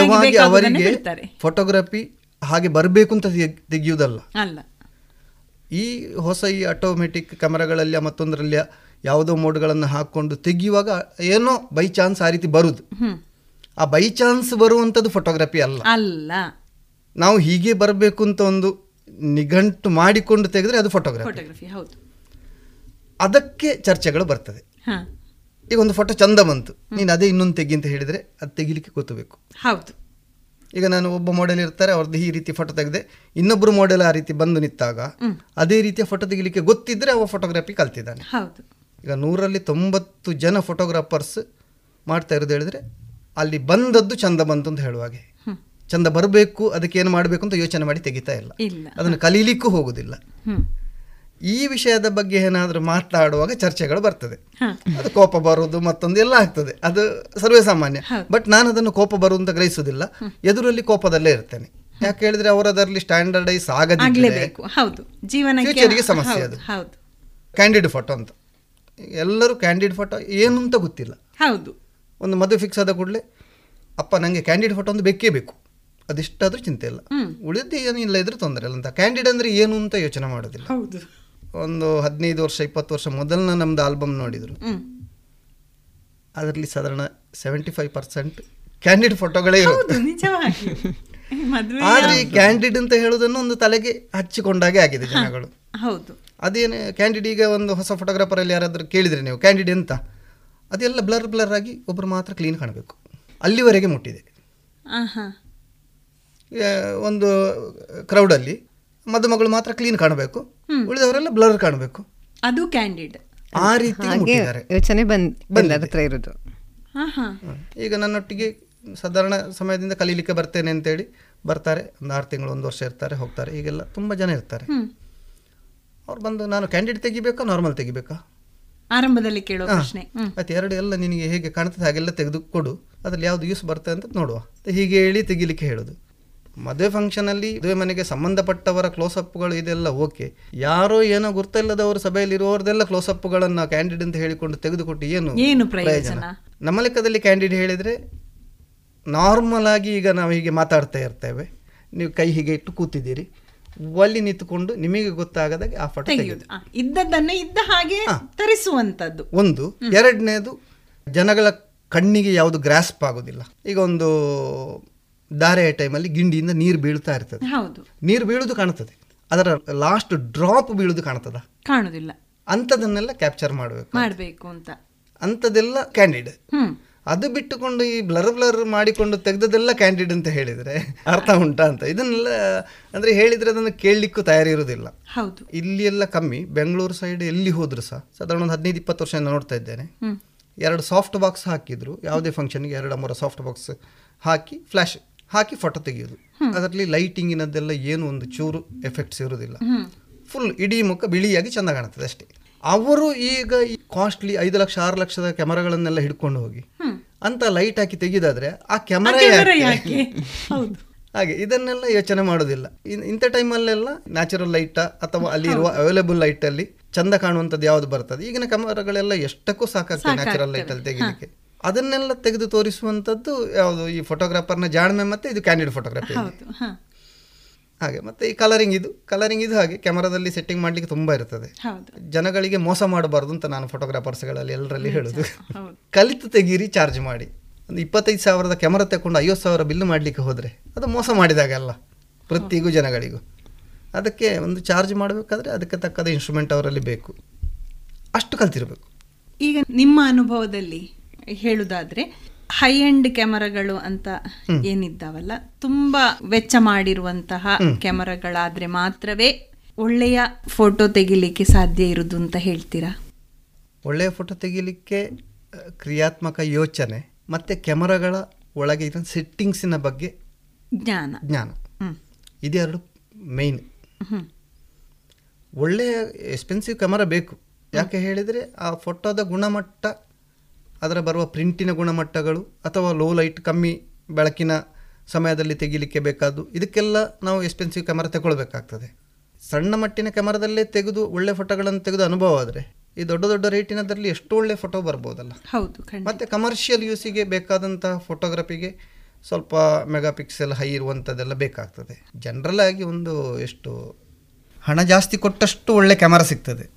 ನಿಜವಾಗಿ ಅವರಿಗೆ. ಫೋಟೋಗ್ರಫಿ ಹಾಗೆ ಬರಬೇಕು ಅಂತ ತೆಗ್- ತೆಗೆಯುವುದಲ್ಲ. ಈ ಹೊಸ ಈ ಆಟೋಮೆಟಿಕ್ ಕ್ಯಾಮರಾಗಳಲ್ಲಿ ಮತ್ತೊಂದರಲ್ಲಿ ಯಾವುದೋ ಮೋಡ್ಗಳನ್ನು ಹಾಕ್ಕೊಂಡು ತೆಗೆಯುವಾಗ ಏನೋ ಬೈ ಚಾನ್ಸ್ ಆ ರೀತಿ ಬರುದು. ಆ ಬೈ ಚಾನ್ಸ್ ಬರುವಂಥದ್ದು ಫೋಟೋಗ್ರಫಿ ಅಲ್ಲ. ಅಲ್ಲ. ನಾವು ಹೀಗೆ ಬರಬೇಕು ಅಂತ ಒಂದು ನಿಘಂಟು ಮಾಡಿಕೊಂಡು ತೆಗೆದ್ರೆ ಅದು ಫೋಟೋಗ್ರಫಿ ಅದಕ್ಕೆ ಚರ್ಚೆಗಳು ಬರ್ತದೆ. ಈಗ ಒಂದು ಫೋಟೋ ಚಂದ ಬಂತು. ನೀನು ಅದೇ ಇನ್ನೊಂದು ತೆಗಿ ಅಂತ ಹೇಳಿದರೆ ಅದು ತೆಗಿಲಿಕ್ಕೆ ಗೊತ್ತಬೇಕು ಹೌದು. ಈಗ ನಾನು ಒಬ್ಬ ಮಾಡೆಲ್ ಇರ್ತಾರೆ ಅವ್ರದ್ದು ಈ ರೀತಿ ಫೋಟೋ ತೆಗೆದೆ. ಇನ್ನೊಬ್ಬರು ಮಾಡೆಲ್ ಆ ರೀತಿ ಬಂದು ನಿಂತಾಗ ಅದೇ ರೀತಿಯ ಫೋಟೋ ತೆಗಿಲಿಕ್ಕೆ ಗೊತ್ತಿದ್ರೆ ಅವ ಫೋಟೋಗ್ರಫಿ ಕಲ್ತಿದ್ದಾನೆ. ಹೌದು. ಈಗ ನೂರಲ್ಲಿ ತೊಂಬತ್ತು ಜನ ಫೋಟೋಗ್ರಾಫರ್ಸ್ ಮಾಡ್ತಾ ಇರೋದು ಹೇಳಿದ್ರೆ ಅಲ್ಲಿ ಬಂದದ್ದು ಚಂದ ಬಂತು ಅಂತ ಹೇಳುವಾಗೆ ಚಂದ ಬರಬೇಕು ಅದಕ್ಕೆ ಏನು ಮಾಡಬೇಕು ಅಂತ ಯೋಚನೆ ಮಾಡಿ ತೆಗಿತಾ ಇಲ್ಲ. ಅದನ್ನು ಕಲೀಲಿಕ್ಕೂ ಹೋಗುದಿಲ್ಲ. ಈ ವಿಷಯದ ಬಗ್ಗೆ ಏನಾದರೂ ಮಾತಾಡುವಾಗ ಚರ್ಚೆಗಳು ಬರ್ತದೆ. ಅದು ಕೋಪ ಬರುವುದು ಮತ್ತೊಂದು ಎಲ್ಲ ಆಗ್ತದೆ. ಅದು ಸರ್ವೇ ಸಾಮಾನ್ಯ. ಬಟ್ ನಾನು ಅದನ್ನು ಕೋಪ ಬರುವಂತ ಅಂತ ಗ್ರಹಿಸುವುದಿಲ್ಲ. ಎದುರಲ್ಲಿ ಕೋಪದಲ್ಲೇ ಇರ್ತೇನೆ. ಯಾಕೆ ಹೇಳಿದ್ರೆ ಅವರದರಲ್ಲಿ ಸ್ಟ್ಯಾಂಡರ್ಡೈಸ್ ಆಗದಿದ್ದರೆ ಸಮಸ್ಯೆ ಅದು. ಕ್ಯಾಂಡಿಡ್ ಫೋಟೋ ಅಂತ. ಎಲ್ಲರೂ ಕ್ಯಾಂಡಿಡ್ ಫೋಟೋ ಏನು ಅಂತ ಗೊತ್ತಿಲ್ಲ. ಹೌದು. ಒಂದು ಮದುವೆ ಫಿಕ್ಸ್ ಆದ ಕೂಡಲೇ ಅಪ್ಪ ನನಗೆ ಕ್ಯಾಂಡಿಡ್ ಫೋಟೋ ಒಂದು ಬೇಕೇ ಬೇಕು. ಅದಿಷ್ಟಾದ್ರೂ ಚಿಂತೆ ಇಲ್ಲ. ಉಳಿದು ಏನಿಲ್ಲ ಇದ್ರೆ ತೊಂದರೆ ಇಲ್ಲ ಅಂತ. ಕ್ಯಾಂಡಿಡ್ ಅಂದ್ರೆ ಏನು ಅಂತ ಯೋಚನೆ ಮಾಡೋದಿಲ್ಲ. ಹೌದು. ಒಂದು ಹದಿನೈದು ವರ್ಷ ಇಪ್ಪತ್ತು ವರ್ಷ ಮೊದಲನ ನಮ್ದು ಆಲ್ಬಮ್ ನೋಡಿದ್ರು. ಅದರಲ್ಲಿ ಸಾಧಾರಣ ಸೆವೆಂಟಿ ಫೈವ್ ಪರ್ಸೆಂಟ್ ಕ್ಯಾಂಡಿಡ್ ಫೋಟೋಗಳೇ ಇರುತ್ತೆ ಆದ್ರೆ ಈ ಕ್ಯಾಂಡಿಡ್ ಅಂತ ಹೇಳೋದನ್ನು ಒಂದು ತಲೆಗೆ ಹಚ್ಚಿಕೊಂಡಾಗೆ ಆಗಿದೆ ಜನಗಳು. ಹೌದು. ಅದೇನು ಕ್ಯಾಂಡಿಡ್ ಈಗ ಒಂದು ಹೊಸ ಫೋಟೋಗ್ರಾಫರ್ ಅಲ್ಲಿ ಯಾರಾದರೂ ಕೇಳಿದ್ರೆ ನೀವು ಕ್ಯಾಂಡಿಡ್ ಎಂತ? ಅದೆಲ್ಲ ಬ್ಲರ್ ಬ್ಲರ್ ಆಗಿ ಒಬ್ರು ಮಾತ್ರ ಕ್ಲೀನ್ ಕಾಣಬೇಕು. ಅಲ್ಲಿವರೆಗೆ ಮುಟ್ಟಿದೆ. ಒಂದು ಕ್ರೌಡಲ್ಲಿ ಮದುಮಗಳು ಮಾತ್ರ ಕ್ಲೀನ್ ಕಾಣಬೇಕು. ಉಳಿದವರೆಲ್ಲ ಬ್ಲರ್ ಕಾಣಬೇಕು. ಅದು ಕ್ಯಾಂಡಿಡ್ ಆ ರೀತಿ ಯೋಚನೆ ಬಂದ್ ಇರೋದು. ಈಗ ನನ್ನೊಟ್ಟಿಗೆ ಸಾಧಾರಣ ಸಮಯದಿಂದ ಕಲೀಲಿಕ್ಕೆ ಬರ್ತೇನೆ ಅಂತೇಳಿ ಬರ್ತಾರೆ. ಒಂದು ಆರು ತಿಂಗಳು ಒಂದು ವರ್ಷ ಇರ್ತಾರೆ ಹೋಗ್ತಾರೆ. ಈಗೆಲ್ಲ ತುಂಬ ಜನ ಇರ್ತಾರೆ. ಅವ್ರು ಬಂದು ನಾನು ಕ್ಯಾಂಡಿಡ್ ತೆಗಿಬೇಕಾ ನಾರ್ಮಲ್ ತೆಗಿಬೇಕಾ? ಆರಂಭದಲ್ಲಿ ಕೇಳೋ ಪ್ರಶ್ನೆ. ಮತ್ತೆ ಆಯ್ತು ಎರಡು ಎಲ್ಲ ನಿನಗೆ ಹೇಗೆ ಕಾಣ್ತದೆ ಹಾಗೆಲ್ಲ ತೆಗೆದು ಕೊಡು. ಅದ್ರಲ್ಲಿ ಯಾವ್ದು ಯೂಸ್ ಬರ್ತದೆ ಅಂತ ನೋಡುವ. ಅಂತ ಹೀಗೆ ಹೇಳಿ ತೆಗಿಲಿಕ್ಕೆ ಹೇಳೋದು. ಮದುವೆ ಫಂಕ್ಷನಲ್ಲಿ ಮದುವೆ ಮನೆಗೆ ಸಂಬಂಧಪಟ್ಟವರ ಕ್ಲೋಸಪ್ಗಳು ಇದೆಲ್ಲ ಓಕೆ ಯಾರೋ ಏನೋ ಗುರ್ತಿಲ್ಲದವರು ಸಭೆಯಲ್ಲಿ ಇರುವವರದೆಲ್ಲ ಕ್ಲೋಸಪ್ಗಳನ್ನು ಕ್ಯಾಂಡಿಡೇಟ್ ಅಂತ ಹೇಳಿಕೊಂಡು ತೆಗೆದುಕೊಟ್ಟು ಏನು ಏನು ಪ್ರಯೋಜನ? ನಮ್ಮ ಲೆಕ್ಕದಲ್ಲಿ ಕ್ಯಾಂಡಿಡೇಟ್ ಹೇಳಿದರೆ ನಾರ್ಮಲ್ ಆಗಿ ಈಗ ನಾವು ಹೀಗೆ ಮಾತಾಡ್ತಾ ಇರ್ತೇವೆ. ನೀವು ಕೈ ಹೀಗೆ ಇಟ್ಟು ಕೂತಿದ್ದೀರಿ. ಒಲ್ಲಿ ನಿಂತುಕೊಂಡು ನಿಮಗೆ ಗೊತ್ತಾಗದಾಗ ಆ ಫೋಟೋ ಇದ್ದ ಹಾಗೆ ತರಿಸುವಂತದ್ದು ಒಂದು. ಎರಡನೇದು ಜನಗಳ ಕಣ್ಣಿಗೆ ಯಾವುದು ಗ್ರಾಸ್ಪ್ ಆಗೋದಿಲ್ಲ. ಈಗ ಒಂದು ದಾರೆಯ ಟೈಮಲ್ಲಿ ಗಿಂಡಿಯಿಂದ ನೀರು ಬೀಳ್ತಾ ಇರ್ತದೆ. ಹೌದು. ನೀರು ಬೀಳುದು ಕಾಣ್ತದೆ ಅದರ ಲಾಸ್ಟ್ ಡ್ರಾಪ್ ಬೀಳುದು ಕಾಣ್ತದ ಕಾಣುದಿಲ್ಲ. ಅಂಥದನ್ನೆಲ್ಲ ಕ್ಯಾಪ್ಚರ್ ಮಾಡಬೇಕು ಮಾಡಬೇಕು ಅಂತ. ಅಂತದೆಲ್ಲ ಕ್ಯಾಂಡಿಡ್ ಅದು ಬಿಟ್ಟುಕೊಂಡು ಈ ಬ್ಲರ್ ಬ್ಲರ್ ಮಾಡಿಕೊಂಡು ತೆಗೆದದೆಲ್ಲ ಕ್ಯಾಂಡಿಡ್ ಅಂತ ಹೇಳಿದರೆ ಅರ್ಥ ಉಂಟಾ ಅಂತ. ಇದನ್ನೆಲ್ಲ ಅಂದ್ರೆ ಹೇಳಿದ್ರೆ ಅದನ್ನು ಕೇಳಲಿಕ್ಕೂ ತಯಾರಿರುವುದಿಲ್ಲ ಹೌದು. ಇಲ್ಲಿ ಎಲ್ಲ ಕಮ್ಮಿ. ಬೆಂಗಳೂರು ಸೈಡ್ ಎಲ್ಲಿ ಹೋದ್ರು ಸಹ ಸಾಧಾರಣ ಒಂದು ಹದಿನೈದು ಇಪ್ಪತ್ತು ವರ್ಷದಿಂದ ನೋಡ್ತಾ ಇದ್ದೇನೆ. ಎರಡು ಸಾಫ್ಟ್ ಬಾಕ್ಸ್ ಹಾಕಿದ್ರು. ಯಾವುದೇ ಫಂಕ್ಷನ್ಗೆ ಎರಡು ಮೂರು ಸಾಫ್ಟ್ ಬಾಕ್ಸ್ ಹಾಕಿ ಫ್ಲಾಶ್ ಹಾಕಿ ಫೋಟೋ ತೆಗೆಯೋದು. ಅದರಲ್ಲಿ ಲೈಟಿಂಗಿನದ್ದೆಲ್ಲ ಏನು ಒಂದು ಚೂರು ಎಫೆಕ್ಟ್ಸ್ ಇರುವುದಿಲ್ಲ ಫುಲ್ ಇಡೀ ಮುಖ ಬಿಳಿಯಾಗಿ ಚೆಂದ ಕಾಣುತ್ತದೆ ಅಷ್ಟೇ. ಅವರು ಈಗ ಈ ಕಾಸ್ಟ್ಲಿ ಐದು ಲಕ್ಷ ಆರು ಲಕ್ಷದ ಕ್ಯಾಮರಾಗಳನ್ನೆಲ್ಲ ಹಿಡ್ಕೊಂಡು ಹೋಗಿ ಅಂತ ಲೈಟ್ ಹಾಕಿ ತೆಗೆದಾದ್ರೆ ಆ ಕ್ಯಾಮರಾ (laughs) ಹಾಗೆ ಇದನ್ನೆಲ್ಲ ಯೋಚನೆ ಮಾಡೋದಿಲ್ಲ. ಇಂಥ ಟೈಮಲ್ಲೆಲ್ಲ ನ್ಯಾಚುರಲ್ ಲೈಟ್ ಅಥವಾ ಅಲ್ಲಿ ಇರುವ ಅವೈಲೇಬಲ್ ಲೈಟ್ ಅಲ್ಲಿ ಚಂದ ಕಾಣುವಂಥದ್ದು ಯಾವ್ದು ಬರ್ತದೆ? ಈಗಿನ ಕ್ಯಾಮರಾಗಳೆಲ್ಲ ಎಷ್ಟಕ್ಕೂ ಸಾಕಾಗ್ತದೆ ನ್ಯಾಚುರಲ್ ಲೈಟ್ ಅಲ್ಲಿ ತೆಗಿಲಿಕ್ಕೆ. ಅದನ್ನೆಲ್ಲ ತೆಗೆದು ತೋರಿಸುವಂಥದ್ದು ಯಾವುದು? ಈ ಫೋಟೋಗ್ರಾಫರ್ನ ಜಾಣ್ಮೆ ಮತ್ತು ಇದು ಕ್ಯಾಂಡಿಡ್ ಫೋಟೋಗ್ರಾಫಿ ಹಾಗೆ ಮತ್ತೆ ಈ ಕಲರಿಂಗ್ ಇದು. ಕಲರಿಂಗ್ ಇದು ಹಾಗೆ ಕ್ಯಾಮರಾದಲ್ಲಿ ಸೆಟ್ಟಿಂಗ್ ಮಾಡ್ಲಿಕ್ಕೆ ತುಂಬಾ ಇರ್ತದೆ. ಜನಗಳಿಗೆ ಮೋಸ ಮಾಡಬಾರ್ದು ಅಂತ ನಾನು ಫೋಟೋಗ್ರಾಫರ್ಸ್ಗಳಲ್ಲಿ ಎಲ್ಲರಲ್ಲಿ ಹೇಳೋದು. (laughs) ಕಲಿತು ತೆಗೀರಿ ಚಾರ್ಜ್ ಮಾಡಿ. ಒಂದು ಇಪ್ಪತ್ತೈದು ಸಾವಿರದ ಕ್ಯಾಮರಾ ತಗೊಂಡು ಐವತ್ತು ಸಾವಿರ ಬಿಲ್ ಮಾಡಲಿಕ್ಕೆ ಹೋದರೆ ಅದು ಮೋಸ ಮಾಡಿದಾಗಲ್ಲ ಪ್ರತಿಗೂ ಜನಗಳಿಗೂ. ಅದಕ್ಕೆ ಒಂದು ಚಾರ್ಜ್ ಮಾಡಬೇಕಾದ್ರೆ ಅದಕ್ಕೆ ತಕ್ಕದ ಇನ್ಸ್ಟ್ರೂಮೆಂಟ್ ಅವರಲ್ಲಿ ಬೇಕು. ಅಷ್ಟು ಕಲ್ತಿರಬೇಕು. ಈಗ ನಿಮ್ಮ ಅನುಭವದಲ್ಲಿ ಹೇಳುದಾದ್ರೆ ಹೈ ಎಂಡ್ ಕ್ಯಾಮರಾಗಳು ಅಂತ ಏನಿದ್ದಾವಲ್ಲ ತುಂಬಾ ವೆಚ್ಚ ಮಾಡಿರುವಂತಹ ಕ್ಯಾಮರಾಗಳಾದ್ರೆ ಮಾತ್ರವೇ ಒಳ್ಳೆಯ ಫೋಟೋ ತೆಗಿಲಿಕ್ಕೆ ಸಾಧ್ಯ ಇರುವುದು ಅಂತ ಹೇಳ್ತೀರಾ? ಒಳ್ಳೆಯ ಫೋಟೋ ತೆಗಿಲಿಕ್ಕೆ ಕ್ರಿಯಾತ್ಮಕ ಯೋಚನೆ ಮತ್ತು ಕ್ಯಾಮರಾಗಳ ಒಳಗೆ ಇರೋ ಸೆಟ್ಟಿಂಗ್ಸಿನ ಬಗ್ಗೆ ಜ್ಞಾನ. ಜ್ಞಾನ. ಇದೆರಡು ಮೇಯ್ನ್. ಒಳ್ಳೆಯ ಎಕ್ಸ್ಪೆನ್ಸಿವ್ ಕ್ಯಾಮರಾ ಬೇಕು. ಯಾಕೆ ಹೇಳಿದರೆ ಆ ಫೋಟೋದ ಗುಣಮಟ್ಟ ಅದರ ಬರುವ ಪ್ರಿಂಟಿನ ಗುಣಮಟ್ಟಗಳು ಅಥವಾ ಲೋ ಲೈಟ್ ಕಮ್ಮಿ ಬೆಳಕಿನ ಸಮಯದಲ್ಲಿ ತೆಗಿಲಿಕ್ಕೆ ಬೇಕಾದ್ದು ಇದಕ್ಕೆಲ್ಲ ನಾವು ಎಕ್ಸ್ಪೆನ್ಸಿವ್ ಕ್ಯಾಮರಾ ತಗೊಳ್ಬೇಕಾಗ್ತದೆ ಸಣ್ಣ ಮಟ್ಟಿನ ಕ್ಯಾಮರಾದಲ್ಲೇ ತೆಗೆದು ಒಳ್ಳೆ ಫೋಟೋಗಳನ್ನು ತೆಗೆದು ಅನುಭವ ಆದರೆ ಈ ದೊಡ್ಡ ದೊಡ್ಡ ರೇಟಿನದಲ್ಲಿ ಎಷ್ಟು ಒಳ್ಳೆ ಫೋಟೋ ಬರ್ಬೋದಲ್ಲ. ಹೌದು ಮತ್ತು ಕಮರ್ಷಿಯಲ್ ಯೂಸಿಗೆ ಬೇಕಾದಂತಹ ಫೋಟೋಗ್ರಫಿಗೆ ಸ್ವಲ್ಪ ಮೆಗಾ ಪಿಕ್ಸೆಲ್ ಹೈ ಇರುವಂಥದ್ದೆಲ್ಲ ಬೇಕಾಗ್ತದೆ. ಜನರಲ್ ಆಗಿ ಒಂದು ಎಷ್ಟು ಹಣ ಜಾಸ್ತಿ ಕೊಟ್ಟಷ್ಟು ಒಳ್ಳೆ ಕ್ಯಾಮರಾ ಸಿಗ್ತದೆ.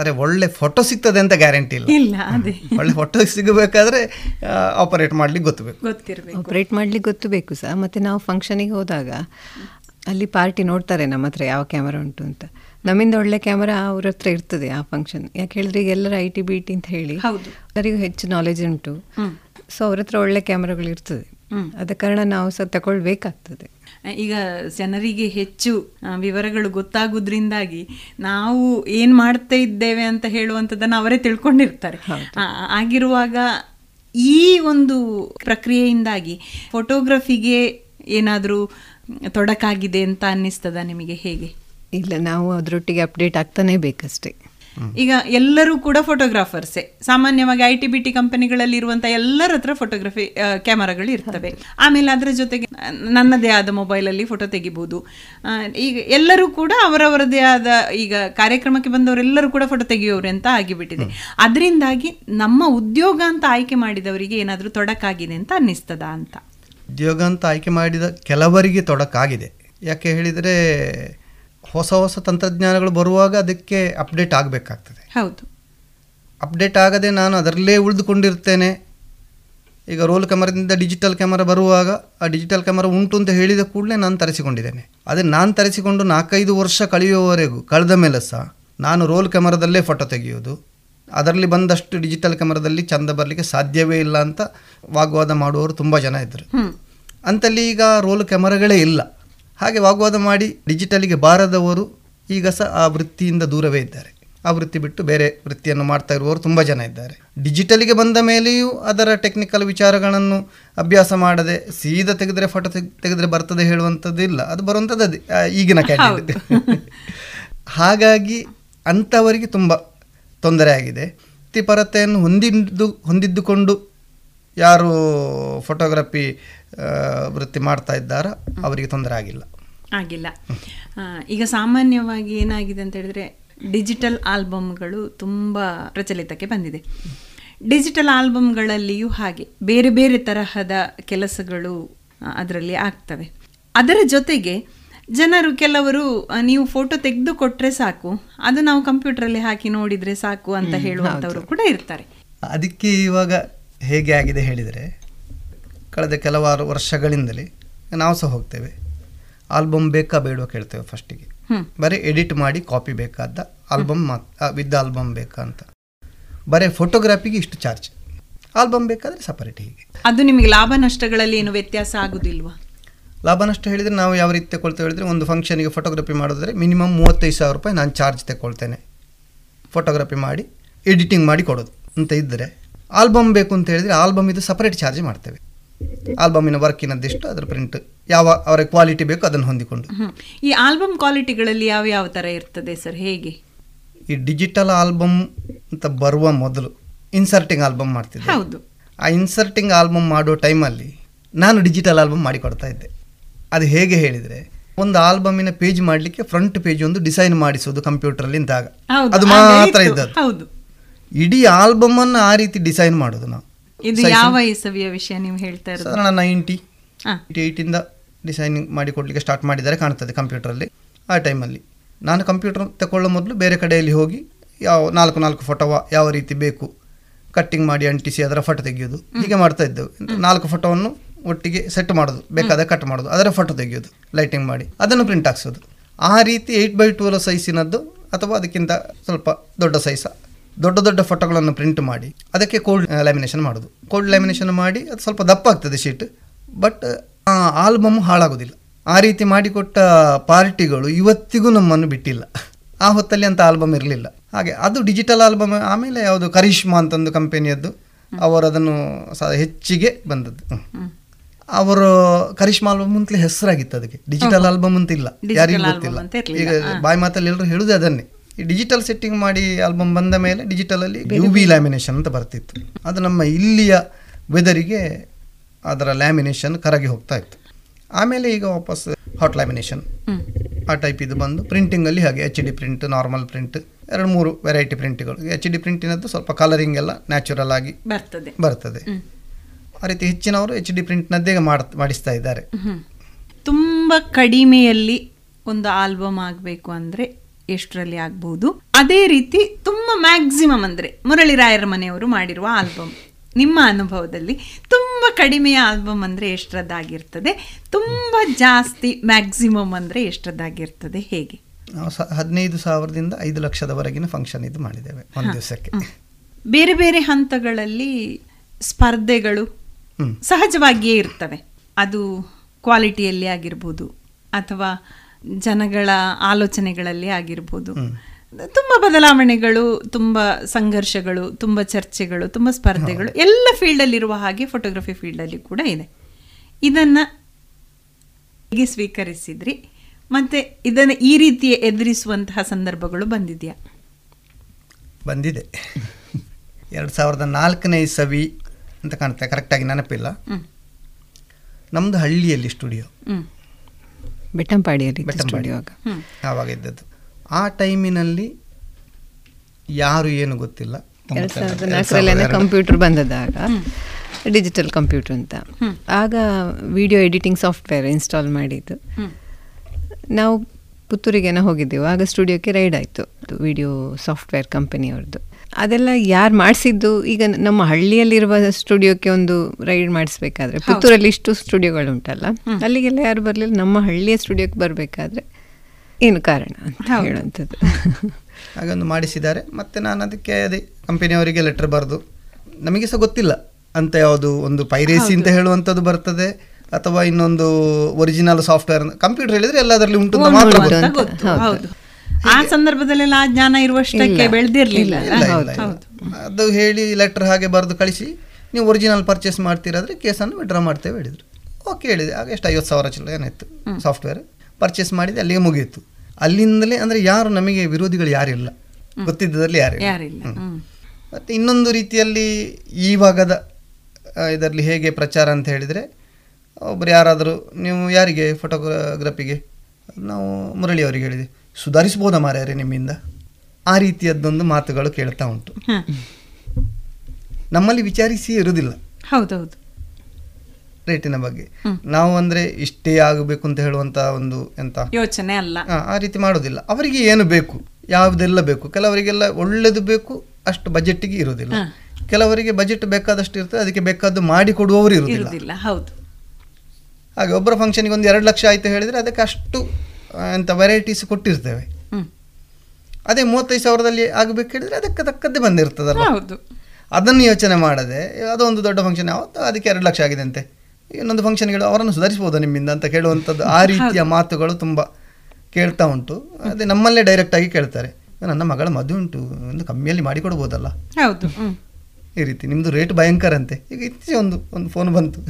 ಅರೆ ಒಳ್ಳೆ ಫೋಟೋ ಸಿಗ್ತದೆ ಅಂತ ಗ್ಯಾರಂಟಿ ಇಲ್ಲ. ಇಲ್ಲ ಅದೇ. ಒಳ್ಳೆ ಫೋಟೋ ಸಿಗಬೇಕಾದ್ರೆ ಆಪರೇಟ್ ಮಾಡ್ಲಿಕ್ಕೆ ಗೊತ್ತಬೇಕು. ಗೊತ್ತಿರಬೇಕು. ಆಪರೇಟ್ ಮಾಡ್ಲಿಕ್ಕೆ ಗೊತ್ತು ಬೇಕು ಸಹ ಮತ್ತು ನಾವು ಫಂಕ್ಷನಿಗೆ ಹೋದಾಗ ಅಲ್ಲಿ ಪಾರ್ಟಿ ನೋಡ್ತಾರೆ ನಮ್ಮ ಹತ್ರ ಯಾವ ಕ್ಯಾಮರಾ ಉಂಟು ಅಂತ. ನಮ್ಮಿಂದ ಒಳ್ಳೆ ಕ್ಯಾಮರಾ ಅವ್ರ ಹತ್ರ ಇರ್ತದೆ ಆ ಫಂಕ್ಷನ್ ಯಾಕೆ ಹೇಳಿದ್ರೆ ಈಗ ಎಲ್ಲರ ಐ ಟಿ ಬಿ ಟಿ ಅಂತ ಹೇಳಿ ಹೌದು. ಅವರಿಗೂ ಹೆಚ್ಚು ನಾಲೆಜ್ ಉಂಟು. ಸೊ ಅವ್ರ ಹತ್ರ ಒಳ್ಳೆ ಕ್ಯಾಮರಾಗಳು ಇರ್ತದೆ. ಅದ ಕಾರಣ ನಾವು ಸಹ ತಗೊಳ್ಬೇಕಾಗ್ತದೆ. ಈಗ ಜನರಿಗೆ ಹೆಚ್ಚು ವಿವರಗಳು ಗೊತ್ತಾಗುದ್ರಿಂದಾಗಿ ನಾವು ಏನ್ ಮಾಡ್ತಾ ಇದ್ದೇವೆ ಅಂತ ಹೇಳುವಂಥದ್ದನ್ನು ಅವರೇ ತಿಳ್ಕೊಂಡಿರ್ತಾರೆ. ಆಗಿರುವಾಗ ಈ ಒಂದು ಪ್ರಕ್ರಿಯೆಯಿಂದಾಗಿ ಫೋಟೋಗ್ರಫಿಗೆ ಏನಾದರೂ ತೊಡಕಾಗಿದೆ ಅಂತ ಅನ್ನಿಸ್ತದ ನಿಮಗೆ ಹೇಗೆ? ಇಲ್ಲ ನಾವು ಅದರೊಟ್ಟಿಗೆ ಅಪ್ಡೇಟ್ ಆಗ್ತಾನೇ ಬೇಕಷ್ಟೇ. ಈಗ ಎಲ್ಲರೂ ಕೂಡ ಫೋಟೋಗ್ರಾಫರ್ಸೇ ಸಾಮಾನ್ಯವಾಗಿ ಐ ಟಿ ಬಿ ಟಿ ಕಂಪನಿಗಳಲ್ಲಿ ಇರುವಂತ ಎಲ್ಲರ ಹತ್ರ ಫೋಟೋಗ್ರಫಿ ಕ್ಯಾಮರಾಗಳು ಇರ್ತವೆ. ಆಮೇಲೆ ಅದರ ಜೊತೆಗೆ ನನ್ನದೇ ಆದ ಮೊಬೈಲಲ್ಲಿ ಫೋಟೋ ತೆಗಿಬಹುದು ಈಗ ಎಲ್ಲರೂ ಕೂಡ ಅವರವರದೇ ಆದ ಈಗ ಕಾರ್ಯಕ್ರಮಕ್ಕೆ ಬಂದವರೆಲ್ಲರೂ ಕೂಡ ಫೋಟೋ ತೆಗೆಯೋರು ಅಂತ ಆಗಿಬಿಟ್ಟಿದೆ. ಅದರಿಂದಾಗಿ ನಮ್ಮ ಉದ್ಯೋಗ ಅಂತ ಆಯ್ಕೆ ಮಾಡಿದವರಿಗೆ ಏನಾದರೂ ತೊಡಕಾಗಿದೆ ಅಂತ ಅನ್ನಿಸ್ತದ ಅಂತ? ಉದ್ಯೋಗ ಅಂತ ಆಯ್ಕೆ ಮಾಡಿದ ಕೆಲವರಿಗೆ ತೊಡಕಾಗಿದೆ. ಯಾಕೆ ಹೇಳಿದರೆ ಹೊಸ ಹೊಸ ತಂತ್ರಜ್ಞಾನಗಳು ಬರುವಾಗ ಅದಕ್ಕೆ ಅಪ್ಡೇಟ್ ಆಗಬೇಕಾಗ್ತದೆ. ಹೌದು. ಅಪ್ಡೇಟ್ ಆಗದೆ ನಾನು ಅದರಲ್ಲೇ ಉಳಿದುಕೊಂಡಿರ್ತೇನೆ. ಈಗ ರೋಲ್ ಕ್ಯಾಮರಾದಿಂದ ಡಿಜಿಟಲ್ ಕ್ಯಾಮರಾ ಬರುವಾಗ ಆ ಡಿಜಿಟಲ್ ಕ್ಯಾಮರಾ ಉಂಟು ಅಂತ ಹೇಳಿದ ಕೂಡಲೇ ನಾನು ತರಿಸಿಕೊಂಡಿದ್ದೇನೆ. ಅದೇ ನಾನು ತರಿಸಿಕೊಂಡು ನಾಲ್ಕೈದು ವರ್ಷ ಕಳೆಯುವವರೆಗೂ ಕಳೆದ ಮೇಲೆ ಸಹ ನಾನು ರೋಲ್ ಕ್ಯಾಮರಾದಲ್ಲೇ ಫೋಟೋ ತೆಗೆಯೋದು ಅದರಲ್ಲಿ ಬಂದಷ್ಟು ಡಿಜಿಟಲ್ ಕ್ಯಾಮರಾದಲ್ಲಿ ಚಂದ ಬರಲಿಕ್ಕೆ ಸಾಧ್ಯವೇ ಇಲ್ಲ ಅಂತ ವಾಗ್ವಾದ ಮಾಡುವವರು ತುಂಬ ಜನ ಇದ್ದರು. ಅಂತಲ್ಲಿ ಈಗ ರೋಲ್ ಕ್ಯಾಮರಾಗಳೇ ಇಲ್ಲ. ಹಾಗೆ ವಾಗ್ವಾದ ಮಾಡಿ ಡಿಜಿಟಲಿಗೆ ಬಾರದವರು ಈಗ ಸಹ ಆ ವೃತ್ತಿಯಿಂದ ದೂರವೇ ಇದ್ದಾರೆ. ಆ ವೃತ್ತಿ ಬಿಟ್ಟು ಬೇರೆ ವೃತ್ತಿಯನ್ನು ಮಾಡ್ತಾ ಇರುವವರು ತುಂಬ ಜನ ಇದ್ದಾರೆ. ಡಿಜಿಟಲಿಗೆ ಬಂದ ಮೇಲೆಯೂ ಅದರ ಟೆಕ್ನಿಕಲ್ ವಿಚಾರಗಳನ್ನು ಅಭ್ಯಾಸ ಮಾಡದೆ ಸೀದಾ ತೆಗೆದರೆ ಫೋಟೋ ತೆಗೆದರೆ ಬರ್ತದೆ ಹೇಳುವಂಥದ್ದು ಇಲ್ಲ. ಅದು ಬರುವಂಥದ್ದು ಅದೇ ಈಗಿನ ಕ್ಯಾಂಡಿಡೇಟ್. (laughs) ಹಾಗಾಗಿ ಅಂಥವರಿಗೆ ತುಂಬ ತೊಂದರೆ ಆಗಿದೆ. ವೃತ್ತಿಪರತೆಯನ್ನು ಹೊಂದಿದ್ದು ಹೊಂದಿದ್ದುಕೊಂಡು ಯಾರು ಫೋಟೋಗ್ರಫಿ ವೃತ್ತಿ ಮಾಡ್ತಾ ಇದ್ದಾರೋ ಅವರಿಗೆ ತೊಂದರೆ ಆಗಿಲ್ಲ. ಆಗಿಲ್ಲ. ಈಗ ಸಾಮಾನ್ಯವಾಗಿ ಏನಾಗಿದೆ ಅಂತ ಹೇಳಿದ್ರೆ ಡಿಜಿಟಲ್ ಆಲ್ಬಮ್ಗಳು ತುಂಬ ಪ್ರಚಲಿತಕ್ಕೆ ಬಂದಿದೆ. ಡಿಜಿಟಲ್ ಆಲ್ಬಮ್ಗಳಲ್ಲಿಯೂ ಹಾಗೆ ಬೇರೆ ಬೇರೆ ತರಹದ ಕೆಲಸಗಳು ಅದರಲ್ಲಿ ಆಗ್ತವೆ. ಅದರ ಜೊತೆಗೆ ಜನರು ಕೆಲವರು ನೀವು ಫೋಟೋ ತೆಗೆದು ಕೊಟ್ಟರೆ ಸಾಕು ಅದು ನಾವು ಕಂಪ್ಯೂಟರಲ್ಲಿ ಹಾಕಿ ನೋಡಿದರೆ ಸಾಕು ಅಂತ ಹೇಳುವಂಥವರು ಕೂಡ ಇರ್ತಾರೆ. ಅದಕ್ಕೆ ಇವಾಗ ಹೇಗೆ ಆಗಿದೆ ಹೇಳಿದರೆ ಕಳೆದ ಕೆಲವಾರು ವರ್ಷಗಳಿಂದಲೇ ನಾವು ಸಹ ಹೋಗ್ತೇವೆ. ಆಲ್ಬಮ್ ಬೇಕಾ ಬೇಡವಾ ಕೇಳ್ತೇವೆ ಫಸ್ಟಿಗೆ. ಬರೀ ಎಡಿಟ್ ಮಾಡಿ ಕಾಪಿ ಬೇಕಾದ ಆಲ್ಬಮ್ ವಿದ್ ಆಲ್ಬಮ್ ಬೇಕಾ ಅಂತ. ಬರೀ ಫೋಟೋಗ್ರಾಫಿಗೆ ಇಷ್ಟು ಚಾರ್ಜ್. ಆಲ್ಬಮ್ ಬೇಕಾದರೆ ಸಪರೇಟ್ ಹೀಗೆ. ಅದು ನಿಮಗೆ ಲಾಭ ನಷ್ಟಗಳಲ್ಲಿ ಏನು ವ್ಯತ್ಯಾಸ ಆಗುದಿಲ್ವಾ? ಲಾಭ ನಷ್ಟ ಹೇಳಿದರೆ ನಾವು ಯಾವ ರೀತಿ ತಗೊಳ್ತೇವೆ ಹೇಳಿದರೆ ಒಂದು ಫಂಕ್ಷನಿಗೆ ಫೋಟೋಗ್ರಫಿ ಮಾಡಿದ್ರೆ ಮಿನಿಮಮ್ ಮೂವತ್ತೈದು ಸಾವಿರ ರೂಪಾಯಿ ನಾನು ಚಾರ್ಜ್ ತಗೊಳ್ತೇನೆ. ಫೋಟೋಗ್ರಫಿ ಮಾಡಿ ಎಡಿಟಿಂಗ್ ಮಾಡಿ ಕೊಡೋದು ಅಂತ ಇದ್ದರೆ. ಆಲ್ಬಮ್ ಬೇಕು ಅಂತ ಹೇಳಿದರೆ ಆಲ್ಬಮ್ ಇದು ಸಪರೇಟ್ ಚಾರ್ಜ್ ಮಾಡ್ತೇವೆ. ಆಲ್ಬಮಿನ ವರ್ಕಿನದ್ದಿಷ್ಟು ಅದರ ಪ್ರಿಂಟ್ ಯಾವ ಅವರ ಕ್ವಾಲಿಟಿ ಬೇಕು ಅದನ್ನು ಹೊಂದಿಕೊಂಡು. ಈ ಆಲ್ಬಮ್ ಕ್ವಾಲಿಟಿಗಳಲ್ಲಿ ಯಾವ ಯಾವ ಥರ ಇರ್ತದೆ ಸರ್ ಹೇಗೆ? ಈ ಡಿಜಿಟಲ್ ಆಲ್ಬಮ್ ಅಂತ ಬರುವ ಮೊದಲು ಇನ್ಸರ್ಟಿಂಗ್ ಆಲ್ಬಮ್ ಮಾಡ್ತಿದ್ದೆ. ಹೌದು. ಆ ಇನ್ಸರ್ಟಿಂಗ್ ಆಲ್ಬಮ್ ಮಾಡೋ ಟೈಮಲ್ಲಿ ನಾನು ಡಿಜಿಟಲ್ ಆಲ್ಬಮ್ ಮಾಡಿಕೊಡ್ತಾ ಇದ್ದೆ. ಅದು ಹೇಗೆ ಹೇಳಿದರೆ ಒಂದು ಆಲ್ಬಮಿನ ಪೇಜ್ ಮಾಡಲಿಕ್ಕೆ ಫ್ರಂಟ್ ಪೇಜ್ ಒಂದು ಡಿಸೈನ್ ಮಾಡಿಸೋದು ಕಂಪ್ಯೂಟರಲ್ಲಿ ಇಂತಾಗ ಹೌದು, ಅದು ಮಾತ್ರ. ಇದ್ದದ್ದು. ಹೌದು. ಇಡೀ ಆಲ್ಬಮನ್ನು ಆ ರೀತಿ ಡಿಸೈನ್ ಮಾಡೋದು ನಾವು. ಇದು ಯಾವ ಇಸವಿಯ ವಿಷಯ ನೀವು ಹೇಳ್ತಾ ಇರೋದು? ಸಾಧಾರಣ ನೈಂಟಿ. ಏಯ್ಟಿಂದ ಡಿಸೈನಿಂಗ್ ಮಾಡಿ ಕೊಡಲಿಕ್ಕೆ ಸ್ಟಾರ್ಟ್ ಮಾಡಿದ್ದಾರೆ ಕಾಣ್ತದೆ ಕಂಪ್ಯೂಟರಲ್ಲಿ ಆ ಟೈಮಲ್ಲಿ ನಾನು ಕಂಪ್ಯೂಟರ್ ತಗೊಳ್ಳೋ ಮೊದಲು ಬೇರೆ ಕಡೆಯಲ್ಲಿ ಹೋಗಿ ಯಾವ ನಾಲ್ಕು ನಾಲ್ಕು ಫೋಟೋವ ಯಾವ ರೀತಿ ಬೇಕು ಕಟ್ಟಿಂಗ್ ಮಾಡಿ ಅಂಟಿಸಿ ಅದರ ಫೋಟೋ ತೆಗೆಯೋದು. ಹೀಗೆ ಮಾಡ್ತಾ ಇದ್ದೆವು. ನಾಲ್ಕು ಫೋಟೋವನ್ನು ಒಟ್ಟಿಗೆ ಸೆಟ್ ಮಾಡೋದು ಬೇಕಾದ ಕಟ್ ಮಾಡೋದು ಅದರ ಫೋಟೋ ತೆಗೆಯೋದು ಲೈಟಿಂಗ್ ಮಾಡಿ ಅದನ್ನು ಪ್ರಿಂಟ್ ಹಾಕ್ಸೋದು. ಆ ರೀತಿ ಏಯ್ಟ್ ಬೈ ಟೂಲ ಸೈಜಿನದ್ದು ಅಥವಾ ಅದಕ್ಕಿಂತ ಸ್ವಲ್ಪ ದೊಡ್ಡ ಸೈಜ್ ದೊಡ್ಡ ದೊಡ್ಡ ಫೋಟೋಗಳನ್ನು ಪ್ರಿಂಟ್ ಮಾಡಿ ಅದಕ್ಕೆ ಕೋಲ್ಡ್ ಲ್ಯಾಮಿನೇಷನ್ ಮಾಡೋದು. ಕೋಲ್ಡ್ ಲ್ಯಾಮಿನೇಷನ್ ಮಾಡಿ ಅದು ಸ್ವಲ್ಪ ದಪ್ಪ ಆಗ್ತದೆ ಶೀಟ್ ಬಟ್ ಆ ಆಲ್ಬಮ್ ಹಾಳಾಗೋದಿಲ್ಲ. ಆ ರೀತಿ ಮಾಡಿಕೊಟ್ಟ ಪಾರ್ಟಿಗಳು ಇವತ್ತಿಗೂ ನಮ್ಮನ್ನು ಬಿಟ್ಟಿಲ್ಲ. ಆ ಹೊತ್ತಲ್ಲಿ ಅಂತ ಆಲ್ಬಮ್ ಇರಲಿಲ್ಲ. ಹಾಗೆ ಅದು ಡಿಜಿಟಲ್ ಆಲ್ಬಮ್ ಆಮೇಲೆ ಯಾವುದು ಕರಿಷ್ಮಾ ಅಂತಂದು ಕಂಪೆನಿಯದ್ದು ಅವರು ಅದನ್ನು ಸ ಹೆಚ್ಚಿಗೆ ಬಂದದ್ದು. ಅವರು ಕರಿಷ್ಮಾ ಆಲ್ಬಮ್ ಅಂತಲೇ ಹೆಸರಾಗಿತ್ತು ಅದಕ್ಕೆ. ಡಿಜಿಟಲ್ ಆಲ್ಬಮ್ ಅಂತ ಇಲ್ಲ Digital ಯಾರಿಗೂ ಗೊತ್ತಿಲ್ಲ ಈಗ ಬಾಯಿ ಮಾತಲ್ಲಿ ಎಲ್ಲರೂ ಹೇಳುದೇ ಅದನ್ನೇ. ಈ ಡಿಜಿಟಲ್ ಸೆಟ್ಟಿಂಗ್ ಮಾಡಿ ಆಲ್ಬಮ್ ಬಂದ ಮೇಲೆ ಡಿಜಿಟಲಲ್ಲಿ ಯು ವಿ ಲ್ಯಾಮಿನೇಷನ್ ಅಂತ ಬರ್ತಿತ್ತು. ಅದು ನಮ್ಮ ಇಲ್ಲಿಯ ವೆದರಿಗೆ ಅದರ ಲ್ಯಾಮಿನೇಷನ್ ಕರಗಿ ಹೋಗ್ತಾ ಇತ್ತು. ಆಮೇಲೆ ಈಗ ವಾಪಸ್ ಹಾಟ್ ಲ್ಯಾಮಿನೇಷನ್ ಆ ಟೈಪ್ ಇದು ಬಂದು ಪ್ರಿಂಟಿಂಗಲ್ಲಿ ಹಾಗೆ H D print normal print ಎರಡು ಮೂರು ವೆರೈಟಿ ಪ್ರಿಂಟ್ಗಳು ಎಚ್ ಡಿ ಪ್ರಿಂಟಿನದ್ದು ಸ್ವಲ್ಪ ಕಲರಿಂಗ್ ಎಲ್ಲ ನ್ಯಾಚುರಲ್ ಆಗಿ ಬರ್ತದೆ. ಬರ್ತದೆ. ಆ ರೀತಿ ಹೆಚ್ಚಿನವರು ಎಚ್ ಡಿ ಪ್ರಿಂಟ್ನದ್ದೇ ಮಾಡ್ ಮಾಡಿಸ್ತಾ ಇದ್ದಾರೆ. ತುಂಬ ಕಡಿಮೆಯಲ್ಲಿ ಒಂದು ಆಲ್ಬಮ್ ಆಗಬೇಕು ಅಂದ್ರೆ ಎಷ್ಟರಲ್ಲಿ ಆಗ್ಬಹುದು ಅದೇ ರೀತಿ ತುಂಬಾ ಮ್ಯಾಕ್ಸಿಮಮ್ ಅಂದ್ರೆ ಮುರಳಿ ರಾಯರ ಮನೆಯವರು ಮಾಡಿರುವ ಆಲ್ಬಮ್ ನಿಮ್ಮ ಅನುಭವದಲ್ಲಿ ತುಂಬ ಕಡಿಮೆಯ ಆಲ್ಬಮ್ ಅಂದ್ರೆ ಎಷ್ಟರದ್ದಾಗಿರ್ತದೆ? ತುಂಬ ಜಾಸ್ತಿ ಮ್ಯಾಕ್ಸಿಮಮ್ ಅಂದ್ರೆ ಎಷ್ಟರದ್ದಾಗಿರ್ತದೆ? ಹೇಗೆ? ನಾವು ಹದಿನೈದು ಸಾವಿರದಿಂದ ಐದು ಲಕ್ಷದವರೆಗಿನ ಫಂಕ್ಷನ್ ಇದು ಮಾಡಿದ್ದೇವೆ ಒಂದು ದಿವಸಕ್ಕೆ. ಬೇರೆ ಬೇರೆ ಹಂತಗಳಲ್ಲಿ ಸ್ಪರ್ಧೆಗಳು ಸಹಜವಾಗಿಯೇ ಇರ್ತವೆ. ಅದು ಕ್ವಾಲಿಟಿಯಲ್ಲಿ ಆಗಿರ್ಬೋದು ಅಥವಾ ಜನಗಳ ಆಲೋಚನೆಗಳಲ್ಲಿ ಆಗಿರ್ಬೋದು. ತುಂಬ ಬದಲಾವಣೆಗಳು ತುಂಬ ಸಂಘರ್ಷಗಳು ತುಂಬ ಚರ್ಚೆಗಳು ತುಂಬ ಸ್ಪರ್ಧೆಗಳು ಎಲ್ಲ ಫೀಲ್ಡಲ್ಲಿರುವ ಹಾಗೆ ಫೋಟೋಗ್ರಫಿ ಫೀಲ್ಡಲ್ಲಿ ಕೂಡ ಇದೆ. ಇದನ್ನು ಹೇಗೆ ಸ್ವೀಕರಿಸಿದ್ರಿ? ಮತ್ತು ಇದನ್ನು ಈ ರೀತಿ ಎದುರಿಸುವಂತಹ ಸಂದರ್ಭಗಳು ಬಂದಿದೆಯಾ? ಬಂದಿದೆ. ಎರಡು ಸಾವಿರದ ನಾಲ್ಕನೇ ಇಸವಿ ಅಂತ ಕಾಣುತ್ತೆ. ಕರೆಕ್ಟಾಗಿ ನೆನಪಿಲ್ಲ. ನಮ್ಮದು ಹಳ್ಳಿಯಲ್ಲಿ ಸ್ಟುಡಿಯೋ. ಬೆಟ್ಟಂಪಾಡಿಯಲ್ಲಿ. ಆವಾಗ ಇದ್ದದ್ದು. ಆ ಟೈಮಿನಲ್ಲಿ ಯಾರು ಏನು ಗೊತ್ತಿಲ್ಲ. ಎರಡು ಸಾವಿರದ ನಾಲ್ಕರಲ್ಲೇನೆ ಕಂಪ್ಯೂಟರ್ ಬಂದದಾಗ ಡಿಜಿಟಲ್ ಕಂಪ್ಯೂಟರ್ ಅಂತ. ಆಗ ವಿಡಿಯೋ ಎಡಿಟಿಂಗ್ ಸಾಫ್ಟ್ವೇರ್ ಇನ್ಸ್ಟಾಲ್ ಮಾಡಿದ್ದು. ನಾವು ಪುತ್ತೂರಿಗೇನೋ ಹೋಗಿದ್ದೆವು. ಆಗ ಸ್ಟುಡಿಯೋಕ್ಕೆ ರೈಡ್ ಆಯಿತು. ವಿಡಿಯೋ ಸಾಫ್ಟ್ವೇರ್ ಕಂಪನಿಯವ್ರದ್ದು. ಅದೆಲ್ಲ ಯಾರು ಮಾಡಿಸಿದ್ದು? ಈಗ ನಮ್ಮ ಹಳ್ಳಿಯಲ್ಲಿರುವ ಸ್ಟುಡಿಯೋಕ್ಕೆ ಒಂದು ರೈಡ್ ಮಾಡಿಸ್ಬೇಕಾದ್ರೆ ಪುತ್ತೂರಲ್ಲಿ ಇಷ್ಟು ಸ್ಟುಡಿಯೋಗಳು ಉಂಟಲ್ಲ ಅಲ್ಲಿಗೆಲ್ಲ ಯಾರು ಬರಲಿಲ್ಲ? ನಮ್ಮ ಹಳ್ಳಿಯ ಸ್ಟುಡಿಯೋಕ್ಕೆ ಬರಬೇಕಾದ್ರೆ ಏನು ಕಾರಣ ಅಂತ ಹೇಳುವಂಥದ್ದು. ಹಾಗೊಂದು ಮಾಡಿಸಿದ್ದಾರೆ. ಮತ್ತು ನಾನು ಅದಕ್ಕೆ ಅದೇ ಕಂಪನಿಯವರಿಗೆ ಲೆಟರ್ ಬರೆದು ನಮಗೆ ಸಹ ಗೊತ್ತಿಲ್ಲ ಅಂತ ಯಾವುದು ಒಂದು ಪೈರೇಸಿ ಅಂತ ಹೇಳುವಂಥದ್ದು ಬರ್ತದೆ ಅಥವಾ ಇನ್ನೊಂದು ಒರಿಜಿನಲ್ ಸಾಫ್ಟ್ವೇರ್ ಕಂಪ್ಯೂಟರ್ ಹೇಳಿದ್ರೆ ಎಲ್ಲದರಲ್ಲಿ ಉಂಟು ಅಂತ ಮಾತ್ರ ಆ ಸಂದರ್ಭದಲ್ಲಿ ಆ ಜ್ಞಾನ ಇರುವಷ್ಟಕ್ಕೆ ಬೆಳೆದಿರಲಿಲ್ಲ. ಅದು ಹೇಳಿ ಲೆಟರ್ ಹಾಗೆ ಬರೆದು ಕಳಿಸಿ ನೀವು ಒರಿಜಿನಲ್ ಪರ್ಚೇಸ್ ಮಾಡ್ತೀರಾದ್ರೆ ಕೇಸನ್ನು ವಿಡ್ರಾ ಮಾಡ್ತೇವೆ ಹೇಳಿದ್ರು. ಓಕೆ ಹೇಳಿದೆ. ಆಗ ಎಷ್ಟು ಐವತ್ತು ಸಾವಿರ ಚಿಲ್ಲರೆ ಏನಾಯ್ತು ಸಾಫ್ಟ್ವೇರ್ ಪರ್ಚೇಸ್ ಮಾಡಿದೆ ಅಲ್ಲಿಗೆ ಮುಗಿಯಿತು. ಅಲ್ಲಿಂದಲೇ ಅಂದರೆ ಯಾರು ನಮಗೆ ವಿರೋಧಿಗಳು ಯಾರಿಲ್ಲ. ಗೊತ್ತಿದ್ದದಲ್ಲಿ ಯಾರಿಲ್ಲ. ಮತ್ತು ಇನ್ನೊಂದು ರೀತಿಯಲ್ಲಿ ಈ ಭಾಗದ ಇದರಲ್ಲಿ ಹೇಗೆ ಪ್ರಚಾರ ಅಂತ ಹೇಳಿದರೆ ಒಬ್ಬರು ಯಾರಾದರೂ ನೀವು ಯಾರಿಗೆ ಫೋಟೋಗ್ರಾಫಿಗೆ ನಾವು ಮುರಳಿ ಅವರಿಗೆ ಹೇಳಿದೆ. ಸುಧಾರಿಸ್ಬೋದಾ ಮಾರ್ಯಾರೆ ನಿಮ್ಮಿಂದ? ಆ ರೀತಿಯದ್ದೊಂದು ಮಾತುಗಳು ಕೇಳ್ತಾ ಉಂಟು. ನಮ್ಮಲ್ಲಿ ವಿಚಾರಿಸಿ ಇರುವುದಿಲ್ಲ. ಹೌದೌದು. ರೇಟಿನ ಬಗ್ಗೆ. ನಾವು ಅಂದ್ರೆ ಇಷ್ಟೇ ಆಗಬೇಕು ಅಂತ ಹೇಳುವಂತ ಒಂದು ಎಂತ? ಯೋಚನೆ ಅಲ್ಲ. ಆ, ರೀತಿ ಮಾಡೋದಿಲ್ಲ ಅವರಿಗೆ ಏನು ಬೇಕು? ಯಾವುದೆಲ್ಲ ಬೇಕು? ಕೆಲವರಿಗೆಲ್ಲ ಒಳ್ಳೇದು ಬೇಕು ಅಷ್ಟು ಬಜೆಟ್ಗೆ ಇರುವುದಿಲ್ಲ. ಕೆಲವರಿಗೆ ಬಜೆಟ್ ಬೇಕಾದಷ್ಟು ಇರ್ತದೆ ಅದಕ್ಕೆ ಬೇಕಾದ್ದು ಮಾಡಿ ಕೊಡುವವರು ಇರುವುದಿಲ್ಲ. ಇರುವುದಿಲ್ಲ ಹೌದು. ಹಾಗೆ ಒಬ್ಬರ ಫಂಕ್ಷನ್ಗೆ ಒಂದು ಎರಡು ಲಕ್ಷ ಆಯ್ತು ಹೇಳಿದ್ರೆ ಅದಕ್ಕೆ ಅಷ್ಟು ಎಂತ ವೆರೈಟೀಸ್ ಕೊಟ್ಟಿರ್ತೇವೆ. ಅದೇ ಮೂವತ್ತೈದು ಸಾವಿರದಲ್ಲಿ ಆಗಬೇಕು ಹೇಳಿದ್ರೆ ಅದಕ್ಕೆ ತಕ್ಕದ್ದೇ ಬಂದಿರ್ತದಲ್ಲ ಹೌದು. ಅದನ್ನು ಯೋಚನೆ ಮಾಡದೆ ಅದೊಂದು ದೊಡ್ಡ ಫಂಕ್ಷನ್ ಯಾವತ್ತು ಅದಕ್ಕೆ ಎರಡು ಲಕ್ಷ ಆಗಿದೆ ಅಂತೆ ಇನ್ನೊಂದು ಫಂಕ್ಷನ್ಗಳು ಅವರನ್ನು ಸುಧಾರಿಸ್ಬೋದು ನಿಮ್ಮಿಂದ ಅಂತ ಕೇಳುವಂಥದ್ದು ಆ ರೀತಿಯ ಮಾತುಗಳು ತುಂಬ ಕೇಳ್ತಾ ಉಂಟು. ಅದೇ ನಮ್ಮಲ್ಲೇ ಡೈರೆಕ್ಟ್ ಆಗಿ ಕೇಳ್ತಾರೆ ನನ್ನ ಮಗಳ ಮದುವೆ ಉಂಟು ಒಂದು ಕಮ್ಮಿಯಲ್ಲಿ ಮಾಡಿಕೊಡ್ಬೋದಲ್ಲ? ಹೌದು. ಈ ರೀತಿ. ನಿಮ್ಮದು ರೇಟ್ ಭಯಂಕರ ಅಂತೆ ಈಗ ಇತ್ತೀಚೆ ಒಂದು ಒಂದು ಫೋನ್ ಬಂತು.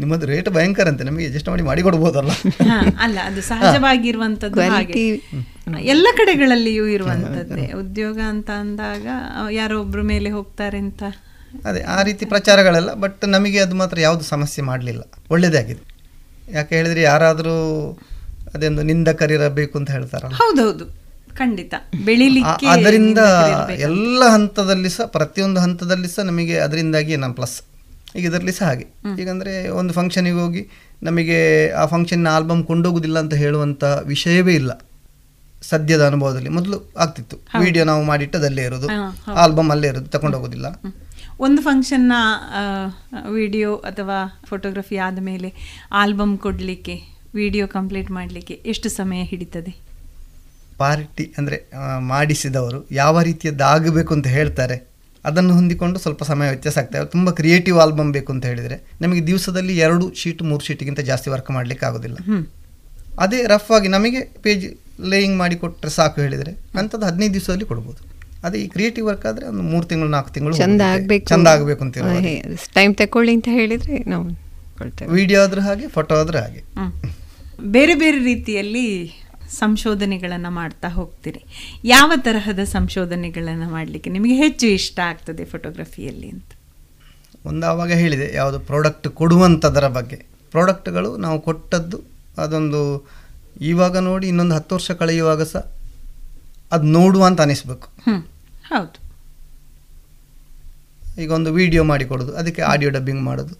ನಿಮ್ಮದು ರೇಟ್ ಭಯಂಕರ ಅಂತೆ ನಮಗೆ ಅಡ್ಜಸ್ಟ್ ಮಾಡಿ ಮಾಡಿಕೊಡ್ಬೋದಲ್ಲ ಹ, ಅಲ್ಲ ಅದು ಸಹಜವಾಗಿರುವಂತದ್ದು ಹಾಗೆ. ಎಲ್ಲ ಕಡೆಗಳಲ್ಲಿಯೂ ಇರುವಂತದ್ದೇ. ಉದ್ಯೋಗ ಅಂತ ಅಂದಾಗ ಯಾರೋ ಒಬ್ರು ಮೇಲೆ ಹೋಗ್ತಾರೆ ಅಂತ ಅದೇ ಆ ರೀತಿ ಪ್ರಚಾರಗಳೆಲ್ಲ ಬಟ್ ನಮಗೆ ಅದು ಮಾತ್ರ ಯಾವುದು ಸಮಸ್ಯೆ ಮಾಡಲಿಲ್ಲ. ಒಳ್ಳೆಯದೇ ಆಗಿದೆ. ಯಾಕೆ ಹೇಳಿದ್ರೆ ಯಾರಾದರೂ ಅದೊಂದು ನಿಂದಕರಿರಬೇಕು ಅಂತ ಹೇಳ್ತಾರಲ್ಲ. ಹೌದೌದು. ಖಂಡಿತ. ಬೆಳಿಲಿಕ್ಕೆ ಅದರಿಂದ. ಎಲ್ಲ ಹಂತದಲ್ಲಿ ಸಹ ಪ್ರತಿಯೊಂದು ಹಂತದಲ್ಲಿ ಸಹ ನಮಗೆ ಅದರಿಂದಾಗಿ ನಮ್ಮ ಪ್ಲಸ್ ಈಗ ಇದರಲ್ಲಿ ಸಹ ಹಾಗೆ. ಈಗಂದರೆ ಒಂದು ಫಂಕ್ಷನಿಗೆ ಹೋಗಿ ನಮಗೆ ಆ ಫಂಕ್ಷನ್ನ ಆಲ್ಬಮ್ ಕೊಂಡೋಗುದಿಲ್ಲ ಅಂತ ಹೇಳುವಂಥ ವಿಷಯವೇ ಇಲ್ಲ. ಸದ್ಯದ ಅನುಭವದಲ್ಲಿ. ಮೊದಲು ಆಗ್ತಿತ್ತು. ವಿಡಿಯೋ ನಾವು ಮಾಡಿಟ್ಟದಲ್ಲೇ ಇರೋದು. ಆಲ್ಬಮ್ ಅಲ್ಲೇ ಇರೋದು ತಗೊಂಡೋಗೋದಿಲ್ಲ ಒಂದು ಫಂಕ್ಷನ್ನ ವಿಡಿಯೋ ಅಥವಾ ಫೋಟೋಗ್ರಫಿ ಆದ ಮೇಲೆ ಆಲ್ಬಮ್ ಕೊಡಲಿಕ್ಕೆ ವಿಡಿಯೋ ಕಂಪ್ಲೀಟ್ ಮಾಡಲಿಕ್ಕೆ ಎಷ್ಟು ಸಮಯ ಹಿಡಿತದೆ? ಪಾರ್ಟಿ ಅಂದರೆ ಮಾಡಿಸಿದವರು ಯಾವ ರೀತಿಯದ್ದಾಗಬೇಕು ಅಂತ ಹೇಳ್ತಾರೆ ಅದನ್ನು ಹೊಂದಿಕೊಂಡು ಸ್ವಲ್ಪ ಸಮಯ ವ್ಯತ್ಯಾಸ ಆಗ್ತದೆ ತುಂಬ ಕ್ರಿಯೇಟಿವ್ ಆಲ್ಬಮ್ ಬೇಕು ಅಂತ ಹೇಳಿದರೆ ನಮಗೆ ದಿವಸದಲ್ಲಿ ಎರಡು ಶೀಟ್ ಮೂರು ಶೀಟ್ಗಿಂತ ಜಾಸ್ತಿ ವರ್ಕ್ ಮಾಡಲಿಕ್ಕೆ ಆಗೋದಿಲ್ಲ. ಅದೇ ರಫ್ ಆಗಿ ನಮಗೆ ಪೇಜ್ ಲೇಯಿಂಗ್ ಮಾಡಿ ಕೊಟ್ಟರೆ ಸಾಕು ಹೇಳಿದರೆ ಅಂಥದ್ದು ಹದಿನೈದು ದಿವಸದಲ್ಲಿ ಕೊಡ್ಬೋದು. ಅದೇ ಈ ಕ್ರಿಯೇಟಿವ್ ವರ್ಕ್ ಆದರೆ ಒಂದು ಮೂರು ತಿಂಗಳು ನಾಲ್ಕು ತಿಂಗಳು ಚಂದ. ಆಗಬೇಕು. ಚಂದ ಆಗಬೇಕು ಅಂತ ಟೈಮ್ ತಗೊಳ್ಳಿ ಅಂತ ಹೇಳಿದ್ರೆ ನಾವು ವಿಡಿಯೋ ಆದರೂ ಹಾಗೆ ಫೋಟೋ ಆದರೂ ಹಾಗೆ. ಬೇರೆ ಬೇರೆ ರೀತಿಯಲ್ಲಿ ಸಂಶೋಧನೆಗಳನ್ನು ಮಾಡ್ತಾ ಹೋಗ್ತೀರಿ. ಯಾವ ತರಹದ ಸಂಶೋಧನೆಗಳನ್ನು ಮಾಡಲಿಕ್ಕೆ ನಿಮಗೆ ಹೆಚ್ಚು ಇಷ್ಟ ಆಗ್ತದೆ ಫೋಟೋಗ್ರಫಿಯಲ್ಲಿ ಅಂತ? ಒಂದು ಆವಾಗ ಹೇಳಿದೆ ಯಾವುದು ಪ್ರಾಡಕ್ಟ್ ಕೊಡುವಂಥದ್ರ ಬಗ್ಗೆ. ಪ್ರಾಡಕ್ಟ್ಗಳು ನಾವು ಕೊಟ್ಟದ್ದು ಅದೊಂದು ಇವಾಗ ನೋಡಿ ಇನ್ನೊಂದು ಹತ್ತು ವರ್ಷ ಕಳೆಯುವಾಗ ಸಹ ಅದು ನೋಡುವ ಅಂತ ಅನಿಸ್ಬೇಕು. ಹೌದು. ಈಗ ಒಂದು ವಿಡಿಯೋ ಮಾಡಿಕೊಡೋದು ಅದಕ್ಕೆ ಆಡಿಯೋ ಡಬ್ಬಿಂಗ್ ಮಾಡೋದು.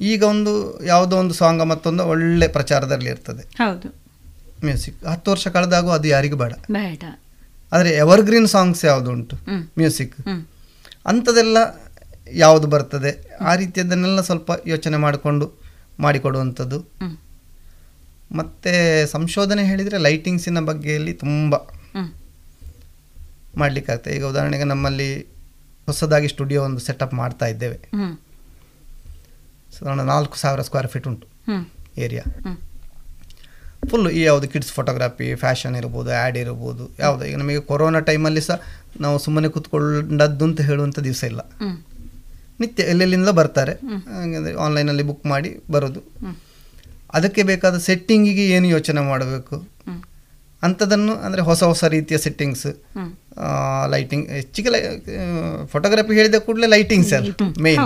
ಈಗ ಒಂದು ಯಾವುದೋ ಒಂದು ಸಾಂಗ್ ಮತ್ತೊಂದು ಒಳ್ಳೆ ಪ್ರಚಾರದಲ್ಲಿ ಇರ್ತದೆ ಹೌದು. ಮ್ಯೂಸಿಕ್. ಹತ್ತು ವರ್ಷ ಕಳೆದಾಗೂ ಅದು ಯಾರಿಗೂ ಬೇಡ. ಬೇಡ. ಆದರೆ ಎವರ್ಗ್ರೀನ್ ಸಾಂಗ್ಸ್ ಯಾವುದು ಉಂಟು ಮ್ಯೂಸಿಕ್. ಅಂಥದ್ದೆಲ್ಲ ಯಾವುದು ಬರ್ತದೆ? ಆ ರೀತಿಯದನ್ನೆಲ್ಲ ಸ್ವಲ್ಪ ಯೋಚನೆ ಮಾಡಿಕೊಂಡು ಮಾಡಿಕೊಡುವಂಥದ್ದು. ಮತ್ತು ಸಂಶೋಧನೆ ಹೇಳಿದರೆ ಲೈಟಿಂಗ್ಸಿನ ಬಗ್ಗೆಯಲ್ಲಿ ತುಂಬ. ಮಾಡಲಿಕ್ಕಾಗ್ತದೆ. ಈಗ ಉದಾಹರಣೆಗೆ ನಮ್ಮಲ್ಲಿ ಹೊಸದಾಗಿ ಸ್ಟುಡಿಯೋ ಒಂದು ಸೆಟಪ್ ಮಾಡ್ತಾ ಇದ್ದೇವೆ. ಸಾಧಾರಣ ನಾಲ್ಕು ಸಾವಿರ ಸ್ಕ್ವೇರ್ ಫೀಟ್ ಉಂಟು ಏರಿಯಾ. ಫುಲ್ ಈ ಯಾವುದು ಕಿಡ್ಸ್ ಫೋಟೋಗ್ರಾಫಿ ಫ್ಯಾಷನ್ ಇರ್ಬೋದು ಆ್ಯಡ್ ಇರ್ಬೋದು ಯಾವುದು. ಈಗ ನಮಗೆ ಕೊರೋನಾ ಟೈಮಲ್ಲಿ ಸಹ ನಾವು ಸುಮ್ಮನೆ ಕೂತ್ಕೊಂಡದ್ದು ಅಂತ ಹೇಳುವಂಥ ದಿವಸ ಇಲ್ಲ. ನಿತ್ಯ ಎಲ್ಲೆಲ್ಲಿಂದ ಬರ್ತಾರೆ? ಹಾಗಂದರೆ ಆನ್ಲೈನಲ್ಲಿ ಬುಕ್ ಮಾಡಿ ಬರೋದು. ಅದಕ್ಕೆ ಬೇಕಾದ ಸೆಟ್ಟಿಂಗಿಗೆ ಏನು ಯೋಚನೆ ಮಾಡಬೇಕು? ಅಂಥದ್ದನ್ನು ಅಂದರೆ ಹೊಸ ಹೊಸ ರೀತಿಯ ಸೆಟ್ಟಿಂಗ್ಸ್. ಲೈಟಿಂಗ್ ಹೆಚ್ಚಿಗೆ ಲೈ ಫೋಟೋಗ್ರಫಿ ಹೇಳಿದ ಕೂಡಲೇ ಲೈಟಿಂಗ್ಸ್ ಅಲ್ಲ ಮೇನ್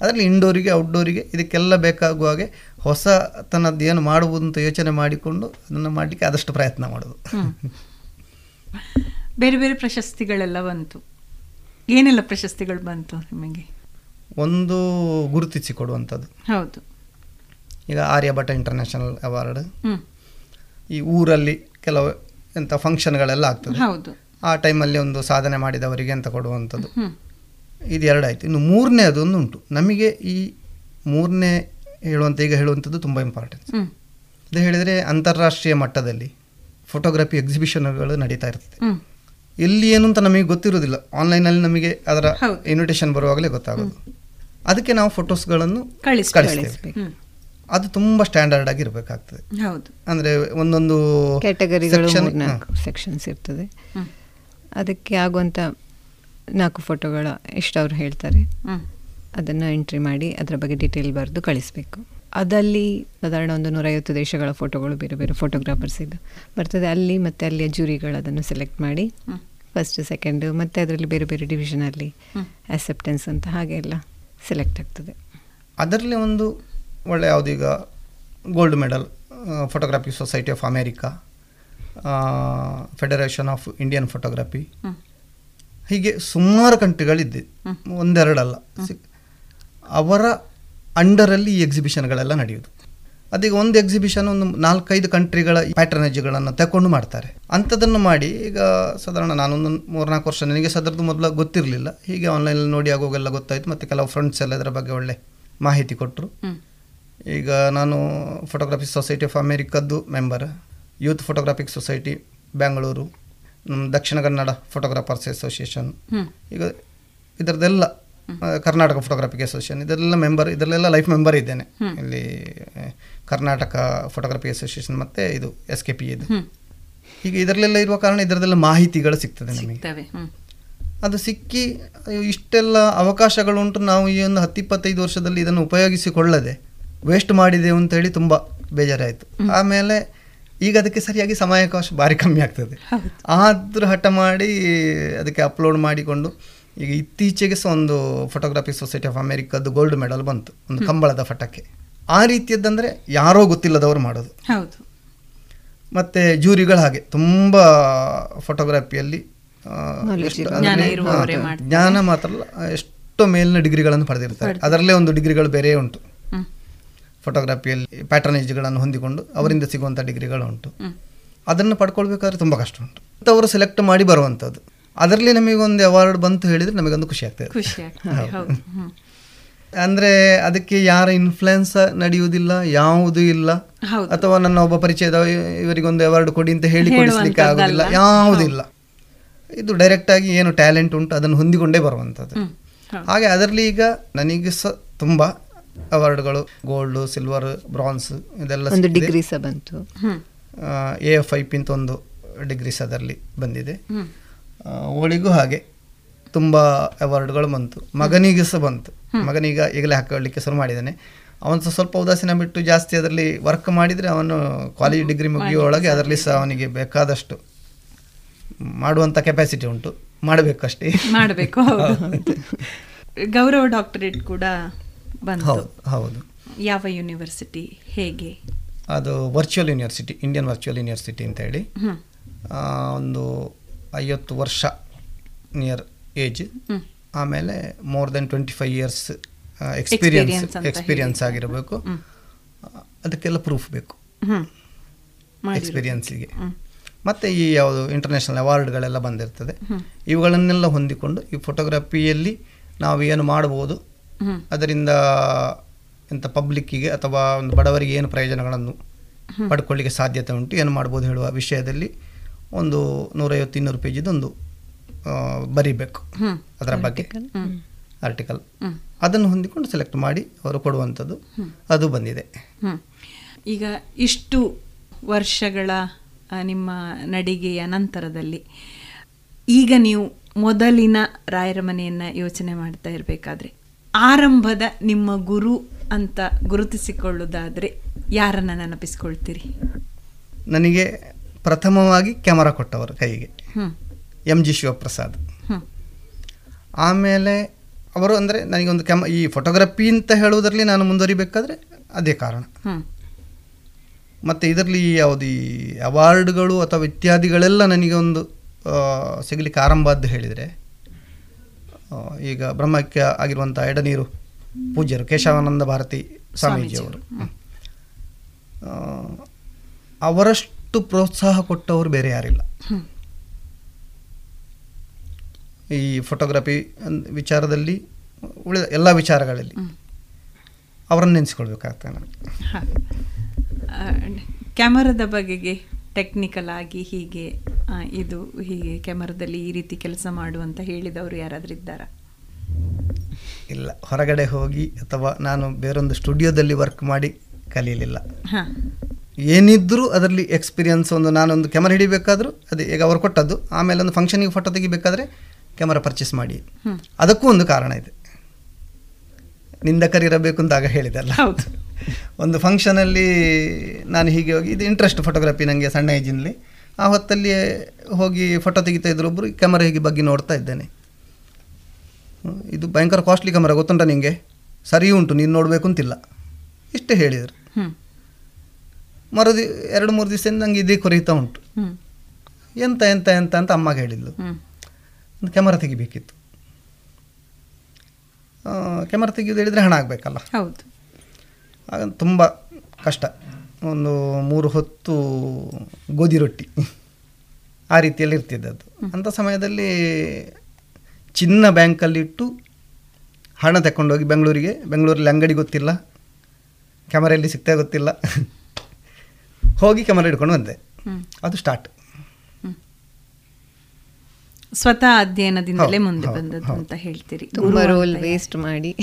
ಅದರಲ್ಲಿ ಇಂಡೋರಿಗೆ ಔಟ್ಡೋರಿಗೆ ಇದಕ್ಕೆಲ್ಲ ಬೇಕಾಗುವ ಹಾಗೆ ಹೊಸತನದ್ದು ಏನು ಮಾಡುವುದು ಅಂತ ಯೋಚನೆ ಮಾಡಿಕೊಂಡು ಅದನ್ನು ಮಾಡಲಿಕ್ಕೆ ಆದಷ್ಟು ಪ್ರಯತ್ನ ಮಾಡೋದು. ಬೇರೆ ಬೇರೆ ಪ್ರಶಸ್ತಿಗಳೆಲ್ಲ ಬಂತು. ಏನೆಲ್ಲ ಪ್ರಶಸ್ತಿಗಳು ಬಂತು ನಿಮಗೆ? ಒಂದು ಗುರುತಿಸಿ ಕೊಡುವಂಥದ್ದು ಹೌದು. ಈಗ ಆರ್ಯಭಟ ಇಂಟರ್ನ್ಯಾಷನಲ್ ಅವಾರ್ಡ್. ಈ ಊರಲ್ಲಿ ಕೆಲವು ಎಂಥ ಫಂಕ್ಷನ್ಗಳೆಲ್ಲ ಆಗ್ತದೆ. ಹೌದು. ಆ ಟೈಮಲ್ಲಿ ಒಂದು ಸಾಧನೆ ಮಾಡಿದವರಿಗೆ ಅಂತ ಕೊಡುವಂಥದ್ದು. ಇದು ಎರಡಾಯಿತು. ಇನ್ನು ಮೂರನೇ ಅದೊಂದು ಉಂಟು ನಮಗೆ ಈ ಮೂರನೇ ಹೇಳುವಂಥ ಈಗ ಹೇಳುವಂಥದ್ದು ತುಂಬ ಇಂಪಾರ್ಟೆಂಟ್ ಅದು ಇದು ಹೇಳಿದರೆ ಅಂತಾರಾಷ್ಟ್ರೀಯ ಮಟ್ಟದಲ್ಲಿ ಫೋಟೋಗ್ರಫಿ ಎಕ್ಸಿಬಿಷನ್ಗಳು ನಡೀತಾ ಇರ್ತದೆ. ಎಲ್ಲಿ ಏನು ಅಂತ ನಮಗೆ ಗೊತ್ತಿರೋದಿಲ್ಲ ಆನ್ಲೈನಲ್ಲಿ ನಮಗೆ ಅದರ ಇನ್ವಿಟೇಷನ್ ಬರುವಾಗಲೇ ಗೊತ್ತಾಗೋದು. ಅದಕ್ಕೆ ನಾವು ಫೋಟೋಸ್ಗಳನ್ನು ಕಳಿಸ್- ಕಳಿಸ್ತೇವೆ ಕಳಿಸ್ಬೇಕು. ಅದು ತುಂಬ ಸ್ಟ್ಯಾಂಡರ್ಡ್ ಆಗಿ ಇರಬೇಕಾಗ್ತದೆ. ಹೌದು. ಅಂದರೆ ಒಂದೊಂದು ಸೆಕ್ಷನ್ಸ್ ಇರ್ತದೆ. ಅದಕ್ಕೆ ಆಗುವಂಥ ನಾಲ್ಕು ಫೋಟೋಗಳ ಇಷ್ಟವ್ರು ಅವ್ರು ಹೇಳ್ತಾರೆ. ಅದನ್ನು ಎಂಟ್ರಿ ಮಾಡಿ ಅದರ ಬಗ್ಗೆ ಡೀಟೇಲ್ ಬರೆದು ಕಳಿಸ್ಬೇಕು. ಅದಲ್ಲಿ ಸಾಧಾರಣ ಒಂದು ನೂರೈವತ್ತು ದೇಶಗಳ ಫೋಟೋಗಳು ಬೇರೆ ಬೇರೆ ಫೋಟೋಗ್ರಾಫರ್ಸ್ ಇದು. ಬರ್ತದೆ ಅಲ್ಲಿ ಮತ್ತು ಅಲ್ಲಿಯ ಜೂರಿಗಳು ಅದನ್ನು ಸೆಲೆಕ್ಟ್ ಮಾಡಿ ಫಸ್ಟ್ ಸೆಕೆಂಡ್ ಮತ್ತು ಅದರಲ್ಲಿ ಬೇರೆ ಬೇರೆ ಡಿವಿಷನಲ್ಲಿ ಅಸೆಪ್ಟೆನ್ಸ್ ಅಂತ ಹಾಗೆ ಎಲ್ಲ ಸೆಲೆಕ್ಟ್ ಆಗ್ತದೆ. ಅದರಲ್ಲಿ ಒಂದು ಒಳ್ಳೆ ಯಾವುದೀಗ ಈಗ gold medal photography society of America federation of Indian photography ಹೀಗೆ ಸುಮಾರು ಕಂಟ್ರಿಗಳಿದ್ದೆ ಒಂದೆರಡಲ್ಲ. ಸಿ- ಅವರ ಅಂಡರಲ್ಲಿ ಈ ಎಕ್ಸಿಬಿಷನ್ಗಳೆಲ್ಲ ನಡೆಯೋದು. ಅದೀಗ ಒಂದು ಎಕ್ಸಿಬಿಷನ್ ಒಂದು ನಾಲ್ಕೈದು ಕಂಟ್ರಿಗಳ ಪ್ಯಾಟ್ರನೇಜ್ಗಳನ್ನು ತಗೊಂಡು ಮಾಡ್ತಾರೆ. ಅಂಥದ್ದನ್ನು ಮಾಡಿ ಈಗ ಸಾಧಾರಣ ನಾನೊಂದು ಮೂರ್ನಾಲ್ಕು ವರ್ಷ ನನಗೆ ಸದರದ್ದು ಮೊದಲು ಗೊತ್ತಿರಲಿಲ್ಲ. ಹೀಗೆ ಆನ್ಲೈನಲ್ಲಿ ನೋಡಿ ಆಗೋಗೆಲ್ಲ ಗೊತ್ತಾಯಿತು. ಮತ್ತು ಕೆಲವು ಫ್ರೆಂಡ್ಸ್ ಎಲ್ಲ ಇದರ ಬಗ್ಗೆ ಒಳ್ಳೆ ಮಾಹಿತಿ ಕೊಟ್ಟರು ಈಗ ನಾನು photography society of ಅಮೇರಿಕದ್ದು member youth photographic society Bengaluru Dakshina Kannada photographers association. ಈಗ ಇದರದ್ದೆಲ್ಲ ಆ, ಕರ್ನಾಟಕ ಫೋಟೋಗ್ರಾಫಿಕ್ ಅಸೋಸಿಯೇಷನ್ ಇದೆಲ್ಲ ಮೆಂಬರ್ ಇದರಲ್ಲೆಲ್ಲ ಲೈಫ್ ಮೆಂಬರ್ ಇದ್ದೇನೆ. ಇಲ್ಲಿ ಕರ್ನಾಟಕ ಫೋಟೋಗ್ರಫಿ ಅಸೋಸಿಯೇಷನ್ ಮತ್ತು ಇದು ಎಸ್ ಕೆ ಪಿ ಇದು. ಈಗ ಇದರಲ್ಲೆಲ್ಲ ಇರುವ ಕಾರಣ ಇದರದೆಲ್ಲ ಮಾಹಿತಿಗಳು ಸಿಗ್ತದೆ ನಮಗೆ. ಅದು ಸಿಕ್ಕಿ ಇಷ್ಟೆಲ್ಲ ಅವಕಾಶಗಳುಂಟು ನಾವು ಈ ಒಂದು ಹತ್ತಿಪ್ಪತ್ತೈದು ವರ್ಷದಲ್ಲಿ ಇದನ್ನು ಉಪಯೋಗಿಸಿಕೊಳ್ಳದೆ ವೇಸ್ಟ್ ಮಾಡಿದೆವು ಅಂತೇಳಿ ತುಂಬ ಬೇಜಾರಾಯಿತು. ಆಮೇಲೆ ಈಗ ಅದಕ್ಕೆ ಸರಿಯಾಗಿ ಸಮಯಾವಕಾಶ ಭಾರಿ ಕಮ್ಮಿ ಆಗ್ತದೆ. ಆದರೂ ಹಠ ಮಾಡಿ ಅದಕ್ಕೆ ಅಪ್ಲೋಡ್ ಮಾಡಿಕೊಂಡು ಈಗ ಇತ್ತೀಚೆಗೆ ಸಹ ಒಂದು ಫೋಟೋಗ್ರಾಫಿ ಸೊಸೈಟಿ ಆಫ್ ಅಮೆರಿಕದ್ದು ಗೋಲ್ಡ್ ಮೆಡಲ್ ಬಂತು ಒಂದು ಕಂಬಳದ ಫಟಕ್ಕೆ. ಆ ರೀತಿಯದ್ದಂದರೆ ಯಾರೋ ಗೊತ್ತಿಲ್ಲದವರು ಮಾಡೋದು. ಹೌದು. ಮತ್ತು ಜೂರಿಗಳು ಹಾಗೆ ತುಂಬ ಫೋಟೋಗ್ರಫಿಯಲ್ಲಿ ಜ್ಞಾನ ಮಾತ್ರ ಅಲ್ಲ ಎಷ್ಟೋ ಮೇಲಿನ ಡಿಗ್ರಿಗಳನ್ನು ಪಡೆದಿರ್ತಾರೆ. ಅದರಲ್ಲೇ ಒಂದು ಡಿಗ್ರಿಗಳು ಬೇರೆ ಉಂಟು. ಫೋಟೋಗ್ರಾಫಿಯಲ್ಲಿ ಪ್ಯಾಟರ್ನೇಜ್ಗಳನ್ನು ಹೊಂದಿಕೊಂಡು ಅವರಿಂದ ಸಿಗುವಂಥ ಡಿಗ್ರಿಗಳು ಉಂಟು. ಅದನ್ನು ಪಡ್ಕೊಳ್ಬೇಕಾದ್ರೆ ತುಂಬ ಕಷ್ಟ ಉಂಟು. ಅವರು ಸೆಲೆಕ್ಟ್ ಮಾಡಿ ಬರುವಂಥದ್ದು. ಅದರಲ್ಲಿ ನಮಗೊಂದು ಒಂದು ಅವಾರ್ಡ್ ಬಂತು ಹೇಳಿದರೆ ನಮಗೊಂದು ಖುಷಿ ಆಗ್ತದೆ ಖುಷಿ ಆಗ್ತದೆ ಹೌದು. ಹ್ಮ್. ಅಂದರೆ ಅದಕ್ಕೆ ಯಾರ ಇನ್ಫ್ಲುಯೆನ್ಸ್ ನಡೆಯುವುದಿಲ್ಲ ಯಾವುದೂ ಇಲ್ಲ. ಹೌದು. ಅಥವಾ ನನ್ನ ಒಬ್ಬ ಪರಿಚಯದ ಇವರಿಗೊಂದು ಅವಾರ್ಡ್ ಕೊಡಿ ಅಂತ ಹೇಳಿ ಕೊಡಿಸ್ಲಿಕ್ಕೆ ಆಗೋದಿಲ್ಲ. ಯಾವುದಿಲ್ಲ ಇದು ಡೈರೆಕ್ಟ್ ಆಗಿ ಏನು ಟ್ಯಾಲೆಂಟ್ ಉಂಟು ಅದನ್ನು ಹೊಂದಿಕೊಂಡೇ ಬರುವಂಥದ್ದು. ಹಾಗೆ ಅದರಲ್ಲಿ ಈಗ ನನಗೆ ಸಹ ತುಂಬ ಅವಾರ್ಡ್ಗಳು ಗೋಲ್ಡ್ ಸಿಲ್ವರ್ ಬ್ರಾನ್ಸ್ ಇದೆಲ್ಲ ಒಂದು ಡಿಗ್ರಿ ಸಹ ಬಂತು. ಎ ಎಫ್ ಐ ಪಿಂತ ಒಂದು ಡಿಗ್ರಿ ಅದರಲ್ಲಿ ಬಂದಿದೆ. ಅವಳಿಗೂ ಹಾಗೆ. ತುಂಬ ಅವಾರ್ಡ್ಗಳು ಬಂತು. ಮಗನಿಗೆ ಸಹ ಬಂತು. ಮಗನೀಗ ಈಗಲೇ ಹಾಕೊಳ್ಳಿಕ್ಕೆ ಶುರು ಮಾಡಿದ್ದಾನೆ. ಅವನು ಸಹ ಸ್ವಲ್ಪ ಉದಾಸೀನ ಬಿಟ್ಟು ಜಾಸ್ತಿ ಅದರಲ್ಲಿ ವರ್ಕ್ ಮಾಡಿದರೆ ಅವನು ಕಾಲೇಜ್ ಡಿಗ್ರಿ ಮುಗಿಯುವೊಳಗೆ ಅದರಲ್ಲಿ ಸಹ ಅವನಿಗೆ ಬೇಕಾದಷ್ಟು ಮಾಡುವಂಥ ಕೆಪಾಸಿಟಿ ಉಂಟು. ಮಾಡಬೇಕಷ್ಟೇ ಮಾಡಬೇಕು ಹೌದು. (laughs) ಗೌರವ ಡಾಕ್ಟರೇಟ್ ಕೂಡ ಹೌದು ಹೌದು. ಯಾವ ಯೂನಿವರ್ಸಿಟಿ ಹೇಗೆ? ಅದು virtual university Indian virtual university ಅಂತ ಹೇಳಿ. ಒಂದು ಐವತ್ತು ವರ್ಷ ನಿಯರ್ ಏಜ್ ಆಮೇಲೆ more then twenty five years experience experience ಆಗಿರಬೇಕು. ಅದಕ್ಕೆಲ್ಲ ಪ್ರೂಫ್ ಬೇಕು. ಎಕ್ಸ್ಪೀರಿಯನ್ಸಿಗೆ. ಮತ್ತು ಈ ಯಾವುದು ಇಂಟರ್ನ್ಯಾಷನಲ್ ಅವಾರ್ಡ್ಗಳೆಲ್ಲ ಬಂದಿರ್ತದೆ. ಇವುಗಳನ್ನೆಲ್ಲ ಹೊಂದಿಕೊಂಡು ಈ ಫೋಟೋಗ್ರಫಿಯಲ್ಲಿ ನಾವು ಏನು ಮಾಡ್ಬೋದು. ಅದರಿಂದ ಎಂಥ ಪಬ್ಲಿಕ್ಕಿಗೆ ಅಥವಾ ಒಂದು ಬಡವರಿಗೆ ಏನು ಪ್ರಯೋಜನಗಳನ್ನು. ಪಡ್ಕೊಳ್ಳಿಕ್ಕೆ ಸಾಧ್ಯತೆ ಉಂಟು? ಏನು ಮಾಡ್ಬೋದು ಹೇಳುವ ವಿಷಯದಲ್ಲಿ? ಒಂದು ನೂರೈವತ್ತು ಇನ್ನೂರು ಪೇಜಿದೊಂದು ಬರೀಬೇಕು ಬರಿಬೇಕು ಅದರ ಬಗ್ಗೆ. ಆರ್ಟಿಕಲ್. ಅದನ್ನು ಹೊಂದಿಕೊಂಡು ಸೆಲೆಕ್ಟ್ ಮಾಡಿ ಅವರು ಕೊಡುವಂಥದ್ದು ಅದು ಬಂದಿದೆ. ಈಗ ಇಷ್ಟು ವರ್ಷಗಳ ನಿಮ್ಮ ನಡಿಗೆಯ ನಂತರದಲ್ಲಿ ಈಗ ನೀವು ಮೊದಲಿನ ರಾಯರ ಮನೆಯನ್ನು ಯೋಚನೆ ಮಾಡ್ತಾ ಇರಬೇಕಾದ್ರೆ ಆರಂಭದ ನಿಮ್ಮ ಗುರು ಅಂತ ಗುರುತಿಸಿಕೊಳ್ಳುವುದಾದರೆ ಯಾರನ್ನು ನೆನಪಿಸ್ಕೊಳ್ತೀರಿ? ನನಗೆ ಪ್ರಥಮವಾಗಿ ಕ್ಯಾಮರಾ ಕೊಟ್ಟವರು ಕೈಗೆ. M M G Shivaprasad. ಆಮೇಲೆ ಅವರು ಅಂದರೆ ನನಗೊಂದು ಕ್ಯಾಮ ಈ ಫೋಟೋಗ್ರಫಿ ಅಂತ ಹೇಳುವುದರಲ್ಲಿ ನಾನು ಮುಂದುವರಿಬೇಕಾದ್ರೆ ಅದೇ ಕಾರಣ. ಮತ್ತು ಇದರಲ್ಲಿ ಯಾವುದು ಈ ಅವಾರ್ಡ್ಗಳು ಅಥವಾ ಇತ್ಯಾದಿಗಳೆಲ್ಲ ನನಗೆ ಒಂದು ಸಿಗಲಿಕ್ಕೆ ಆರಂಭ ಆದ್ದು ಹೇಳಿದರೆ ಈಗ ಬ್ರಹ್ಮಕ್ಕೆ ಆಗಿರುವಂಥ ಎಡನೀರು ಪೂಜ್ಯರು ಕೇಶವಾನಂದ ಭಾರತಿ ಸ್ವಾಮೀಜಿಯವರು. ಆ, ಅವರಷ್ಟು ಪ್ರೋತ್ಸಾಹ ಕೊಟ್ಟವರು ಬೇರೆ ಯಾರಿಲ್ಲ. ಈ ಫೋಟೋಗ್ರಫಿ ವಿಚಾರದಲ್ಲಿ ಉಳಿದ ಎಲ್ಲ ವಿಚಾರಗಳಲ್ಲಿ ಅವರನ್ನು ನೆನೆಸ್ಕೊಳ್ಬೇಕಾಗ್ತದೆ ನನಗೆ ಕ್ಯಾಮರಾದ ಬಗೆಗೆ ಟೆಕ್ನಿಕಲ್ ಆಗಿ ಹೀಗೆ ಇದು ಹೀಗೆ ಕ್ಯಾಮರಾದಲ್ಲಿ ಈ ರೀತಿ ಕೆಲಸ ಮಾಡುವಂತ ಹೇಳಿದವರು ಯಾರಾದರೂ ಇದ್ದಾರಾ? ಇಲ್ಲ. ಹೊರಗಡೆ ಹೋಗಿ ಅಥವಾ ನಾನು ಬೇರೊಂದು ಸ್ಟುಡಿಯೋದಲ್ಲಿ ವರ್ಕ್ ಮಾಡಿ ಕಲಿಯಲಿಲ್ಲ. ಹ. ಏನಿದ್ದರೂ ಅದರಲ್ಲಿ ಎಕ್ಸ್ಪೀರಿಯನ್ಸ್ ಒಂದು ನಾನೊಂದು ಕ್ಯಾಮರಾ ಹಿಡಿಬೇಕಾದ್ರೂ ಅದೇ ಈಗ ಅವರು ಕೊಟ್ಟದ್ದು ಆಮೇಲೆ ಒಂದು ಫಂಕ್ಷನಿಗೆ ಫೋಟೋ ತೆಗಿಬೇಕಾದ್ರೆ ಕ್ಯಾಮರಾ ಪರ್ಚೇಸ್ ಮಾಡಿ. ಅದಕ್ಕೂ ಒಂದು ಕಾರಣ ಇದೆ. ನಿಂದಕರಿರಬೇಕು ಅಂತ ಆಗ ಹೇಳಿದಲ್ಲ. ಹೌದು. (laughs) ಒಂದು ಫಂಕ್ಷನಲ್ಲಿ ನಾನು ಹೀಗೆ ಹೋಗಿ ಇದು ಇಂಟ್ರೆಸ್ಟ್ ಫೋಟೋಗ್ರಫಿ ನನಗೆ ಸಣ್ಣ ಏಜಿನಲ್ಲಿ. ಆ ಹೊತ್ತಲ್ಲಿ ಹೋಗಿ ಫೋಟೋ ತೆಗಿತಾ ಇದ್ರು ಒಬ್ಬರು ಕ್ಯಾಮರಾ ಹೀಗೆ ಬಗ್ಗೆ ನೋಡ್ತಾ ಇದ್ದೇನೆ. ಇದು ಭಯಂಕರ ಕಾಸ್ಟ್ಲಿ ಕ್ಯಾಮರಾ ಗೊತ್ತುಂಟ ನಿಮಗೆ ಸರಿ ಉಂಟು ನೀನು ನೋಡಬೇಕು ಅಂತಿಲ್ಲ. ಇಷ್ಟೇ ಹೇಳಿದರು. ಮರುದಿ ಎರಡು ಮೂರು ದಿವಸದಿಂದ ನನಗೆ ಇದೇ ಕೊರೀತಾ ಉಂಟು. ಎಂತ ಎಂತ ಎಂತ ಅಂತ ಅಮ್ಮಗೆ ಹೇಳಿದ್ಲು. ಒಂದು ಕ್ಯಾಮರಾ ತೆಗಿಬೇಕಿತ್ತು. ಕ್ಯಾಮರಾ ತೆಗೆಯೋದು ಹೇಳಿದರೆ ಹಣ ಆಗಬೇಕಲ್ಲ. ಹೌದು. ಆಗ ತುಂಬ ಕಷ್ಟ. ಒಂದು ಮೂರು ಹೊತ್ತು ಗೋಧಿ ರೊಟ್ಟಿ ಆ ರೀತಿಯಲ್ಲಿ ಇರ್ತಿದ್ದದ್ದು. ಅಂಥ ಸಮಯದಲ್ಲಿ ಚಿನ್ನ ಬ್ಯಾಂಕಲ್ಲಿಟ್ಟು ಹಣ ತಗೊಂಡೋಗಿ ಬೆಂಗಳೂರಿಗೆ. ಬೆಂಗಳೂರಲ್ಲಿ ಅಂಗಡಿ ಗೊತ್ತಿಲ್ಲ. ಕ್ಯಾಮರಾ ಎಲ್ಲಿ ಸಿಗ್ತಾ ಗೊತ್ತಿಲ್ಲ. ಹೋಗಿ ಕ್ಯಾಮರಾ ಹಿಡ್ಕೊಂಡು ಬಂದೆ. ಅದು ಸ್ಟಾರ್ಟ್ ಸ್ವತಃ ಅಧ್ಯಯನದಿಂದಲೇ ಮುಂದೆ ಬಂದದ್ದು ಅಂತ ಹೇಳ್ತೀರಿ. ತುಂಬಾ ರೋಲ್ ವೇಸ್ಟ್ ಮಾಡಿ.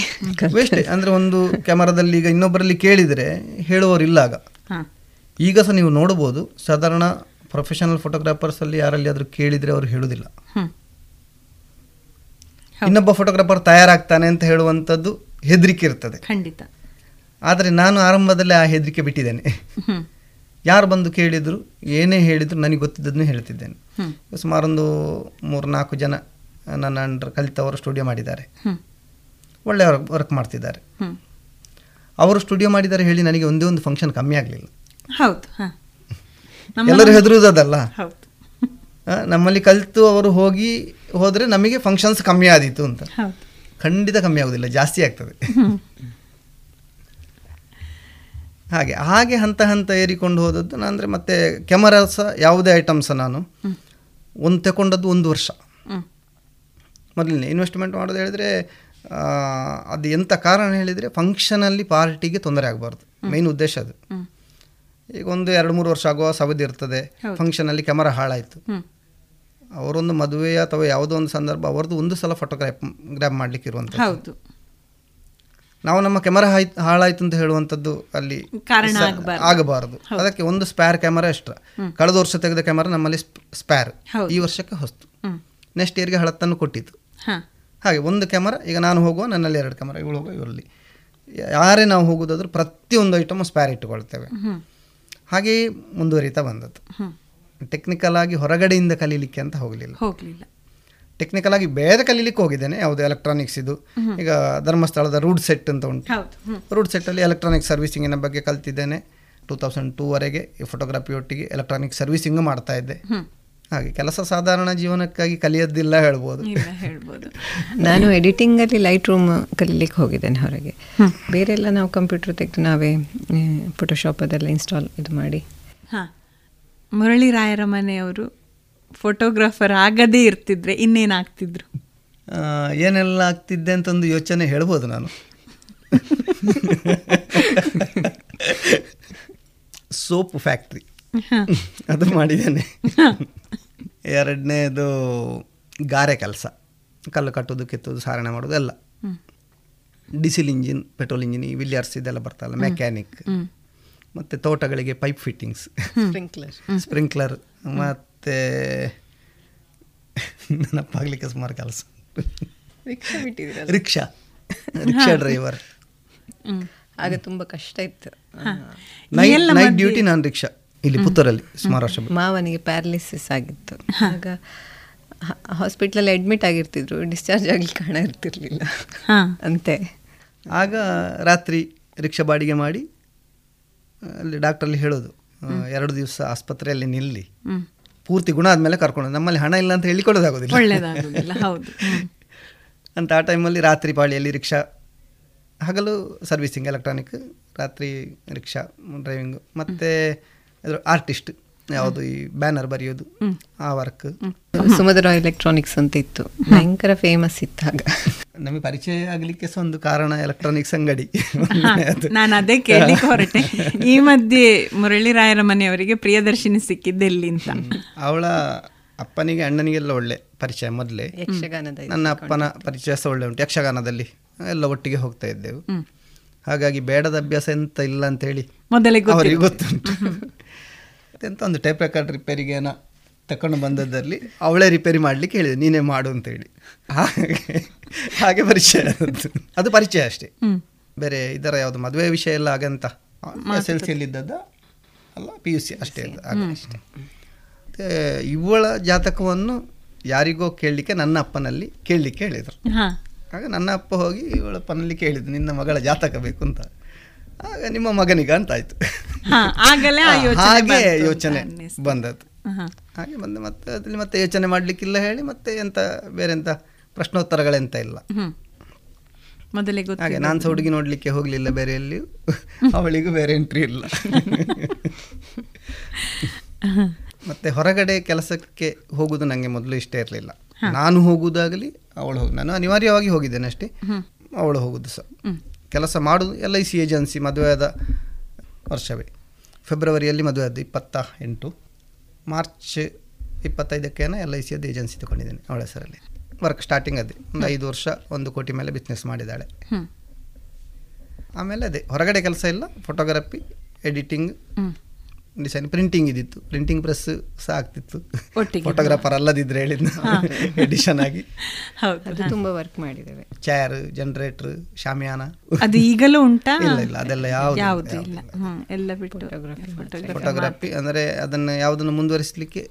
ವೇಸ್ಟ್ (laughs) ಅಂದ್ರೆ ಒಂದು ಕ್ಯಾಮರಾದಲ್ಲಿ ಈಗ ಇನ್ನೊಬ್ಬರಲ್ಲಿ ಕೇಳಿದರೆ ಹೇಳುವವರು ಇಲ್ಲ ಆಗ. ಈಗ ಸಹ ನೀವು ನೋಡಬಹುದು ಸಾಧಾರಣ ಪ್ರೊಫೆಷನಲ್ ಫೋಟೋಗ್ರಾಫರ್ಸಲ್ಲಿ ಯಾರಲ್ಲಿ ಆದರೂ ಕೇಳಿದ್ರೆ ಅವರು ಹೇಳುದಿಲ್ಲ. ಇನ್ನೊಬ್ಬ ಫೋಟೋಗ್ರಾಫರ್ ತಯಾರಾಗ್ತಾನೆ ಅಂತ ಹೇಳುವಂಥದ್ದು ಹೆದರಿಕೆ ಇರ್ತದೆ. ಖಂಡಿತ. ಆದರೆ ನಾನು ಆರಂಭದಲ್ಲಿ ಆ ಹೆದರಿಕೆ ಬಿಟ್ಟಿದ್ದೇನೆ. ಯಾರು ಬಂದು ಕೇಳಿದರು ಏನೇ ಹೇಳಿದ್ರು ನನಗೆ ಗೊತ್ತಿದ್ದದನ್ನು ಹೇಳ್ತಿದ್ದೇನೆ. ಸುಮಾರೊಂದು ಮೂರು ನಾಲ್ಕು ಜನ ನನ್ನ ಅಂಡರ್ ಕಲಿತವರು ಸ್ಟುಡಿಯೋ ಮಾಡಿದ್ದಾರೆ. ಒಳ್ಳೆಯ ವರ್ಕ್ ಮಾಡ್ತಿದ್ದಾರೆ. ಅವರು ಸ್ಟುಡಿಯೋ ಮಾಡಿದ್ದಾರೆ ಹೇಳಿ ನನಗೆ ಒಂದೇ ಒಂದು ಫಂಕ್ಷನ್ ಕಮ್ಮಿ ಆಗಲಿಲ್ಲ. ಹೌದು ಎಲ್ಲರೂ ಹೆದರುವುದಲ್ಲ ಹೌದು. ನಮ್ಮಲ್ಲಿ ಕಲಿತು ಅವರು ಹೋಗಿ ಹೋದರೆ ನಮಗೆ ಫಂಕ್ಷನ್ಸ್ ಕಮ್ಮಿ ಆದೀತು ಅಂತ. ಖಂಡಿತ ಕಮ್ಮಿ ಆಗೋದಿಲ್ಲ ಜಾಸ್ತಿ ಆಗ್ತದೆ. ಹಾಗೆ ಹಾಗೆ ಹಂತ ಹಂತ ಏರಿಕೊಂಡು ಹೋದದ್ದು ನಾನು ಅಂದರೆ ಮತ್ತೆ ಕ್ಯಾಮರಾ ಸಹ ಯಾವುದೇ ಐಟಮ್ಸ ನಾನು. ಒಂದು ತಗೊಂಡದ್ದು ಒಂದು ವರ್ಷ. ಮೊದಲನೇ ಇನ್ವೆಸ್ಟ್ಮೆಂಟ್ ಮಾಡೋದು ಹೇಳಿದರೆ ಅದು ಎಂಥ ಕಾರಣ ಹೇಳಿದರೆ ಫಂಕ್ಷನಲ್ಲಿ ಪಾರ್ಟಿಗೆ ತೊಂದರೆ ಆಗಬಾರ್ದು. ಮೇನ್ ಉದ್ದೇಶ ಅದು. ಈಗ ಒಂದು ಎರಡು ಮೂರು ವರ್ಷ ಆಗುವ ಸವದಿ ಇರ್ತದೆ. ಫಂಕ್ಷನಲ್ಲಿ ಕ್ಯಾಮರಾ ಹಾಳಾಯಿತು. ಅವರೊಂದು ಮದುವೆ ಅಥವಾ ಯಾವುದೋ ಒಂದು ಸಂದರ್ಭ ಅವರದ್ದು ಒಂದು ಸಲ ಫೋಟೋಗ್ರಾಫ್ ಗ್ರಾಪ್ ಮಾಡಲಿಕ್ಕೆ ಇರುವಂಥದ್ದು ನಾವು ನಮ್ಮ ಕ್ಯಾಮರಾ ಹಾಳಾಯ್ತು ಅಂತ ಹೇಳುವಂಥದ್ದು ಅಲ್ಲಿ ಕಾರಣ ಆಗಬಾರದು. ಅದಕ್ಕೆ ಒಂದು ಸ್ಪೇರ್ ಕ್ಯಾಮರಾ ಎಕ್ಸ್ಟ್ರಾ. ಕಳೆದ ವರ್ಷ ತೆಗೆದ ಕ್ಯಾಮರಾ ನಮ್ಮಲ್ಲಿ ಸ್ಪೇರ್ ಈ ವರ್ಷಕ್ಕೆ ಹೊಸ್ತು. ನೆಕ್ಸ್ಟ್ ಇಯರ್ಗೆ ಹಳತ್ತನ್ನು ಕೊಟ್ಟಿತ್ತು ಹಾಗೆ ಒಂದು ಕ್ಯಾಮರಾ ಈಗ ನಾನು ಹೋಗುವ ನನ್ನಲ್ಲಿ ಎರಡು ಕ್ಯಾಮರಾ ಇವಳು ಹೋಗುವ ಇವರಲ್ಲಿ. ಯಾರೇ ನಾವು ಹೋಗೋದಾದ್ರೂ ಪ್ರತಿಯೊಂದು ಐಟಮ್ ಸ್ಪ್ಯಾರ್ ಇಟ್ಟುಕೊಳ್ತೇವೆ. ಹಾಗೆಯೇ ಮುಂದುವರಿತಾ ಬಂದದ್ದು. ಟೆಕ್ನಿಕಲ್ ಆಗಿ ಹೊರಗಡೆಯಿಂದ ಕಲೀಲಿಕ್ಕೆ ಅಂತ ಹೋಗಲಿಲ್ಲ. ಹೋಗ್ಲಿಲ್ಲ. ಟೆಕ್ನಿಕಲ್ ಆಗಿ ಬೇರೆ ಕಲೀಲಿಕ್ಕೆ ಹೋಗಿದ್ದೇನೆ ಯಾವುದು ಎಲೆಕ್ಟ್ರಾನಿಕ್ಸ್ ಇದು. ಈಗ ಧರ್ಮಸ್ಥಳದ ರೂಡ್ ಸೆಟ್ ಅಂತ ಉಂಟು. ರೂಡ್ ಸೆಟ್ಟಲ್ಲಿ ಎಲೆಕ್ಟ್ರಾನಿಕ್ ಸರ್ವಿಸಿಂಗಿನ ಬಗ್ಗೆ ಕಲ್ತಿದ್ದೇನೆ. ಟೂ ತೌಸಂಡ್ ಟೂವರೆಗೆ ಈ ಫೋಟೋಗ್ರಫಿ ಒಟ್ಟಿಗೆ ಎಲೆಕ್ಟ್ರಾನಿಕ್ ಸರ್ವಿಸಿಂಗ್ ಮಾಡ್ತಾ ಇದ್ದೆ. ಹಾಗೆ ಕೆಲಸ ಸಾಧಾರಣ ಜೀವನಕ್ಕಾಗಿ ಕಲಿಯೋದಿಲ್ಲ ಹೇಳ್ಬೋದು. (laughs) ನಾನು ಎಡಿಟಿಂಗಲ್ಲಿ ಲೈಟ್ ರೂಮ್ ಕಲೀಲಿಕ್ಕೆ ಹೋಗಿದ್ದೇನೆ ಹೊರಗೆ. ಬೇರೆಲ್ಲ ನಾವು ಕಂಪ್ಯೂಟರ್ ತೆಗೆದು ನಾವೇ ಫೋಟೋಶಾಪ್ ಅದೆಲ್ಲ ಇನ್ಸ್ಟಾಲ್ ಇದು ಮಾಡಿ. ಹಾ. ಮುರಳಿ ರಾಯರ ಮನೆಯವರು ಫೋಟೋಗ್ರಾಫರ್ ಆಗದೇ ಇರ್ತಿದ್ರೆ ಇನ್ನೇನಾಗ್ತಿದ್ರು ಆಗ್ತಿದ್ರು? ಏನೆಲ್ಲ ಆಗ್ತಿದ್ದೆ ಅಂತ ಒಂದು ಯೋಚನೆ ಹೇಳ್ಬೋದು ನಾನು. Soap factory. ಅದು ಮಾಡಿದ್ದೇನೆ. ಎರಡನೇದು ಗಾರೆ ಕೆಲಸ. ಕಲ್ಲು ಕಟ್ಟೋದು ಕೆತ್ತೋದು ಸಾರಣೆ ಮಾಡೋದು ಎಲ್ಲ. Diesel engine petrol engine Villiers ಇದೆಲ್ಲ ಬರ್ತಲ್ಲ ಮೆಕ್ಯಾನಿಕ್. ಮತ್ತು ತೋಟಗಳಿಗೆ pipe fittings. Sprinkler Sprinkler. Sprinkler ಮತ್ತು (laughs) ನೆನಪಾಗ್ಲಿಕ್ಕೆ ಸುಮಾರು ಕೆಲಸ. ರಿಕ್ಷಾ? ರಿಕ್ಷಾ. Rickshaw driver. ಆಗ ತುಂಬ ಕಷ್ಟ ಇತ್ತು. ನೈಟ್ ಡ್ಯೂಟಿ ನಾನು ರಿಕ್ಷಾ. ಇಲ್ಲಿ ಪುತ್ತೂರಲ್ಲಿ ಸುಮಾರು ವರ್ಷ ಮಾವನಿಗೆ ಪ್ಯಾರಲಿಸಿಸ್ ಆಗಿತ್ತು. ಆಗ ಹಾಸ್ಪಿಟ್ಲಲ್ಲಿ ಅಡ್ಮಿಟ್ ಆಗಿರ್ತಿದ್ರು. ಡಿಸ್ಚಾರ್ಜ್ ಆಗ್ಲಿಕ್ಕೆ ಹಣ ಇರ್ತಿರ್ಲಿಲ್ಲ. ಅಂತೆ. ಆಗ ರಾತ್ರಿ ರಿಕ್ಷಾ ಬಾಡಿಗೆ ಮಾಡಿ ಅಲ್ಲಿ ಡಾಕ್ಟ್ರಲ್ಲಿ ಹೇಳೋದು ಎರಡು ದಿವಸ ಆಸ್ಪತ್ರೆಯಲ್ಲಿ ನಿಲ್ಲಿ. ಪೂರ್ತಿ ಗುಣ ಆದಮೇಲೆ ಕರ್ಕೊಂಡು ನಮ್ಮಲ್ಲಿ ಹಣ ಇಲ್ಲ ಅಂತ ಹೇಳಿಕೊಳ್ಳೋದಾಗೋದಿಲ್ಲ. ಒಳ್ಳೆಯದಾಗೋದಿಲ್ಲ ಹೌದು. (laughs) ಅಂತ ಆ ಟೈಮಲ್ಲಿ ರಾತ್ರಿ ಪಾಳಿಯಲ್ಲಿ ರಿಕ್ಷಾ ಹಗಲು ಸರ್ವಿಸಿಂಗ್ ಎಲೆಕ್ಟ್ರಾನಿಕ್ ರಾತ್ರಿ ರಿಕ್ಷಾ ಡ್ರೈವಿಂಗು ಮತ್ತು ಅದರ ಆರ್ಟಿಸ್ಟ್ ಯಾವುದು ಈ ಬ್ಯಾನರ್ ಬರೆಯೋದು ಆ ವರ್ಕ್ ಸುಮಧುರ ಎಲೆಕ್ಟ್ರಾನಿಕ್ಸ್ ಅಂತ ಇತ್ತು. ಭಯಂಕರ ಫೇಮಸ್ ಇತ್ತು ಆಗ. ನಮಗೆ ಪರಿಚಯ ಆಗಲಿಕ್ಕೆ ಸಹ ಒಂದು ಕಾರಣ ಎಲೆಕ್ಟ್ರಾನಿಕ್ಸ್ ಅಂಗಡಿ. (laughs) ಅದು. ನಾನು ಅದೇ ಕೇಳಲಿಕ್ಕೆ ಹೊರಟೆ. ಈ ಮಧ್ಯೆ ಮುರಳಿ ರಾಯರ ಮನೆಯವರಿಗೆ ಪ್ರಿಯದರ್ಶಿನಿ ಸಿಕ್ಕಿದ್ದೆಲ್ಲಿ ಅಂತ. ಅವಳ ಅಪ್ಪನಿಗೆ ಅಣ್ಣನಿಗೆಲ್ಲ ಒಳ್ಳೆ ಪರಿಚಯ ಮೊದಲೇ. ಯಕ್ಷಗಾನದ ಇದು ನನ್ನ ಅಪ್ಪನ ಪರಿಚಯ ಸಹ ಒಳ್ಳೆ ಉಂಟು. ಯಕ್ಷಗಾನದಲ್ಲಿ ಎಲ್ಲ ಒಟ್ಟಿಗೆ ಹೋಗ್ತಾ ಇದ್ದೆವು. ಹಾಗಾಗಿ ಬೇಡದ ಅಭ್ಯಾಸ ಎಂತ ಇಲ್ಲ ಅಂತ ಹೇಳಿ ಮೊದಲೇ ಅವರಿಗೆ. ಗೊತ್ತುಂಟು. ಎಂತ ಒಂದು ಟೈಪ್ ರೆಕಾರ್ಡ್ ರಿಪೇರಿಗೆ ಏನೋ ತಕೊಂಡು ಬಂದದ್ದರಲ್ಲಿ ಅವಳೇ ರಿಪೇರಿ ಮಾಡ್ಲಿಕ್ಕೆ ಹೇಳಿದೆ ನೀನೇ ಮಾಡು ಅಂತ ಹೇಳಿ ಹಾಗೆ ಹಾಗೆ ಪರಿಚಯ ಅದು ಪರಿಚಯ ಅಷ್ಟೇ. ಬೇರೆ ಇದರ ಯಾವುದು ಮದುವೆ ವಿಷಯ ಎಲ್ಲ ಆಗಂತ. ಎಸ್ ಎಲ್ ಸಿಯಲ್ಲಿ ಇದ್ದದ್ದ ಅಲ್ಲ ಪಿ ಯು ಸಿ ಅಷ್ಟೇ ಅಷ್ಟೇ. ಇವಳ ಜಾತಕವನ್ನು ಯಾರಿಗೋ ಕೇಳಲಿಕ್ಕೆ ನನ್ನ ಅಪ್ಪನಲ್ಲಿ ಕೇಳಲಿಕ್ಕೆ ಹೇಳಿದರು. ಆಗ ನನ್ನ ಅಪ್ಪ ಹೋಗಿ ಇವಳ ಅಪ್ಪನಲ್ಲಿ ಕೇಳಿದ್ರು ನಿನ್ನ ಮಗಳ ಜಾತಕ ಬೇಕು ಅಂತ. ಆಗ ನಿಮ್ಮ ಮಗನಿಗ ಅಂತ ಆಯ್ತು. ಹಾಗೆ ಯೋಚನೆ ಬಂದದ್ದು. ಹಾಗೆ ಬಂದು ಮತ್ತೆ ಅದ್ರಲ್ಲಿ ಮತ್ತೆ ಯೋಚನೆ ಮಾಡಲಿಕ್ಕಿಲ್ಲ ಹೇಳಿ ಮತ್ತೆ ಎಂತ ಬೇರೆ ಎಂತ ಪ್ರಶ್ನೋತ್ತರಗಳೆಂತ ಇಲ್ಲ. ಮೊದಲಿಗೆ ಮೊದಲೇ ಹಾಗೆ ನಾನು ಸಹ ಹುಡುಗಿ ನೋಡಲಿಕ್ಕೆ ಹೋಗಲಿಲ್ಲ ಬೇರೆ ಎಲ್ಲಿ ಅವಳಿಗೂ ಬೇರೆ ಎಂಟ್ರಿ ಇಲ್ಲ. ಮತ್ತೆ ಹೊರಗಡೆ ಕೆಲಸಕ್ಕೆ ಹೋಗುದು ನನಗೆ ಮೊದಲು ಇಷ್ಟ ಇರಲಿಲ್ಲ. ನಾನು ಹೋಗುವುದಾಗಲಿ ಅವಳು ಹೋಗಿ ನಾನು ಅನಿವಾರ್ಯವಾಗಿ ಹೋಗಿದ್ದೇನೆ ಅಷ್ಟೇ. ಅವಳು ಹೋಗುದು ಸಹ ಕೆಲಸ ಮಾಡುದು ಎಲ್ ಐ ಸಿ ಏಜೆನ್ಸಿ ಮದುವೆಯಾದ ವರ್ಷವೇ. ಫೆಬ್ರವರಿಯಲ್ಲಿ ಮದುವೆ ಆದ ಇಪ್ಪತ್ತ ಎಂಟು. ಮಾರ್ಚ್ ಇಪ್ಪತ್ತೈದಕ್ಕೇನೋ ಎಲ್ ಐ ಸಿಯದ್ದು ಏಜೆನ್ಸಿ ತಗೊಂಡಿದ್ದೀನಿ ಅವಳ ಹೆಸರಲ್ಲಿ ವರ್ಕ್ ಸ್ಟಾರ್ಟಿಂಗ್ ಅದೇ ಒಂದು ಐದು ವರ್ಷ ಒಂದು ಕೋಟಿ ಮೇಲೆ ಬಿಸ್ನೆಸ್ ಮಾಡಿದ್ದಾಳೆ. ಆಮೇಲೆ ಅದೇ ಹೊರಗಡೆ ಕೆಲಸ ಇಲ್ಲ ಫೋಟೋಗ್ರಫಿ ಎಡಿಟಿಂಗ್. ಡಿಸೈನ್ ಪ್ರಿಂಟಿಂಗ್ ಇದ್ದಿತ್ತು. ಪ್ರಿಂಟಿಂಗ್ ಪ್ರೆಸ್ ಸಹ ಆಗ್ತಿತ್ತು. ಒಟ್ಟಿಗೆ. ಫೋಟೋಗ್ರಾಫರ್ ಅಲ್ಲದಿದ್ರೆ ಹೇಳಿದ್ನ. ಎಡಿಷನ್ ಆಗಿ. ತುಂಬಾ ಅದು ಹಾ. ತುಂಬ ವರ್ಕ್ ಮಾಡಿದ್ದೇವೆ. ಚೇರ್ ಜನರೇಟರ್ ಶಾಮಿಯಾನ. ಅದು ಈಗಲೂ ಉಂಟಾ? ಇಲ್ಲ ಇಲ್ಲ ಅದೆಲ್ಲ ಯಾವುದು ಯಾವುದು ಇಲ್ಲ. ಹ್ಮ್ ಎಲ್ಲ ಬಿಟ್ಟು ಫೋಟೋಗ್ರಫಿ ಫೋಟೋಗ್ರಫಿ ಅಂದರೆ ಅದನ್ನು ಯಾವುದನ್ನು ಮುಂದುವರಿಸಲಿಕ್ಕೆ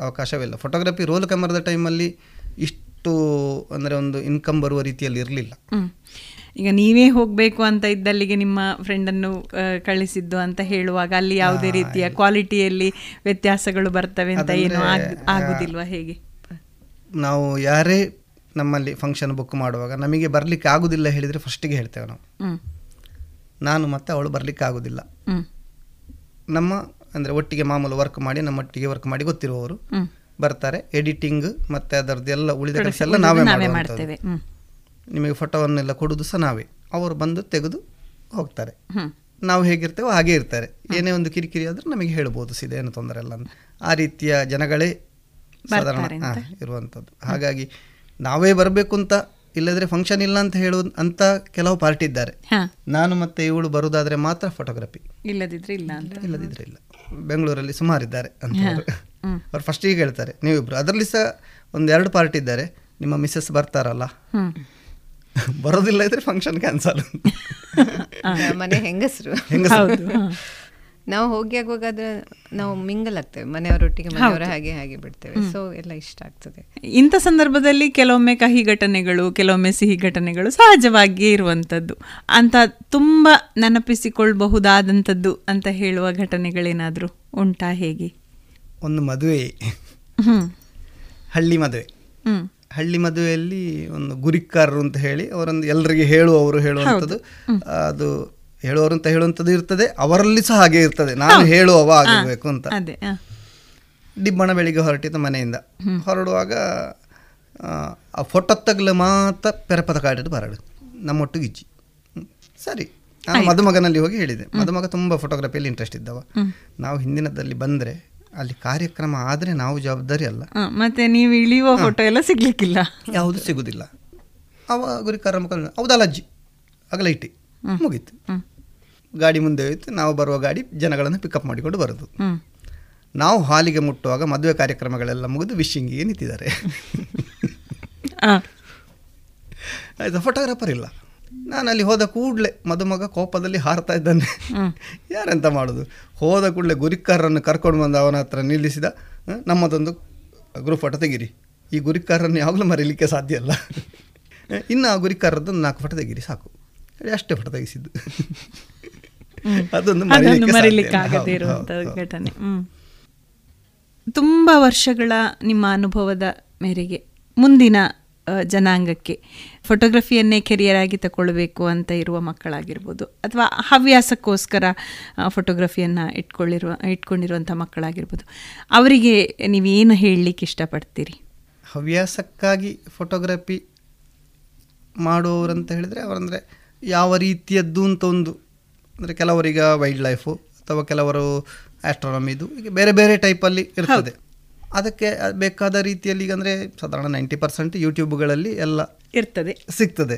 ಅವಕಾಶವಿಲ್ಲ. ಫೋಟೋಗ್ರಫಿ ರೋಲ್ ಕ್ಯಾಮರಾದ ಟೈಮಲ್ಲಿ ಇಷ್ಟು ಅಂದರೆ ಒಂದು ಇನ್ಕಮ್ ಬರುವ ರೀತಿಯಲ್ಲಿ ಇರಲಿಲ್ಲ. ಈಗ ನೀವೇ ಹೋಗ್ಬೇಕು ಅಂತ ಇದ್ದಲ್ಲಿಗೆ ನಿಮ್ಮ ಫ್ರೆಂಡನ್ನು ಕಳಿಸಿದ್ದು ಅಂತ ಹೇಳುವಾಗ ಅಲ್ಲಿ ಯಾವುದೇ ರೀತಿಯ ಕ್ವಾಲಿಟಿಯಲ್ಲಿ ವ್ಯತ್ಯಾಸಗಳು ಬರ್ತವೆ ಅಂತ ಏನು ಆಗ್- ಆಗುದಿಲ್ವಾ ಹೇಗೆ? ನಾವು ಯಾರೇ ನಮ್ಮಲ್ಲಿ ಫಂಕ್ಷನ್ ಬುಕ್ ಮಾಡುವಾಗ ನಮಗೆ ಬರಲಿಕ್ಕೆ ಆಗುದಿಲ್ಲ ಹೇಳಿದ್ರೆ ಫಸ್ಟಿಗೆ ಹೇಳ್ತೇವೆ ನಾವು. ನಾನು ಮತ್ತೆ ಅವಳು ಬರಲಿಕ್ಕೆ ಆಗುದಿಲ್ಲ. ನಮ್ಮ ಅಂದರೆ ಒಟ್ಟಿಗೆ ಮಾಮೂಲು ವರ್ಕ್ ಮಾಡಿ ನಮ್ಮೊಟ್ಟಿಗೆ ವರ್ಕ್ ಮಾಡಿ ಗೊತ್ತಿರುವವರು ಬರ್ತಾರೆ. ಎಡಿಟಿಂಗ್ ಮತ್ತೆ ಅದರದ್ದು ಎಲ್ಲ ಉಳಿದ ಕೆಲಸ ಎಲ್ಲ ನಾವೇ ಮಾಡ್ತೇವೆ. ನಿಮಗೆ ಫೋಟೋವನ್ನೆಲ್ಲ ಕೊಡೋದು ಸಹ ನಾವೇ. ಅವರು ಬಂದು ತೆಗೆದು ಹೋಗ್ತಾರೆ. ನಾವು ಹೇಗಿರ್ತೇವೋ ಹಾಗೆ ಇರ್ತಾರೆ. ಏನೇ ಒಂದು ಕಿರಿಕಿರಿ ಆದರೂ ನಮಗೆ ಹೇಳ್ಬೋದು ಸೀದಾ ಏನು ತೊಂದರೆ ಇಲ್ಲ ಅಂತ. ಆ ರೀತಿಯ ಜನಗಳೇ ಸಾಧಾರಣ ಇರುವಂಥದ್ದು. ಹಾಗಾಗಿ ನಾವೇ ಬರಬೇಕು ಅಂತ ಇಲ್ಲದ್ರೆ ಫಂಕ್ಷನ್ ಇಲ್ಲ ಅಂತ ಹೇಳುವ ಅಂತ ಕೆಲವು ಪಾರ್ಟಿ ಇದ್ದಾರೆ. ನಾನು ಮತ್ತೆ ಇವಳು ಬರುವುದಾದ್ರೆ ಮಾತ್ರ ಫೋಟೋಗ್ರಫಿ ಇಲ್ಲದಿದ್ರೆ ಇಲ್ಲ ಅಂತ. ಇಲ್ಲದಿದ್ರೆ ಇಲ್ಲ. ಬೆಂಗಳೂರಲ್ಲಿ ಸುಮಾರಿದ್ದಾರೆ ಅಂತ ಹಾ. ಹ್ಮ್. ಅವ್ರು ಫಸ್ಟಿಗೆ ಹೇಳ್ತಾರೆ ನೀವಿಬ್ರು. ಅದರಲ್ಲಿ ಸಹ ಒಂದೆರಡು ಪಾರ್ಟಿ ಇದ್ದಾರೆ. ನಿಮ್ಮ ಮಿಸ್ಸಸ್ ಬರ್ತಾರಲ್ಲ. (laughs) ಬರೋದಿಲ್ಲ ಇದ್ರೆ ಫಂಕ್ಷನ್ ಕ್ಯಾನ್ಸಲ್ (laughs) ಮನೆ ಹೆಂಗಸರು. ನಾವು ಹೋಗಿ ಆಗುವಾಗಾದ್ರೆ ನಾವು ಮಿಂಗಲ್ ಆಗ್ತೇವೆ ಮನೆಯವರೊಟ್ಟಿಗೆ ಮನೆಯವರ ಹಾಗೆ ಹಾಗೆ ಬಿಡ್ತೇವೆ. ಸೊ ಎಲ್ಲ ಇಷ್ಟ ಆಗ್ತದೆ. ಇಂಥ ಸಂದರ್ಭದಲ್ಲಿ ಕೆಲವೊಮ್ಮೆ ಕಹಿ ಘಟನೆಗಳು ಕೆಲವೊಮ್ಮೆ ಸಿಹಿ ಘಟನೆಗಳು ಸಹಜವಾಗಿಯೇ ಇರುವಂಥದ್ದು. ಅಂತ ತುಂಬ ನೆನಪಿಸಿಕೊಳ್ಬಹುದಾದಂಥದ್ದು ಅಂತ ಹೇಳುವ ಘಟನೆಗಳೇನಾದರೂ ಉಂಟಾ ಹೇಗೆ? ಒಂದು ಮದುವೆ. ಹ್ಮ್. ಹಳ್ಳಿ ಮದುವೆ. ಹ್ಮ್. ಹಳ್ಳಿ ಮದುವೆಯಲ್ಲಿ ಒಂದು ಗುರಿಕಾರರು ಅಂತ ಹೇಳಿ ಅವರೊಂದು ಎಲ್ಲರಿಗೆ ಹೇಳುವವರು ಹೇಳುವಂಥದ್ದು. ಅದು ಹೇಳುವವರು ಅಂತ ಹೇಳುವಂಥದ್ದು ಇರ್ತದೆ ಅವರಲ್ಲಿ ಸಹ ಹಾಗೆ ಇರ್ತದೆ. ನಾನು. ಹೇಳುವವ ಆಗಿರಬೇಕು ಅಂತ. ದಿಬ್ಬಣ ಡಿಬ್ಬಣ ಬೆಳಿಗ್ಗೆ ಹೊರಟಿತು ಮನೆಯಿಂದ. ಹೊರಡುವಾಗ ಆ, ಫೋಟೋ ತಗಲು ಮಾತ್ರ ಪೆರಪದ ಕಾಡಿಟ್ಟು ಬರಡು ನಮ್ಮೊಟ್ಟು ಗಿಜ್ಜಿ. ಸರಿ ನಾನು ಮದುಮಗನಲ್ಲಿ ಹೋಗಿ ಹೇಳಿದೆ. ಮದುಮಗ ತುಂಬ ಫೋಟೋಗ್ರಫಿಯಲ್ಲಿ ಇಂಟ್ರೆಸ್ಟ್ ಇದ್ದವ. ನಾವು ಹಿಂದಿನದಲ್ಲಿ ಬಂದರೆ ಅಲ್ಲಿ ಕಾರ್ಯಕ್ರಮ ಆದರೆ ನಾವು ಜವಾಬ್ದಾರಿ ಅಲ್ಲ. ಮತ್ತೆ ನೀವು ಇಳಿಯುವ ಫೋಟೋ ಎಲ್ಲ ಸಿಗ್ಲಿಕ್ಕಿಲ್ಲ. ಯಾವುದು ಸಿಗುದಿಲ್ಲ. ಅವ ಗುರಿಕಾರ ಮುಖ ಹೌದಲ್ಲ ಅಜ್ಜಿ ಅಗಲೈಟಿ ಇಟ್ಟಿ ಮುಗೀತು. ಗಾಡಿ ಮುಂದೆ ಹೋಯ್ತು ನಾವು ಬರುವ ಗಾಡಿ ಜನಗಳನ್ನು ಪಿಕಪ್ ಮಾಡಿಕೊಂಡು ಬರೋದು. ನಾವು ಹಾಲಿಗೆ ಮುಟ್ಟುವಾಗ ಮದುವೆ ಕಾರ್ಯಕ್ರಮಗಳೆಲ್ಲ ಮುಗಿದು ವಿಶಿಂಗಿಗೆ ನಿಂತಿದ್ದಾರೆ. ಆಯ್ತು ಫೋಟೋಗ್ರಾಫರ್ ಇಲ್ಲ. ನಾನು ಅಲ್ಲಿ ಹೋದ ಕೂಡಲೇ ಮದುಮಗ ಕೋಪದಲ್ಲಿ ಹಾರ್ತಾ ಇದ್ದಾನೆ. ಯಾರೆಂತ ಮಾಡೋದು? ಹೋದ ಕೂಡಲೇ ಗುರಿಕಾರರನ್ನು ಕರ್ಕೊಂಡು ಬಂದು ಅವನ ಹತ್ರ ನಿಲ್ಲಿಸಿದ ನಮ್ಮದೊಂದು ಗ್ರೂಪ್ ಫೋಟೋ ತೆಗೀರಿ. ಈ ಗುರಿಕಾರರನ್ನು ಯಾವಾಗಲೂ ಮರೀಲಿಕ್ಕೆ ಸಾಧ್ಯ ಅಲ್ಲ. ಇನ್ನು ಆ ಗುರಿಕಾರರದ್ದು ನಾಲ್ಕು ಫೋಟೋ ತೆಗೀರಿ ಸಾಕು. ಹೇಳಿ ಅಷ್ಟೇ ಫೋಟೋ ತೆಗಿಸಿದ್ದು. ಅದೊಂದು. ಘಟನೆ. ತುಂಬ ವರ್ಷಗಳ ನಿಮ್ಮ ಅನುಭವದ ಮೇರೆಗೆ ಮುಂದಿನ ಜನಾಂಗಕ್ಕೆ. ಫೋಟೋಗ್ರಫಿಯನ್ನೇ ಕೆರಿಯರ್ ಆಗಿ ತಗೊಳ್ಬೇಕು ಅಂತ ಇರುವ ಮಕ್ಕಳಾಗಿರ್ಬೋದು. ಅಥವಾ ಹವ್ಯಾಸಕ್ಕೋಸ್ಕರ ಫೋಟೋಗ್ರಫಿಯನ್ನು ಇಟ್ಕೊಳ್ಳಿರುವ ಇಟ್ಕೊಂಡಿರುವಂಥ ಮಕ್ಕಳಾಗಿರ್ಬೋದು. ಅವರಿಗೆ ನೀವೇನು ಹೇಳಲಿಕ್ಕೆ ಇಷ್ಟಪಡ್ತೀರಿ? ಹವ್ಯಾಸಕ್ಕಾಗಿ ಫೋಟೋಗ್ರಫಿ ಮಾಡುವವರಂತ ಹೇಳಿದರೆ ಅವರಂದರೆ ಯಾವ ರೀತಿಯದ್ದು ಅಂತ ಒಂದು ಅಂದರೆ ಕೆಲವರಿಗೆ ವೈಲ್ಡ್ ಲೈಫು ಅಥವಾ ಕೆಲವರು ಆಸ್ಟ್ರಾನಮಿದು ಹೀಗೆ ಬೇರೆ ಬೇರೆ ಟೈಪಲ್ಲಿ ಇರ್ತದೆ. ಅದಕ್ಕೆ ಬೇಕಾದ ರೀತಿಯಲ್ಲಿ ಈಗ ಅಂದರೆ ಸಾಧಾರಣ ನೈಂಟಿ ಪರ್ಸೆಂಟ್ ಯೂಟ್ಯೂಬ್ಗಳಲ್ಲಿ ಎಲ್ಲ ಇರ್ತದೆ. ಸಿಗ್ತದೆ.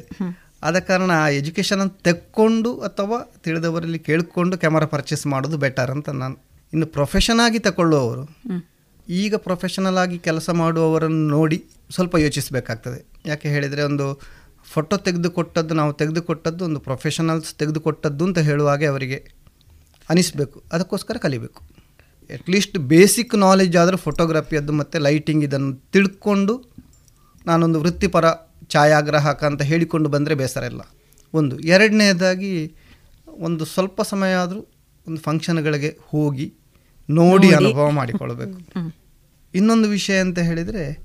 ಆದ ಕಾರಣ ಆ ಎಜುಕೇಷನ್ ತೆಕ್ಕೊಂಡು ಅಥವಾ ತಿಳಿದವರಲ್ಲಿ ಕೇಳಿಕೊಂಡು ಕ್ಯಾಮರಾ ಪರ್ಚೇಸ್ ಮಾಡೋದು ಬೆಟರ್ ಅಂತ ನಾನು ಇನ್ನು ಪ್ರೊಫೆಷನ್ ಆಗಿ ತಗೊಳ್ಳುವವರು ಈಗ ಪ್ರೊಫೆಷನಲ್ ಆಗಿ ಕೆಲಸ ಮಾಡುವವರನ್ನು ನೋಡಿ ಸ್ವಲ್ಪ ಯೋಚಿಸಬೇಕಾಗ್ತದೆ. ಯಾಕೆ ಹೇಳಿದರೆ ಒಂದು ಫೋಟೋ ತೆಗೆದುಕೊಟ್ಟದ್ದು ನಾವು ತೆಗೆದುಕೊಟ್ಟದ್ದು ಒಂದು ಪ್ರೊಫೆಷನಲ್ಸ್ ತೆಗೆದುಕೊಟ್ಟದ್ದು ಅಂತ ಹೇಳುವಾಗೆ ಅವರಿಗೆ ಅನಿಸ್ಬೇಕು. ಅದಕ್ಕೋಸ್ಕರ ಕಲಿಬೇಕು. ಅಟ್ಲೀಸ್ಟ್ ಬೇಸಿಕ್ ನಾಲೆಜ್ ಆದರೂ ಫೋಟೋಗ್ರಫಿಯದ್ದು ಮತ್ತು ಲೈಟಿಂಗ್ ಇದನ್ನು ತಿಳ್ಕೊಂಡು ನಾನೊಂದು ವೃತ್ತಿಪರ ಛಾಯಾಗ್ರಾಹಕ ಅಂತ ಹೇಳಿಕೊಂಡು ಬಂದರೆ ಬೇಸರ ಇಲ್ಲ. ಒಂದು. ಎರಡನೇದಾಗಿ ಒಂದು ಸ್ವಲ್ಪ ಸಮಯ ಆದರೂ ಒಂದು ಫಂಕ್ಷನ್ಗಳಿಗೆ ಹೋಗಿ ನೋಡಿ. ಅನುಭವ ಮಾಡಿಕೊಳ್ಬೇಕು. ಇನ್ನೊಂದು ವಿಷಯ ಅಂತ ಹೇಳಿದರೆ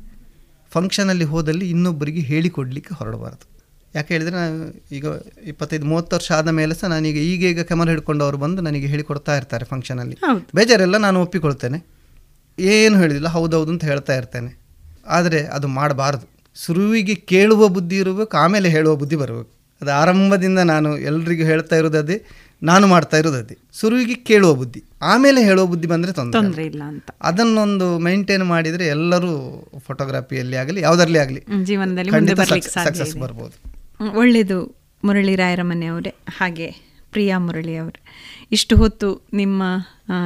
ಫಂಕ್ಷನಲ್ಲಿ ಹೋದಲ್ಲಿ ಇನ್ನೊಬ್ಬರಿಗೆ ಹೇಳಿಕೊಡಲಿಕ್ಕೆ ಹೊರಡಬಾರ್ದು. ಯಾಕೆ ಹೇಳಿದರೆ ನಾನು ಈಗ ಇಪ್ಪತ್ತೈದು ಮೂವತ್ತು ವರ್ಷ ಆದ ಮೇಲೆ ಸಹ ನಾನೀಗ ಈಗ ಕ್ಯಾಮರಾ ಹಿಡ್ಕೊಂಡು ಅವರು ಬಂದು ನನಗೆ ಹೇಳಿಕೊಡ್ತಾ ಇರ್ತಾರೆ ಫಂಕ್ಷನಲ್ಲಿ. ಬೇಜಾರೆಲ್ಲ ನಾನು ಒಪ್ಪಿಕೊಳ್ತೇನೆ. ಏನು ಹೇಳಿದಿಲ್ಲ ಹೌದೌದು ಅಂತ ಹೇಳ್ತಾ ಇರ್ತೇನೆ. ಆದರೆ ಅದು ಮಾಡಬಾರ್ದು. ಶುರುವಿಗೆ ಕೇಳುವ ಬುದ್ಧಿ ಇರಬೇಕು ಆಮೇಲೆ ಹೇಳುವ ಬುದ್ಧಿ ಬರಬೇಕು. ಅದು ಆರಂಭದಿಂದ ನಾನು ಎಲ್ರಿಗೂ ಹೇಳ್ತಾ ಇರೋದದೇ ಅದೇ ನಾನು ಮಾಡ್ತಾ ಇರೋದದೇ ಅದೇ. ಶುರುವಿಗೆ ಕೇಳುವ ಬುದ್ಧಿ ಆಮೇಲೆ ಹೇಳುವ ಬುದ್ಧಿ ಬಂದರೆ ತೊಂದರೆ ಇಲ್ಲ. ಅಂತ. ಅದನ್ನೊಂದು ಮೈಂಟೈನ್ ಮಾಡಿದರೆ ಎಲ್ಲರೂ ಫೋಟೋಗ್ರಫಿಯಲ್ಲಿ ಆಗಲಿ ಯಾವುದರಲ್ಲಿ ಆಗಲಿ ಜೀವನದಲ್ಲಿ ಸಕ್ಸಸ್. ಬರ್ಬೋದು. ಒಳ್ಳೆಯದು ಮುರಳಿ ರಾಯರಮನೆ ಅವರೇ ಹಾಗೆ ಪ್ರಿಯಾ ಮುರಳಿ ಅವರೇ. ಇಷ್ಟು ಹೊತ್ತು ನಿಮ್ಮ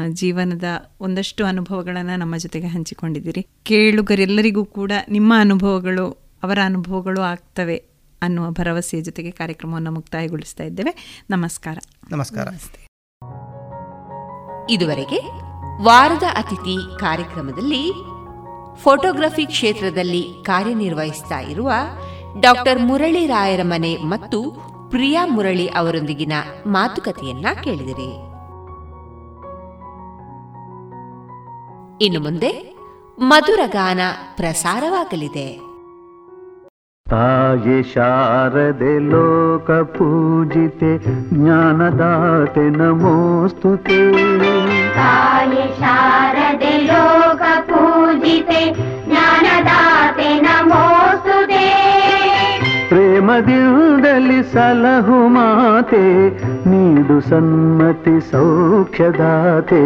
ಜೀವನದ ಒಂದಷ್ಟು ಅನುಭವಗಳನ್ನು ನಮ್ಮ ಜೊತೆಗೆ ಹಂಚಿಕೊಂಡಿದ್ದೀರಿ. ಕೇಳುಗರೆಲ್ಲರಿಗೂ ಕೂಡ ನಿಮ್ಮ ಅನುಭವಗಳು ಅವರ ಅನುಭವಗಳು ಆಗ್ತವೆ ಅನ್ನುವ ಭರವಸೆಯ ಜೊತೆಗೆ ಕಾರ್ಯಕ್ರಮವನ್ನು ಮುಕ್ತಾಯಗೊಳಿಸ್ತಾ ಇದ್ದೇವೆ. ನಮಸ್ಕಾರ. ನಮಸ್ಕಾರ. ಇದುವರೆಗೆ ವಾರದ ಅತಿಥಿ ಕಾರ್ಯಕ್ರಮದಲ್ಲಿ ಫೋಟೋಗ್ರಫಿ ಕ್ಷೇತ್ರದಲ್ಲಿ ಕಾರ್ಯನಿರ್ವಹಿಸ್ತಾ ಇರುವ ಡಾಕ್ಟರ್ ಮುರಳಿ ರಾಯರ ಮನೆ ಮತ್ತು ಪ್ರಿಯಾ ಮುರಳಿ ಅವರೊಂದಿಗಿನ ಮಾತುಕತೆಯನ್ನ ಕೇಳಿದಿರಿ. ಇನ್ನು ಮುಂದೆ ಮಧುರ ಗಾನ ಪ್ರಸಾರವಾಗಲಿದೆ. ತಾಯಿ ಶಾರದೆ ಲೋಕ ಪೂಜಿತೆ ಜ್ಞಾನದಾತೆ ನಮೋಸ್ತುತೆ ತಾಯಿ ಶಾರದೆ ಲೋಕ ಪೂಜಿತೆ ಜ್ಞಾನದಾತೆ ನಮೋಸ್ತುತೆ ಪ್ರೇಮದಿಂದಲಿ ಸಲಹು ಮಾತೆ ನೀಡು ಸನ್ಮತಿ ಸೌಖ್ಯದಾತೆ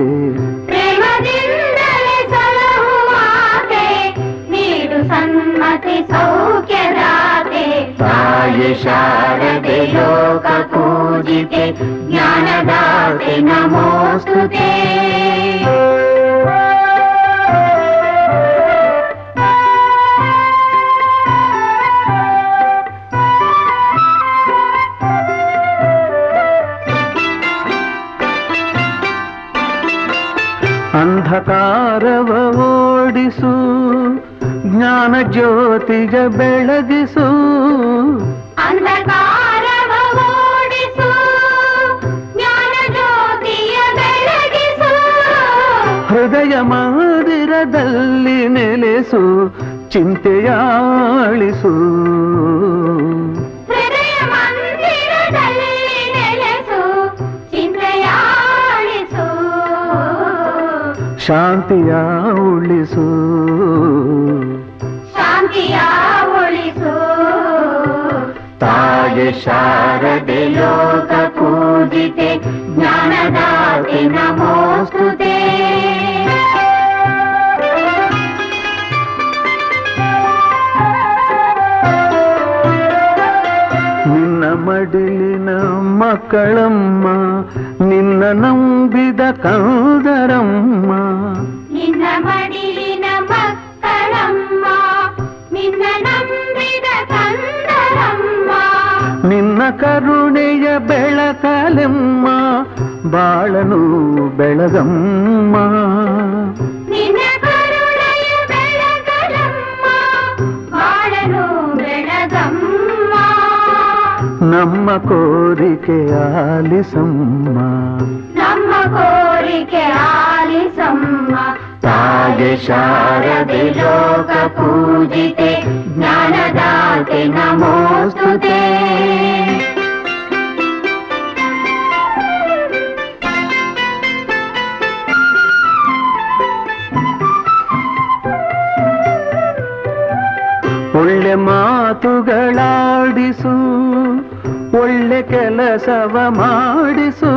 ಪ್ರೇಮದಿಂದಲೇ ಸಲಹು ಮಾತೆ ನೀಡು ಸನ್ಮತಿ ಸೌಖ್ಯದಾತೆ ತಾಯಿ ಶಾರದೆ ಲೋಕ ಪೂಜಿತೆ ಜ್ಞಾನದಾತೆ ನಮೋಸ್ತುತೆ ಜ್ಯೋತಿಗ ಬೆಳಗಿಸು ಅಂಧಕಾರವ ಓಡಿಸು ಜ್ಞಾನ ಜ್ಯೋತಿಯ ಬೆಳಗಿಸು ಹೃದಯ ಮಂದಿರದಲ್ಲಿ ನೆಲೆಸು ಚಿಂತೆಯಾಳಿಸು ಹೃದಯ ಮಂದಿರದಲ್ಲಿ ನೆಲೆಸು ಚಿಂತೆಯಾಳಿಸು ಶಾಂತಿಯ ಉಳಿಸು ಶಾಂತಿಯ ಉಳಿಸು ತಾಯಿ ಶಾರದೆ ಲೋಕ ಪೂಜಿತೆ ಜ್ಞಾನದಾತೆ ನಮೋಸ್ತುತೆ ನಿನ್ನ ಮಡಿಲಿನ ಮಕ್ಕಳಮ್ಮ ನಿನ್ನ ನಂಬಿದ ಕಂದರಮ್ಮ ಕರುಣೆಯ ಬೆಳಕಲೆಮ್ಮ ಬಾಳನು ಬೆಳಗಮ್ಮ ನಿನ್ನ ಕರುಣೆಯ ಬೆಳಗಲಮ್ಮ ಬಾಳನು ಬೆಳಗಮ್ಮ ನಮ್ಮ ಕೋರಿಕೆ ಆಲಿಸಮ್ಮ ನಮ್ಮ ಕೋರಿಕೆ ಆಲಿಸಮ್ಮ ತಾಯಿ ಶಾರದೆ ಲೋಕ ಪೂಜಿತೆ ಜ್ಞಾನದಾತೆ ನಮೋಸ್ತುತೆ ಒಳ್ಳೆ ಮಾತುಗಳಾಡಿಸು ಒಳ್ಳೆ ಕೆಲಸವ ಮಾಡಿಸು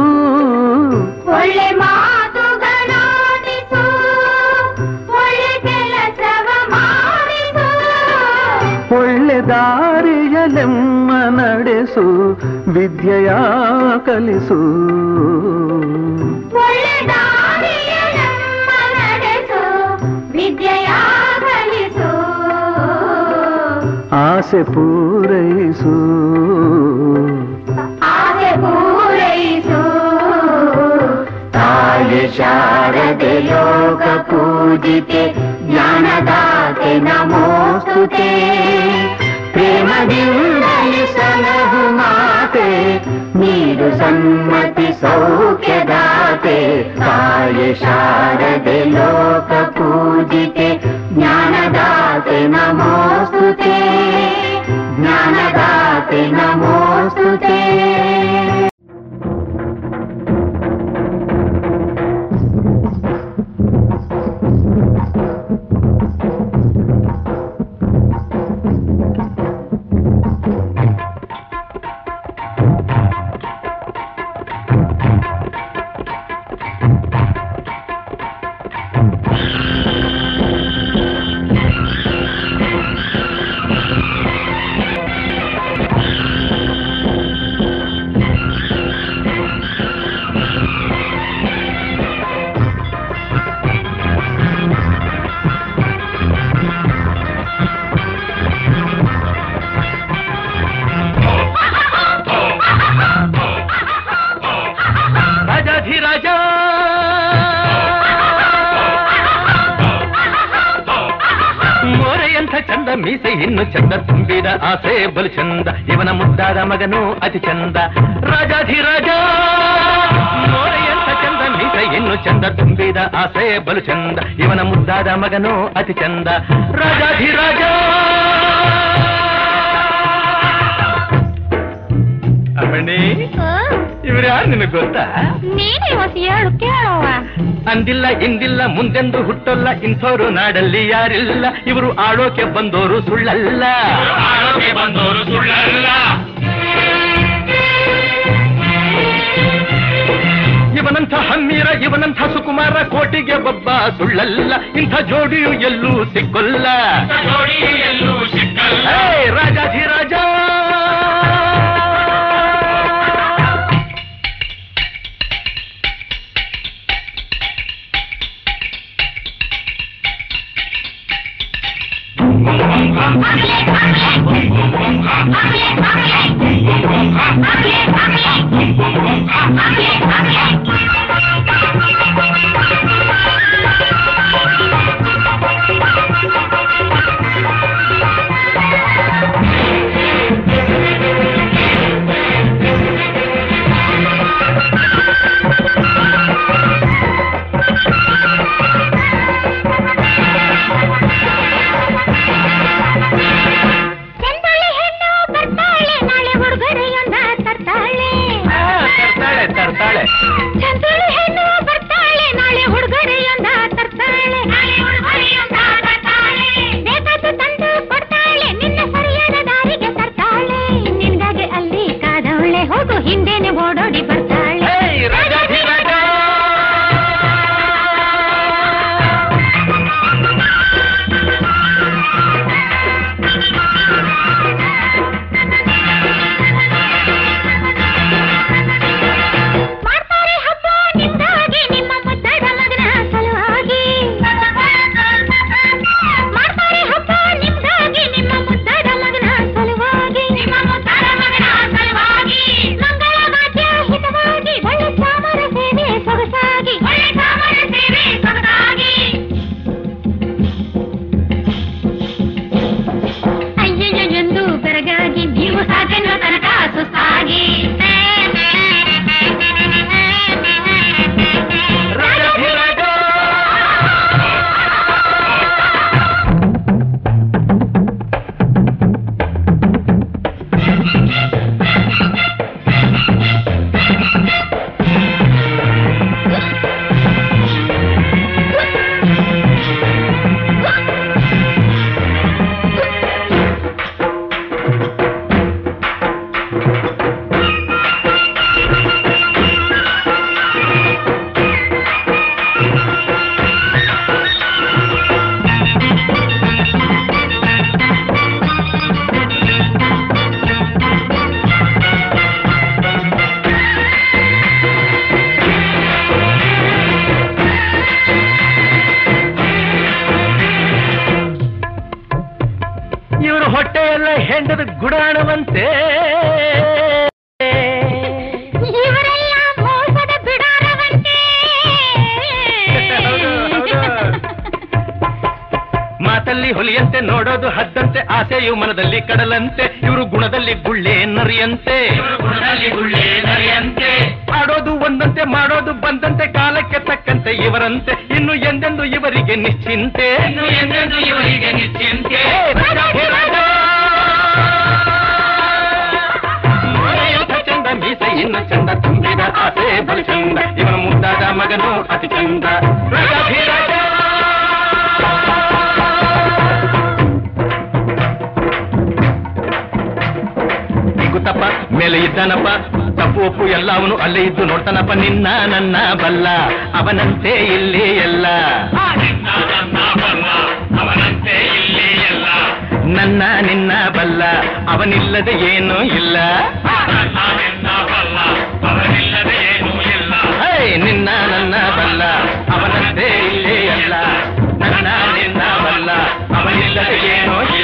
ಒಳ್ಳೆ ಮಾತುಗಳಾಡಿಸು ನಡೆಸು ವಿದ್ಯೆಯ ಕಲಿಸು ಒಳ್ಳೆ ದಾರಿಯ ನಮ್ಮ ನಡೆಸು ವಿದ್ಯೆಯ ಕಲಿಸು ಆಸೆ ಪೂರೈಸು ಆಸೆ तु सम्मति सौख्यदाते काय शारदे लोकपूजिते ज्ञानदाते नमोऽस्तु ते ज्ञानदाते नमोऽस्तु ते। ಆಸೆ ಬಲು ಚಂದ ಇವನ ಮುದ್ದಾದ ಮಗನು ಅತಿ ಚಂದ ರಾಜಾಧಿರಾಜ ಮೋರೆಯಂಥ ಚಂದ ಮೀಸೆ ಇನ್ನು ಚಂದ ತುಂಬಿದ ಆಸೆ ಬಲು ಚಂದ ಇವನ ಮುದ್ದಾದ ಮಗನು ಅತಿ ಚಂದ ರಾಜಾಧಿರಾಜ ಅಮ್ಮಣಿ ಇವ್ರು ಯಾರು ನಿನಗೆ ಗೊತ್ತಾ ನೀನೇ ಹೊಸ ಹೇಳು ಕೇಳವ್ವ ಅಂದಿಲ್ಲ ಇಂದಿಲ್ಲ ಮುಂದೆಂದು ಹುಟ್ಟಲ್ಲ ಇಂಥವ್ರು ನಾಡಲ್ಲಿ ಯಾರಿಲ್ಲ. ಇವರು ಆಳೋಕೆ ಬಂದೋರು ಸುಳ್ಳಲ್ಲ. ಆಳೋಕೆ ಬಂದೋರು ಸುಳ್ಳಲ್ಲ. ಇವನಂಥ ಹಮ್ಮೀರ ಇವನಂಥ ಸುಕುಮಾರ ಕೋಟಿಗೆ ಬಬ್ಬ ಸುಳ್ಳಲ್ಲ. ಇಂಥ ಜೋಡಿಯು ಎಲ್ಲೂ ಸಿಕ್ಕೊಲ್ಲ. ಎಲ್ಲೂ ಸಿಕ್ಕಲ್ಲ. ರಾಜಾಧಿರಾಜ! ಇವರು ಹೊಟ್ಟೆಯೆಲ್ಲ ಹೆಂಡದ ಗುಡಾಣವಂತೆ. ಹೊಲಿಯಂತೆ ನೋಡೋದು ಹದ್ದಂತೆ ಆಸೆಯು ಮನದಲ್ಲಿ ಕಡಲಂತೆ ಇವರು ಗುಣದಲ್ಲಿ ಗುಳ್ಳೆ ನರಿಯಂತೆ. ಗುಣದಲ್ಲಿ ಗುಳ್ಳೆ ನರಿಯಂತೆ. ಆಡೋದು ಒಂದಂತೆ ಮಾಡೋದು ಬಂದಂತೆ ಕಾಲಕ್ಕೆ ತಕ್ಕಂತೆ ಇವರಂತೆ. ಇನ್ನು ಎಂದೆಂದು ಇವರಿಗೆ ನಿಶ್ಚಿಂತೆ. ಇನ್ನು ಎಂದೆಂದು ಇವರಿಗೆ ನಿಶ್ಚಿಂತೆ. ಚಂದ ಮೀಸ ಇನ್ನು ಚಂದ ತುಂಬಿದ ಆಸೆ ಬಲು ಚಂದ. ಇವನ ಮುದ್ದಾದ ಮಗನು ಅತಿ ಚಂದ. ಮೇಲೆ ಇದ್ದಾನಪ್ಪ. ತಪ್ಪು ಒಪ್ಪು ಎಲ್ಲ ಅವನು ಅಲ್ಲೇ ಇದ್ದು ನೋಡ್ತಾನಪ್ಪ. ನಿನ್ನ ನನ್ನ ಬಲ್ಲ, ಅವನಂತೆ ಇಲ್ಲಿ ಎಲ್ಲ. ನನ್ನ ನಿನ್ನ ಬಲ್ಲ, ಅವನಿಲ್ಲದೆ ಏನೂ ಇಲ್ಲ. ನಿನ್ನ ನನ್ನ ಬಲ್ಲ, ಅವನಂತೆ ಇಲ್ಲಿ ಎಲ್ಲ. ನನ್ನ ನಿನ್ನ ಬಲ್ಲ, ಅವನಿಲ್ಲದೆ ಏನೂ ಇಲ್ಲ.